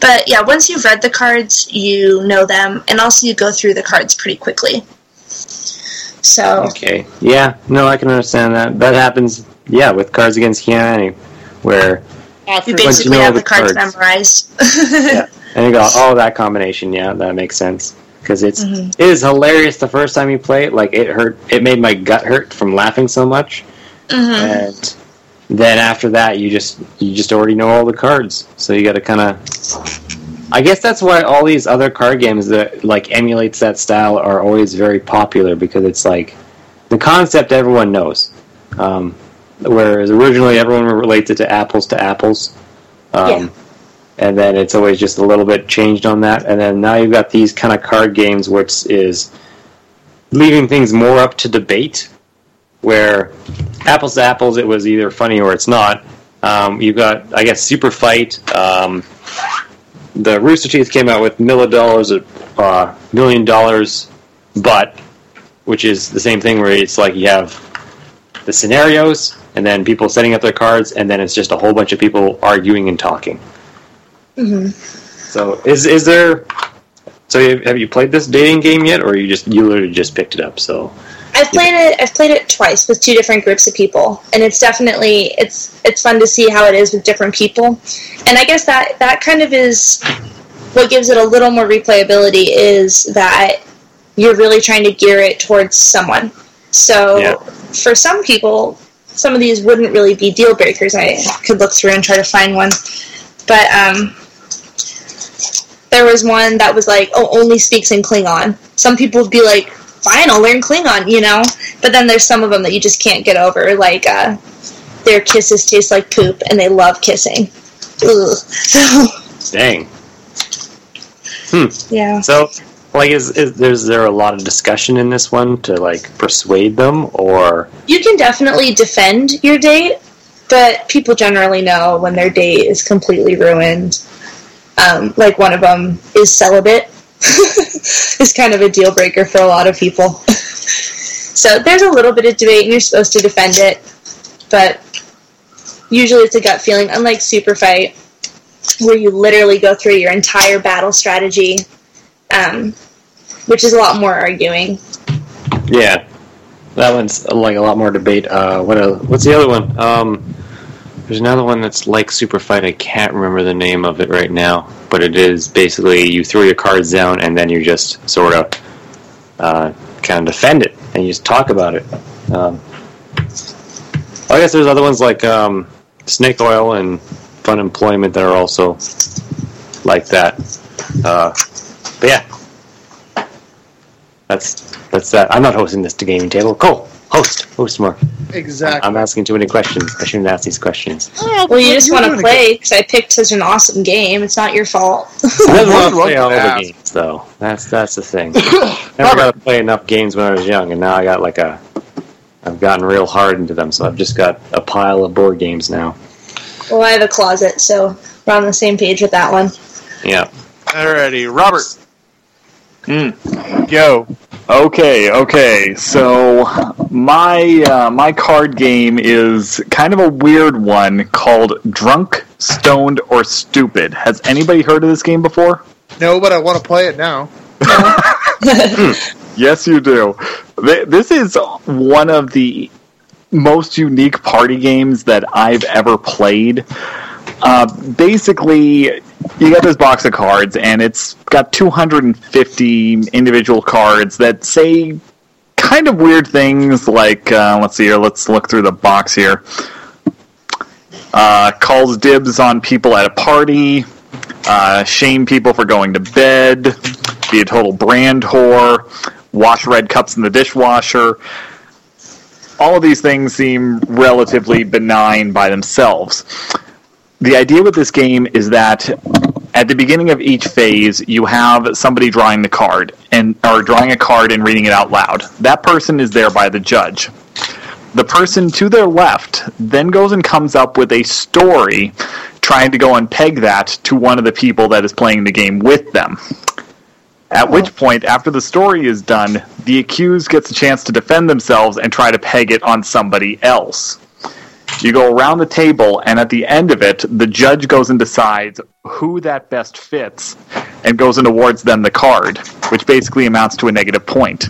But yeah, once you've read the cards, you know them, and also you go through the cards pretty quickly. So Okay. Yeah. No, I can understand that. That happens. Yeah, with Cards Against Humanity, where you Once you basically know have the the cards, cards. memorized. yeah, and you go, oh, that combination. Yeah, that makes sense because it's Mhm. it is hilarious the first time you play it. Like it hurt. It made my gut hurt from laughing so much. Mhm. and then after that you just you just already know all the cards so you got to kind of i guess that's why all these other card games that like emulates that style are always very popular because it's like the concept everyone knows um, whereas originally everyone relates it to apples to apples um, Yeah. And then it's always just a little bit changed on that and then now you've got these kind of card games which is leaving things more up to debate where apples to apples, it was either funny or it's not. Um, you got, I guess, Super Fight. Um, the Rooster Teeth came out with million dollars, uh, million dollars, but which is the same thing where it's like you have the scenarios and then people setting up their cards, and then it's just a whole bunch of people arguing and talking. Mhm. So, is is there? So, have have you played this dating game yet, or you just you literally just picked it up? So, I've played it. I've played it twice with two different groups of people, and it's definitely it's it's fun to see how it is with different people. And I guess that that kind of is what gives it a little more replayability is that you're really trying to gear it towards someone. So Yeah. for some people, some of these wouldn't really be deal breakers. I could look through and try to find one, but um, there was one that was like, oh, only speaks in Klingon. Some people would be like, fine, I'll learn Klingon, you know. But then there's some of them that you just can't get over, like uh, their kisses taste like poop, and they love kissing. Ugh. So dang. yeah, So, like, is, is there's there a lot of discussion in this one to like persuade them, or you can definitely defend your date, but people generally know when their date is completely ruined. Um, like one of them is celibate. is kind of a deal breaker for a lot of people. so there's a little bit of debate, and you're supposed to defend it, but usually it's a gut feeling. Unlike Super Fight, where you literally go through your entire battle strategy, um, which is a lot more arguing. Yeah, that one's like a lot more debate. Uh, what a, what's the other one? Um, there's another one that's like Super Fight. I can't remember the name of it right now, but it is basically you throw your cards down and then you just sort of uh, kind of defend it and you just talk about it. Um, I guess there's other ones like um, Snake Oil and Fun Employment that are also like that. Uh, but yeah, that's that's that. I'm not hosting this to gaming table. Cole, host, host more. Exactly. I'm asking too many questions. I shouldn't ask these questions. Oh, well, you just want to play because I picked such an awesome game. It's not your fault. I don't want to play all the games, though. That's that's the thing. I never got to play enough games when I was young, and now I got like a. I've gotten real hard into them, so I've just got a pile of board games now. well, I have a closet, so we're on the same page with that one. Yeah. Alrighty, Robert. Hmm. Go. Okay, okay. So my uh, my card game is kind of a weird one called Drunk, Stoned, or Stupid. Has anybody heard of this game before? No, but I want to play it now. Yes, you do. This is one of the most unique party games that I've ever played. Uh, basically, you got this box of cards, and it's got 250 individual cards that say kind of weird things like, uh, let's see here, let's look through the box here. Uh, calls dibs on people at a party, uh, shame people for going to bed, be a total brand whore, wash red cups in the dishwasher. All of these things seem relatively benign by themselves. The idea with this game is that at the beginning of each phase, you have somebody drawing the card and or drawing a card and reading it out loud. That person is there by the judge. The person to their left then goes and comes up with a story trying to go and peg that to one of the people that is playing the game with them. At which point, after the story is done, the accused gets a chance to defend themselves and try to peg it on somebody else. You go around the table, and at the end of it, the judge goes and decides who that best fits and goes and awards them the card, which basically amounts to a negative point.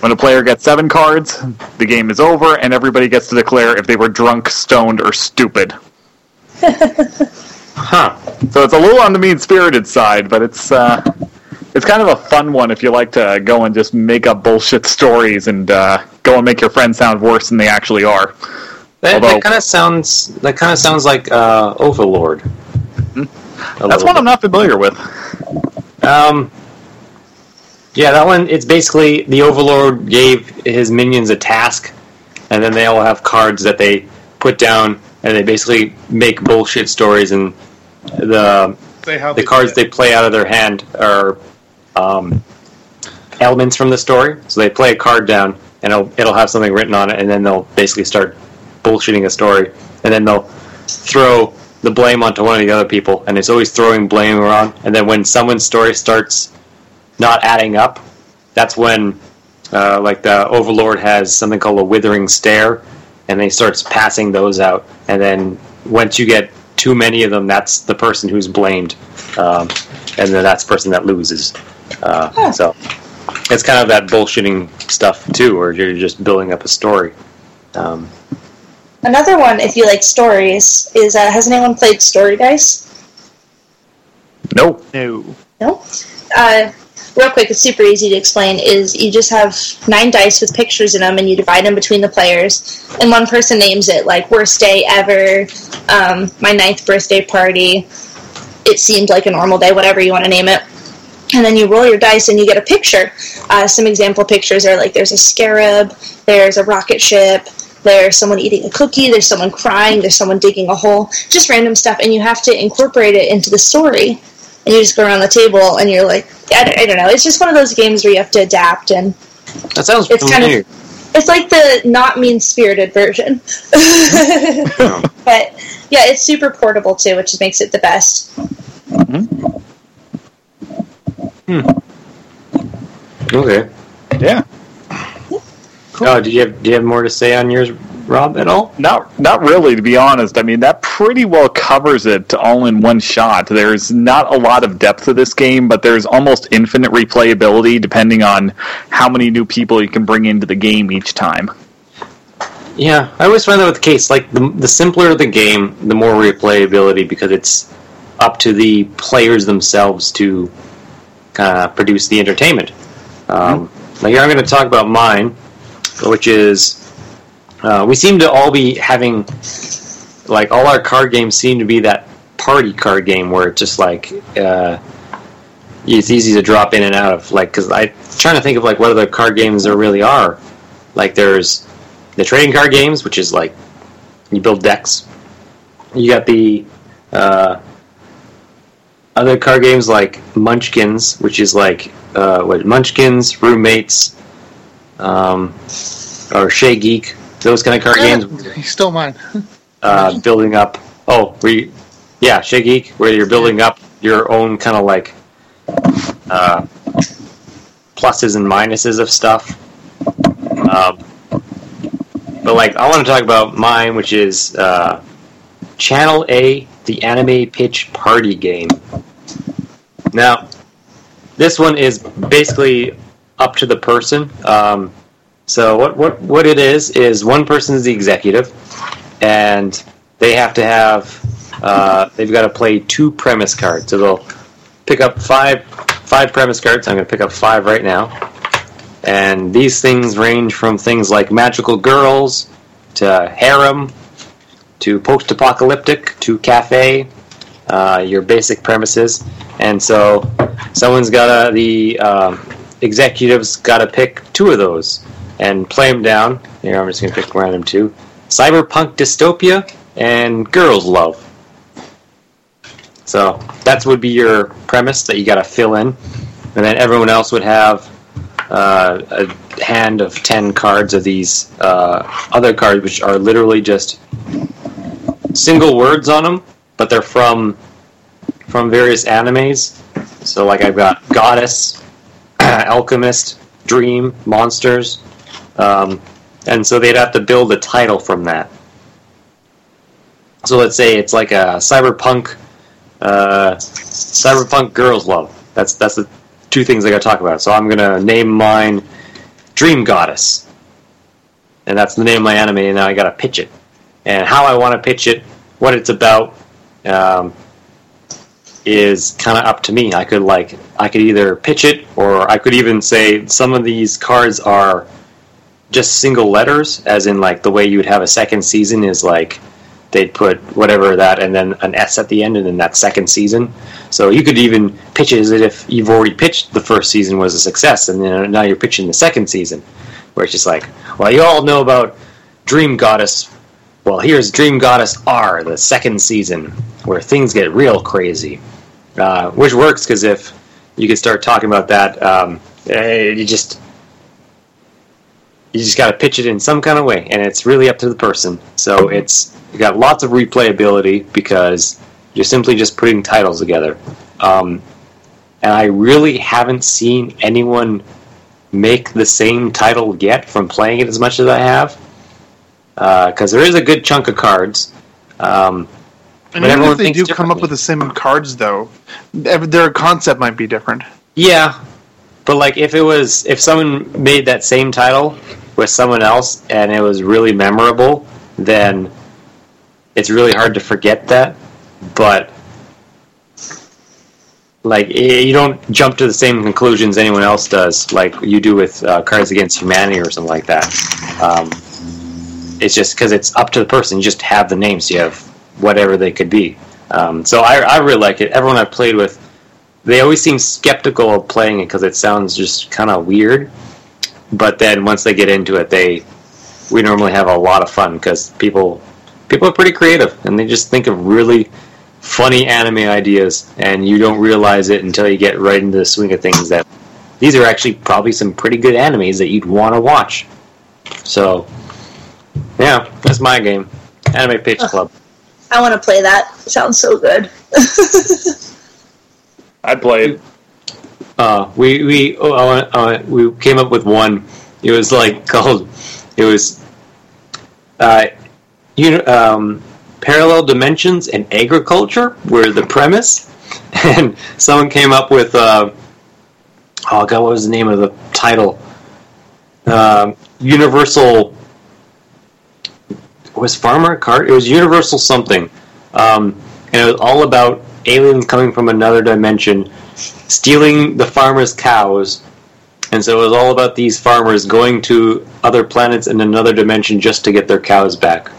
When a player gets seven cards, the game is over, and everybody gets to declare if they were drunk, stoned, or stupid. Huh. So it's a little on the mean spirited side, but it's uh, it's kind of a fun one if you like to go and just make up bullshit stories and uh, go and make your friends sound worse than they actually are. That, Although- that kind of sounds. That kind of sounds like uh, Overlord. That's little one I'm not familiar with. Um, yeah, that one. It's basically the Overlord gave his minions a task, and then they all have cards that they put down, and they basically make bullshit stories, and the the cards they play out of their hand are um, elements from the story. So they play a card down, and it'll, it'll have something written on it, and then they'll basically start bullshitting a story, and then they'll throw the blame onto one of the other people, and it's always throwing blame around. And then when someone's story starts not adding up, that's when uh, like the Overlord has something called a withering stare, and then he starts passing those out. And then once you get too many of them, that's the person who's blamed, um, and then that's the person that loses. Uh, Huh. So it's kind of that bullshitting stuff too, where you're just building up a story. Um, Another one, if you like stories, is uh, has anyone played Story Dice? Nope. No. No. Uh, real quick, it's super easy to explain. Is you just have nine dice with pictures in them, and you divide them between the players, and one person names it like worst day ever, um, my ninth birthday party. It seemed like a normal day, whatever you want to name it. And then you roll your dice, and you get a picture. Uh, some example pictures are like there's a scarab, there's a rocket ship, there's someone eating a cookie, there's someone crying, there's someone digging a hole, just random stuff, and you have to incorporate it into the story and you just go around the table and you're like, I don't, I don't know. It's just one of those games where you have to adapt, and that sounds It's kind of- familiar. it's like the not mean spirited version. but yeah, it's super portable too, which makes it the best. Mm-hmm. Hmm. Okay. Yeah. Oh, do you have do you have more to say on yours, Rob, at all? Not, not really, to be honest. I mean, that pretty well covers it all in one shot. There's not a lot of depth to this game, but there's almost infinite replayability depending on how many new people you can bring into the game each time. Yeah, I always find that with the case. Like the the simpler the game, the more replayability because it's up to the players themselves to kind of produce the entertainment. Um, mm-hmm. Now here I'm going to talk about mine, which is uh, we seem to all be having like all our card games seem to be that party card game where it's just like uh, it's easy to drop in and out of. Like because I'm trying to think of like what other card games there really are. Like there's the trading card games, which is like you build decks. You got the uh, other card games like Munchkins, which is like uh, what Munchkins, roommates, um, or Chez Geek, those kind of card yeah, games. He's still mine. uh, building up. Oh, we, yeah, Chez Geek, where you're building up your own kind of like uh, pluses and minuses of stuff. Um, but like, I want to talk about mine, which is uh, Channel A, the anime pitch party game. Now, this one is basically up to the person. Um, so what what what it is is one person is the executive, and they have to have uh, they've got to play two premise cards. So they'll pick up five five premise cards. I'm going to pick up five right now. And these things range from things like magical girls to harem to post apocalyptic to cafe, uh, your basic premises. And so someone's got the um, executives got to pick two of those and play them down. Here, I'm just going to pick random two Cyberpunk Dystopia and Girls Love. So that would be your premise that you got to fill in. And then everyone else would have uh, a hand of 10 cards of these uh, other cards, which are literally just single words on them, but they're from from various animes. So, like, I've got Goddess, Alchemist, Dream, Monsters. Um, and so they'd have to build a title from that. So let's say it's like a cyberpunk, uh, cyberpunk girls love. That's that's the two things I got to talk about. So I'm gonna name mine Dream Goddess, and that's the name of my anime. And now I got to pitch it, and how I want to pitch it, what it's about, um, is kind of up to me. I could like I could either pitch it, or I could even say some of these cards are just single letters, as in like the way you would have a second season is like they'd put whatever that and then an S at the end and then that second season. So you could even pitch it as if you've already pitched the first season was a success and then now you're pitching the second season. Where it's just like, well, you all know about Dream Goddess. Well, here's Dream Goddess R, the second season, where things get real crazy. Uh, which works because if you could start talking about that, um, eh, you just you just got to pitch it in some kind of way, and it's really up to the person. So it's you got lots of replayability because you're simply just putting titles together. Um, and I really haven't seen anyone make the same title yet from playing it as much as I have. Because uh, there is a good chunk of cards. Um, and even if they do come up with the same cards, though, their concept might be different. Yeah, but like if it was if someone made that same title with someone else and it was really memorable, then it's really hard to forget that. But like you don't jump to the same conclusions anyone else does, like you do with uh, Cards Against Humanity or something like that. Um, it's just because it's up to the person. You just have the names. You have whatever they could be. Um, so I, I really like it. Everyone I've played with, they always seem skeptical of playing it because it sounds just kind of weird. But then once they get into it, they we normally have a lot of fun because people people are pretty creative and they just think of really funny anime ideas and you don't realize it until you get right into the swing of things that these are actually probably some pretty good animes that you'd want to watch so yeah that's my game anime pitch club i want to play that. It sounds so good. I played uh, we we oh, uh, uh, we came up with one. It was like called it was uh, you um, parallel dimensions and agriculture were the premise, and someone came up with uh, oh god, what was the name of the title? Um, Universal was Farmer Cart. It was Universal something, um, and it was all about aliens coming from another dimension, stealing the farmers' cows. And so it was all about these farmers going to other planets in another dimension just to get their cows back.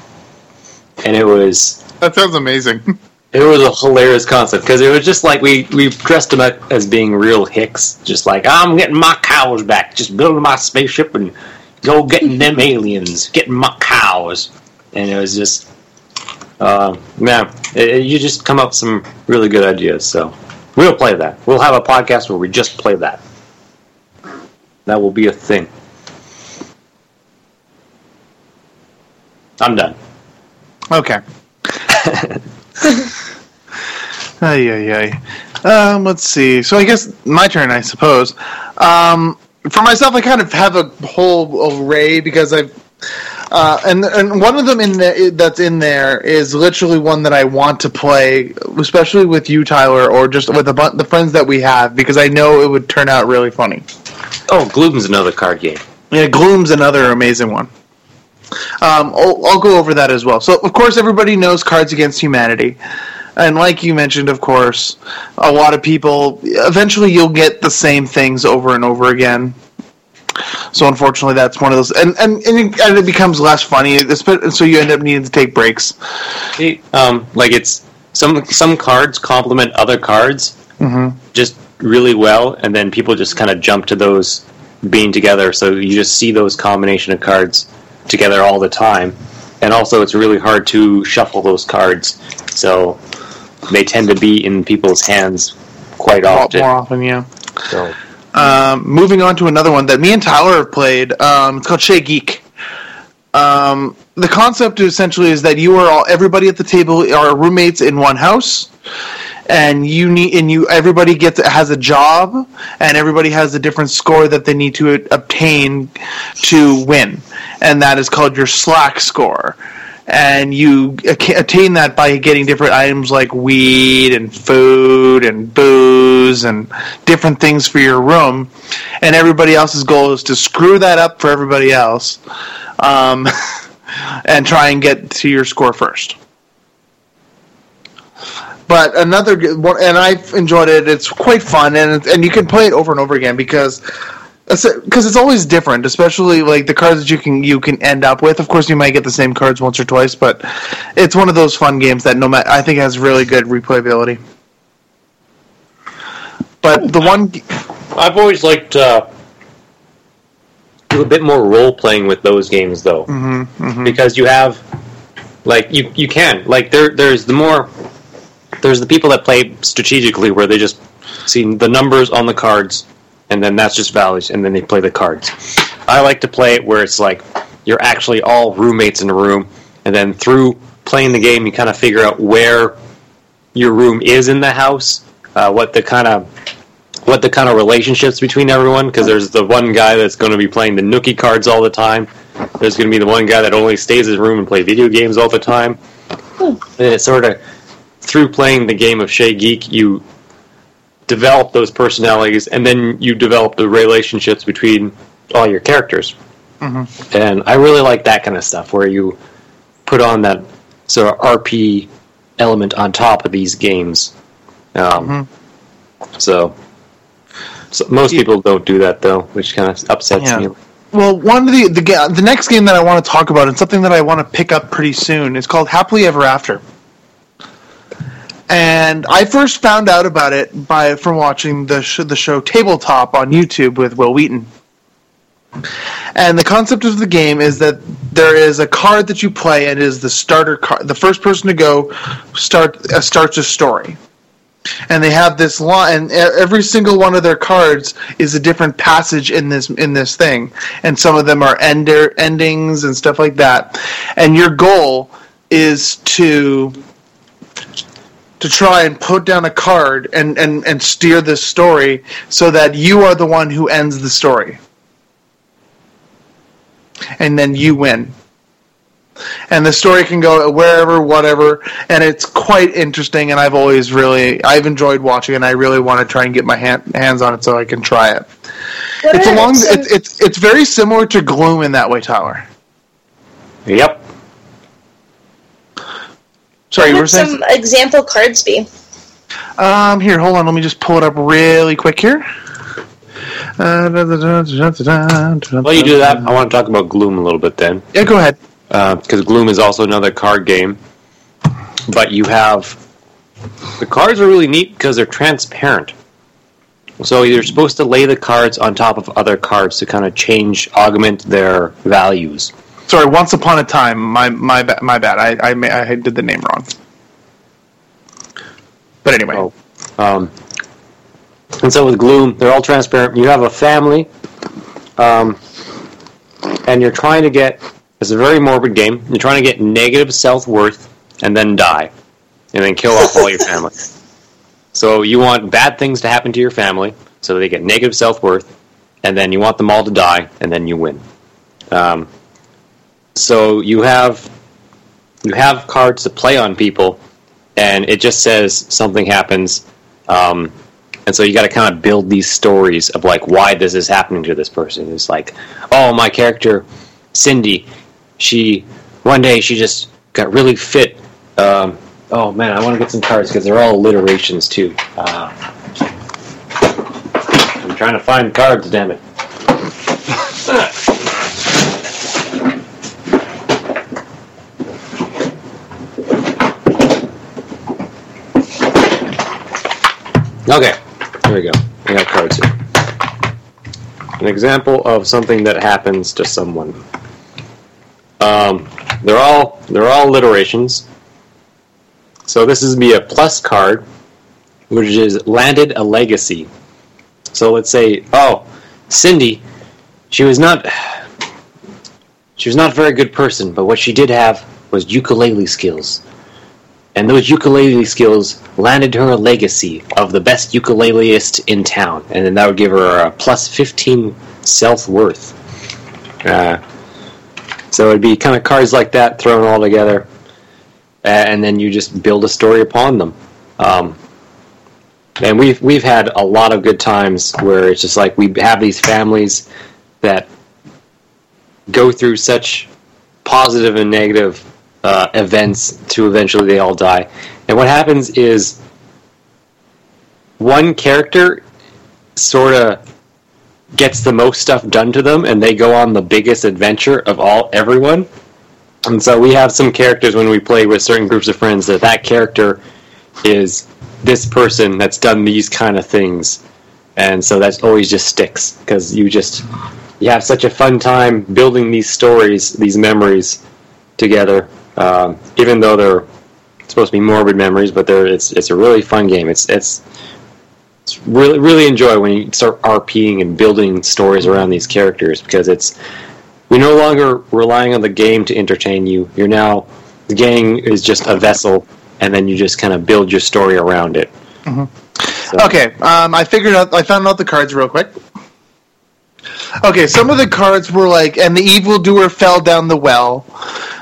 And it was That sounds amazing. it was a hilarious concept because it was just like we we dressed them up as being real hicks, just like I'm getting my cows back, just building my spaceship and go getting them aliens, getting my cows, and it was just, uh, man, it, you just come up with some really good ideas. So we'll play that. We'll have a podcast where we just play that. That will be a thing. I'm done. Okay. Ay, ay, ay. Um, let's see. So I guess my turn, I suppose. Um, for myself, I kind of have a whole array because I've, uh, and and one of them in that's in there is literally one that I want to play, especially with you, Tyler, or just with a bu- the friends that we have, because I know it would turn out really funny. Oh, Gloom's another card game. Yeah, Gloom's another amazing one. Um, I'll, I'll go over that as well. So, of course, everybody knows Cards Against Humanity. And like you mentioned, of course, a lot of people, eventually you'll get the same things over and over again. So, unfortunately, that's one of those. And, and, and, it, and it becomes less funny, so you end up needing to take breaks. Um, like it's some some cards complement other cards Mm-hmm. just really well, and then people just kind of jump to those being together. So you just see those combination of cards together all the time, and also it's really hard to shuffle those cards. So they tend to be in people's hands quite A lot often. more often, yeah. So Um, moving on to another one that me and Tyler have played. Um, it's called Chez Geek. Um, the concept essentially is that you are all everybody at the table are roommates in one house, and you need and you everybody gets has a job, and everybody has a different score that they need to obtain to win, and that is called your Slack score. And you attain that by getting different items like weed and food and booze and different things for your room. And everybody else's goal is to screw that up for everybody else um, and try and get to your score first. But another and I've enjoyed it. It's quite fun, and and you can play it over and over again because because it's always different, especially like the cards that you can you can end up with. Of course, you might get the same cards once or twice, but it's one of those fun games that no matter I think has really good replayability. But the one, I've always liked uh, do a bit more role playing with those games, though. mhm, mhm. because you have like you you can like there there's the more there's the people that play strategically where they just see the numbers on the cards and then that's just values and then they play the cards. I like to play it where it's like you're actually all roommates in a room and then through playing the game you kind of figure out where your room is in the house uh, what the kind of what the kind of relationships between everyone because there's the one guy that's going to be playing the nookie cards all the time. There's going to be the one guy that only stays in his room and play video games all the time. And it's sort of through playing the game of Chez Geek, you develop those personalities, and then you develop the relationships between all your characters. Mhm. And I really like that kind of stuff where you put on that sort of RP element on top of these games. Um, So, so most people don't do that though, which kind of upsets Yeah. me. Well, one of the the the next game that I want to talk about and something that I want to pick up pretty soon is called Happily Ever After. And I first found out about it by from watching the sh- the show Tabletop on YouTube with Wil Wheaton. And the concept of the game is that there is a card that you play, and it is the starter card. The first person to go start uh, starts a story and they have this line and every single one of their cards is a different passage in this in this thing and some of them are ender endings and stuff like that and your goal is to to try and put down a card and and and steer this story so that you are the one who ends the story and then you win and the story can go wherever, whatever, and it's quite interesting. And I've always really, I've enjoyed watching, it, and I really want to try and get my hand, hands on it so I can try it. What it's along, it's, it's it's very similar to Gloom in that way, Tyler. Yep. Sorry, what would some example cards be? Um, here, hold on. Let me just pull it up really quick here. Uh, While you do that, I want to talk about Gloom a little bit then. Yeah, go ahead. Because uh, Gloom is also another card game, but you have the cards are really neat because they're transparent. So you're supposed to lay the cards on top of other cards to kind of change, augment their values. Sorry, once upon a time, my my my bad. I I, I did the name wrong. But anyway. Oh, um, and so with Gloom, they're all transparent. You have a family, um, and you're trying to get. It's a very morbid game. You're trying to get negative self worth and then die, and then kill off all your family. So you want bad things to happen to your family, so they get negative self worth, and then you want them all to die, and then you win. Um, so you have you have cards to play on people, and it just says something happens. Um, and so you got to kind of build these stories of like why this is happening to this person. It's like, oh, my character Cindy, she one day she just got really fit. Um, oh man, I want to get some cards because they're all alliterations too. Uh, I'm trying to find cards. Damn it. Okay. There we go. I got cards here. An example of something that happens to someone. Um, they're all they're all alliterations. So this is be a plus card, which is landed a legacy. So let's say, oh, Cindy, she was not she was not a very good person, but what she did have was ukulele skills and those ukulele skills landed her a legacy of the best ukuleleist in town, and then that would give her a plus 15 self worth. Uh, so it'd be kind of cards like that thrown all together, and then you just build a story upon them. Um, and we've we've had a lot of good times where it's just like we have these families that go through such positive and negative uh, events to eventually they all die. And what happens is one character sort of gets the most stuff done to them, and they go on the biggest adventure of all everyone. And so we have some characters when we play with certain groups of friends that that character is this person that's done these kind of things, and so that always just sticks because you just you have such a fun time building these stories, these memories together um, even though they're supposed to be morbid memories, but they're it's it's a really fun game. It's it's it's really really enjoy when you start RPing and building stories around these characters because it's we're no longer relying on the game to entertain you. You're now the game is just a vessel, and then you just kind of build your story around it. Mm-hmm. So. Okay, um, I figured out. I found out the cards real quick. Okay, some of the cards were like, and the evil doer fell down the well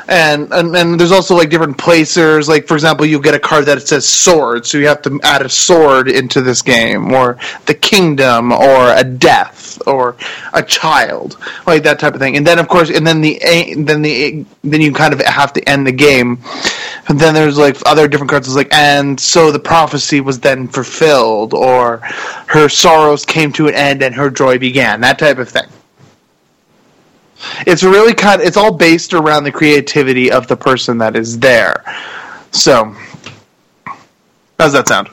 and, and and there's also like different placers. Like for example, you get a card that says sword, so you have to add a sword into this game, or the kingdom, or a death, or a child, like that type of thing. And then of course, and then the then the then you kind of have to end the game. And then there's like other different cards. It's like, and so the prophecy was then fulfilled, or her sorrows came to an end and her joy began. That type of thing. It's really kind. Of, it's all based around the creativity of the person that is there. So, how does that sound?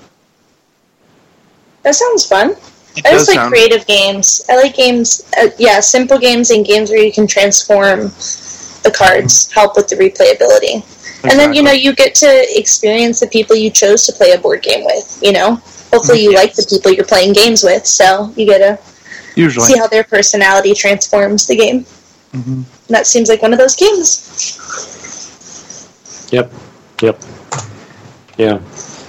That sounds fun. It I just like sound... creative games. I like games, uh, yeah, simple games and games where you can transform the cards, help with the replayability. Exactly. And then, you know, you get to experience the people you chose to play a board game with, you know? Hopefully you like the people you're playing games with, so you get to Usually. see how their personality transforms the game. Mm-hmm. That seems like one of those games. Yep. Yep. Yeah.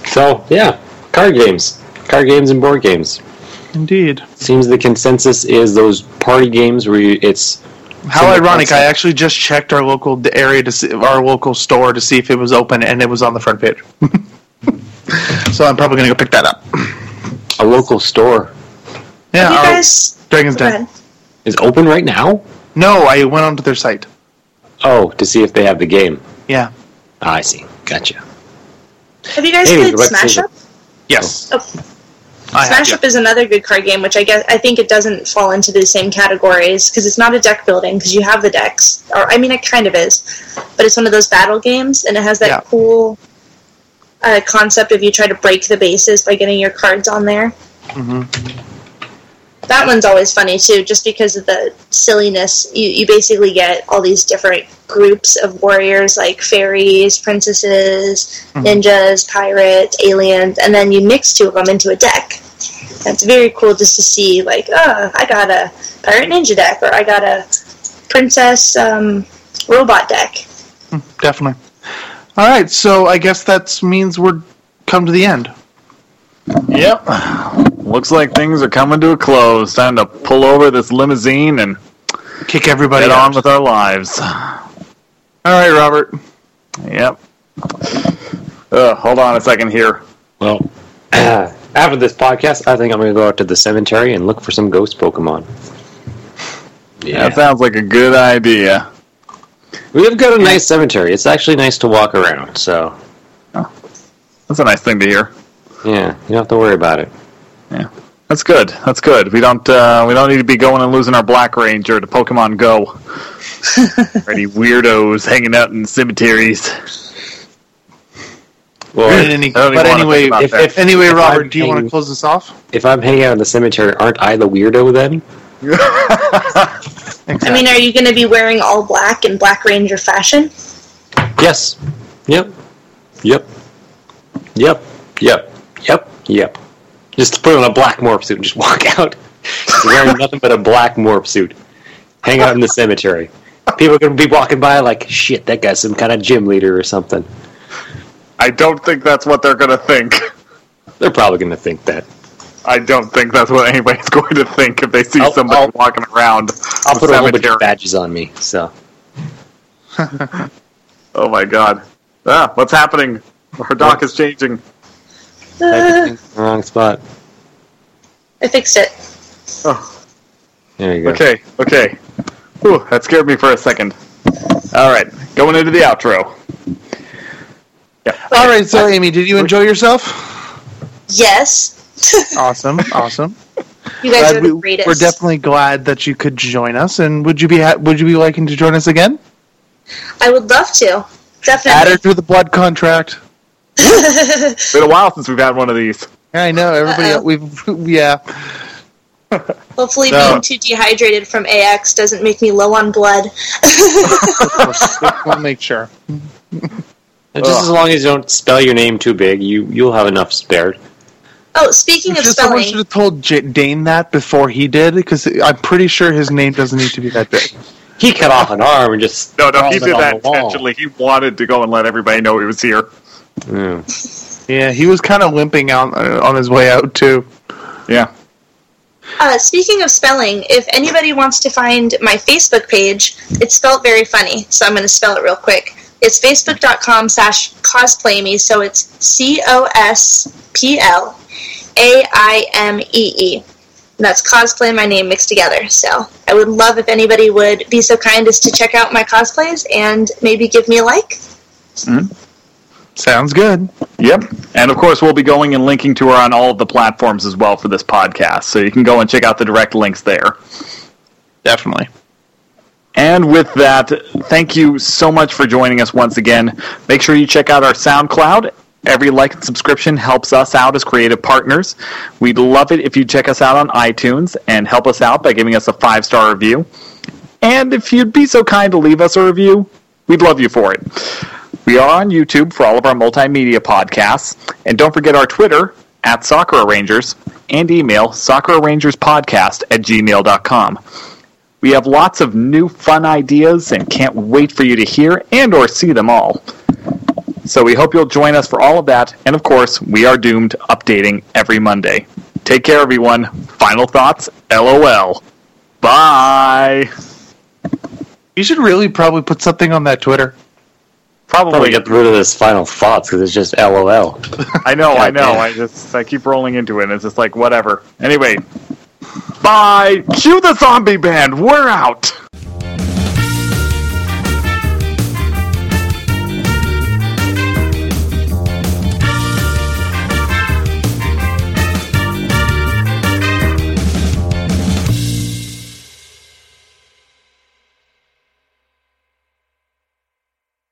So yeah, card games, card games, and board games. Indeed. Seems the consensus is those party games where you, it's How Similar ironic! I actually just checked our local area to see, our local store to see if it was open, and it was on the front page. so I'm probably gonna go pick that up. A local store Yeah, Have you our- guys? Dragon's Den. is open right now. No, I went onto their site. Oh, to see if they have the game. Yeah. Ah, I see. Gotcha. Have you guys Hey, played let's Smash. Up? Yes. Oh, I have, Smash yeah. Up is another good card game, which I guess I think it doesn't fall into the same categories because it's not a deck building because you have the decks, or I mean, it kind of is, but it's one of those battle games, and it has that Yeah. cool uh, concept of you try to break the bases by getting your cards on there. Mhm. That one's always funny too, just because of the silliness. You, you basically get all these different groups of warriors, like fairies, princesses, Mhm. ninjas, pirates, aliens, and then you mix two of them into a deck. That's very cool just to see, like, oh, I got a pirate ninja deck, or I got a princess um, robot deck. Definitely. All right, so I guess that means we're come to the end. Yep. Looks like things are coming to a close. Time to pull over this limousine and Kick everybody get out. on with our lives. All right, Robert. Yep. Uh, hold on a second here. Well, after this podcast, I think I'm going to go out to the cemetery and look for some ghost Pokemon. Yeah, That sounds like a good idea. we've got a nice cemetery. It's actually nice to walk around. So That's a nice thing to hear. yeah, you don't have to worry about it. That's good. That's good. We don't uh, we don't need to be going and losing our Black Ranger to Pokemon Go. Or Any weirdos hanging out in cemeteries. Well, But any- I don't even but anyway, if- if- Anyway, If Robert, I'm do you want to close this off? if I'm hanging out in the cemetery, aren't I the weirdo then? I mean, are you going to be wearing all black in Black Ranger fashion? Yes. Yep. Yep. Yep. Yep. Yep. Yep. Just put on a black morph suit and just walk out. Wearing nothing but a black morph suit. Hang out in the cemetery. People are going to be walking by like, shit, that guy's some kind of gym leader or something. I don't think that's what they're going to think. They're probably going to think that. I don't think that's what anybody's going to think if they see I'll- somebody I'll- walking around I'll put a whole bunch cemetery. of badges on me. So Oh my god. Ah, what's happening? Our doc is changing. Uh, wrong spot. I fixed it. Oh, There you go. okay, okay. Whew, that scared me for a second. All right, going into the outro. Yeah. All right, so Amy, did you enjoy yourself? Yes. Awesome, awesome. You guys Glad are the we, greatest. we're definitely glad that you could join us. And would you be ha- would you be liking to join us again? I would love to. Definitely. Add her to the blood contract. It's been a while since we've had one of these. I know everybody. Uh-oh. We've yeah. Hopefully, No. being too dehydrated from AX doesn't make me low on blood. we'll make sure. And just as long as you don't spell your name too big, you you'll have enough spared. oh, speaking of Just someone should have told J- Dane that before he did, because I'm pretty sure his name doesn't need to be that big. He cut off an arm and just No, no, he did that intentionally. He wanted to go and let everybody know he was here. Yeah. Yeah, he was kind of limping out uh, on his way out too. Yeah. uh, speaking of spelling, if anybody wants to find my Facebook page, it's spelled very funny, so I'm going to spell it real quick. It's facebook.com slash cosplayme, so it's C O S P L A I M E E. And That's cosplay my name mixed together. So I would love if anybody would be so kind as to check out my cosplays and maybe give me a like. Sounds good. Yep. And of course, we'll be going and linking to her on all of the platforms as well for this podcast. So you can go and check out the direct links there. Definitely. And with that, thank you so much for joining us once again. Make sure you check out our SoundCloud. Every like and subscription helps us out as creative partners. We'd love it if you check us out on iTunes and help us out by giving us a five star review. And if you'd be so kind to leave us a review, we'd love you for it. We are on YouTube for all of our multimedia podcasts. And don't forget our Twitter at Soccer Arrangers, and email soccerrangerspodcast at gmail.com. We have lots of new fun ideas and can't wait for you to hear and or see them all. So we hope you'll join us for all of that. And of course, we are doomed updating every Monday. Take care, everyone. Final thoughts? LOL. Bye. You should really probably put something on that Twitter. Probably. Probably get rid of this final thoughts because it's just LOL. I know, I know. I just I keep rolling into it, and it's just like whatever. Anyway, bye. Cue the zombie band. We're out.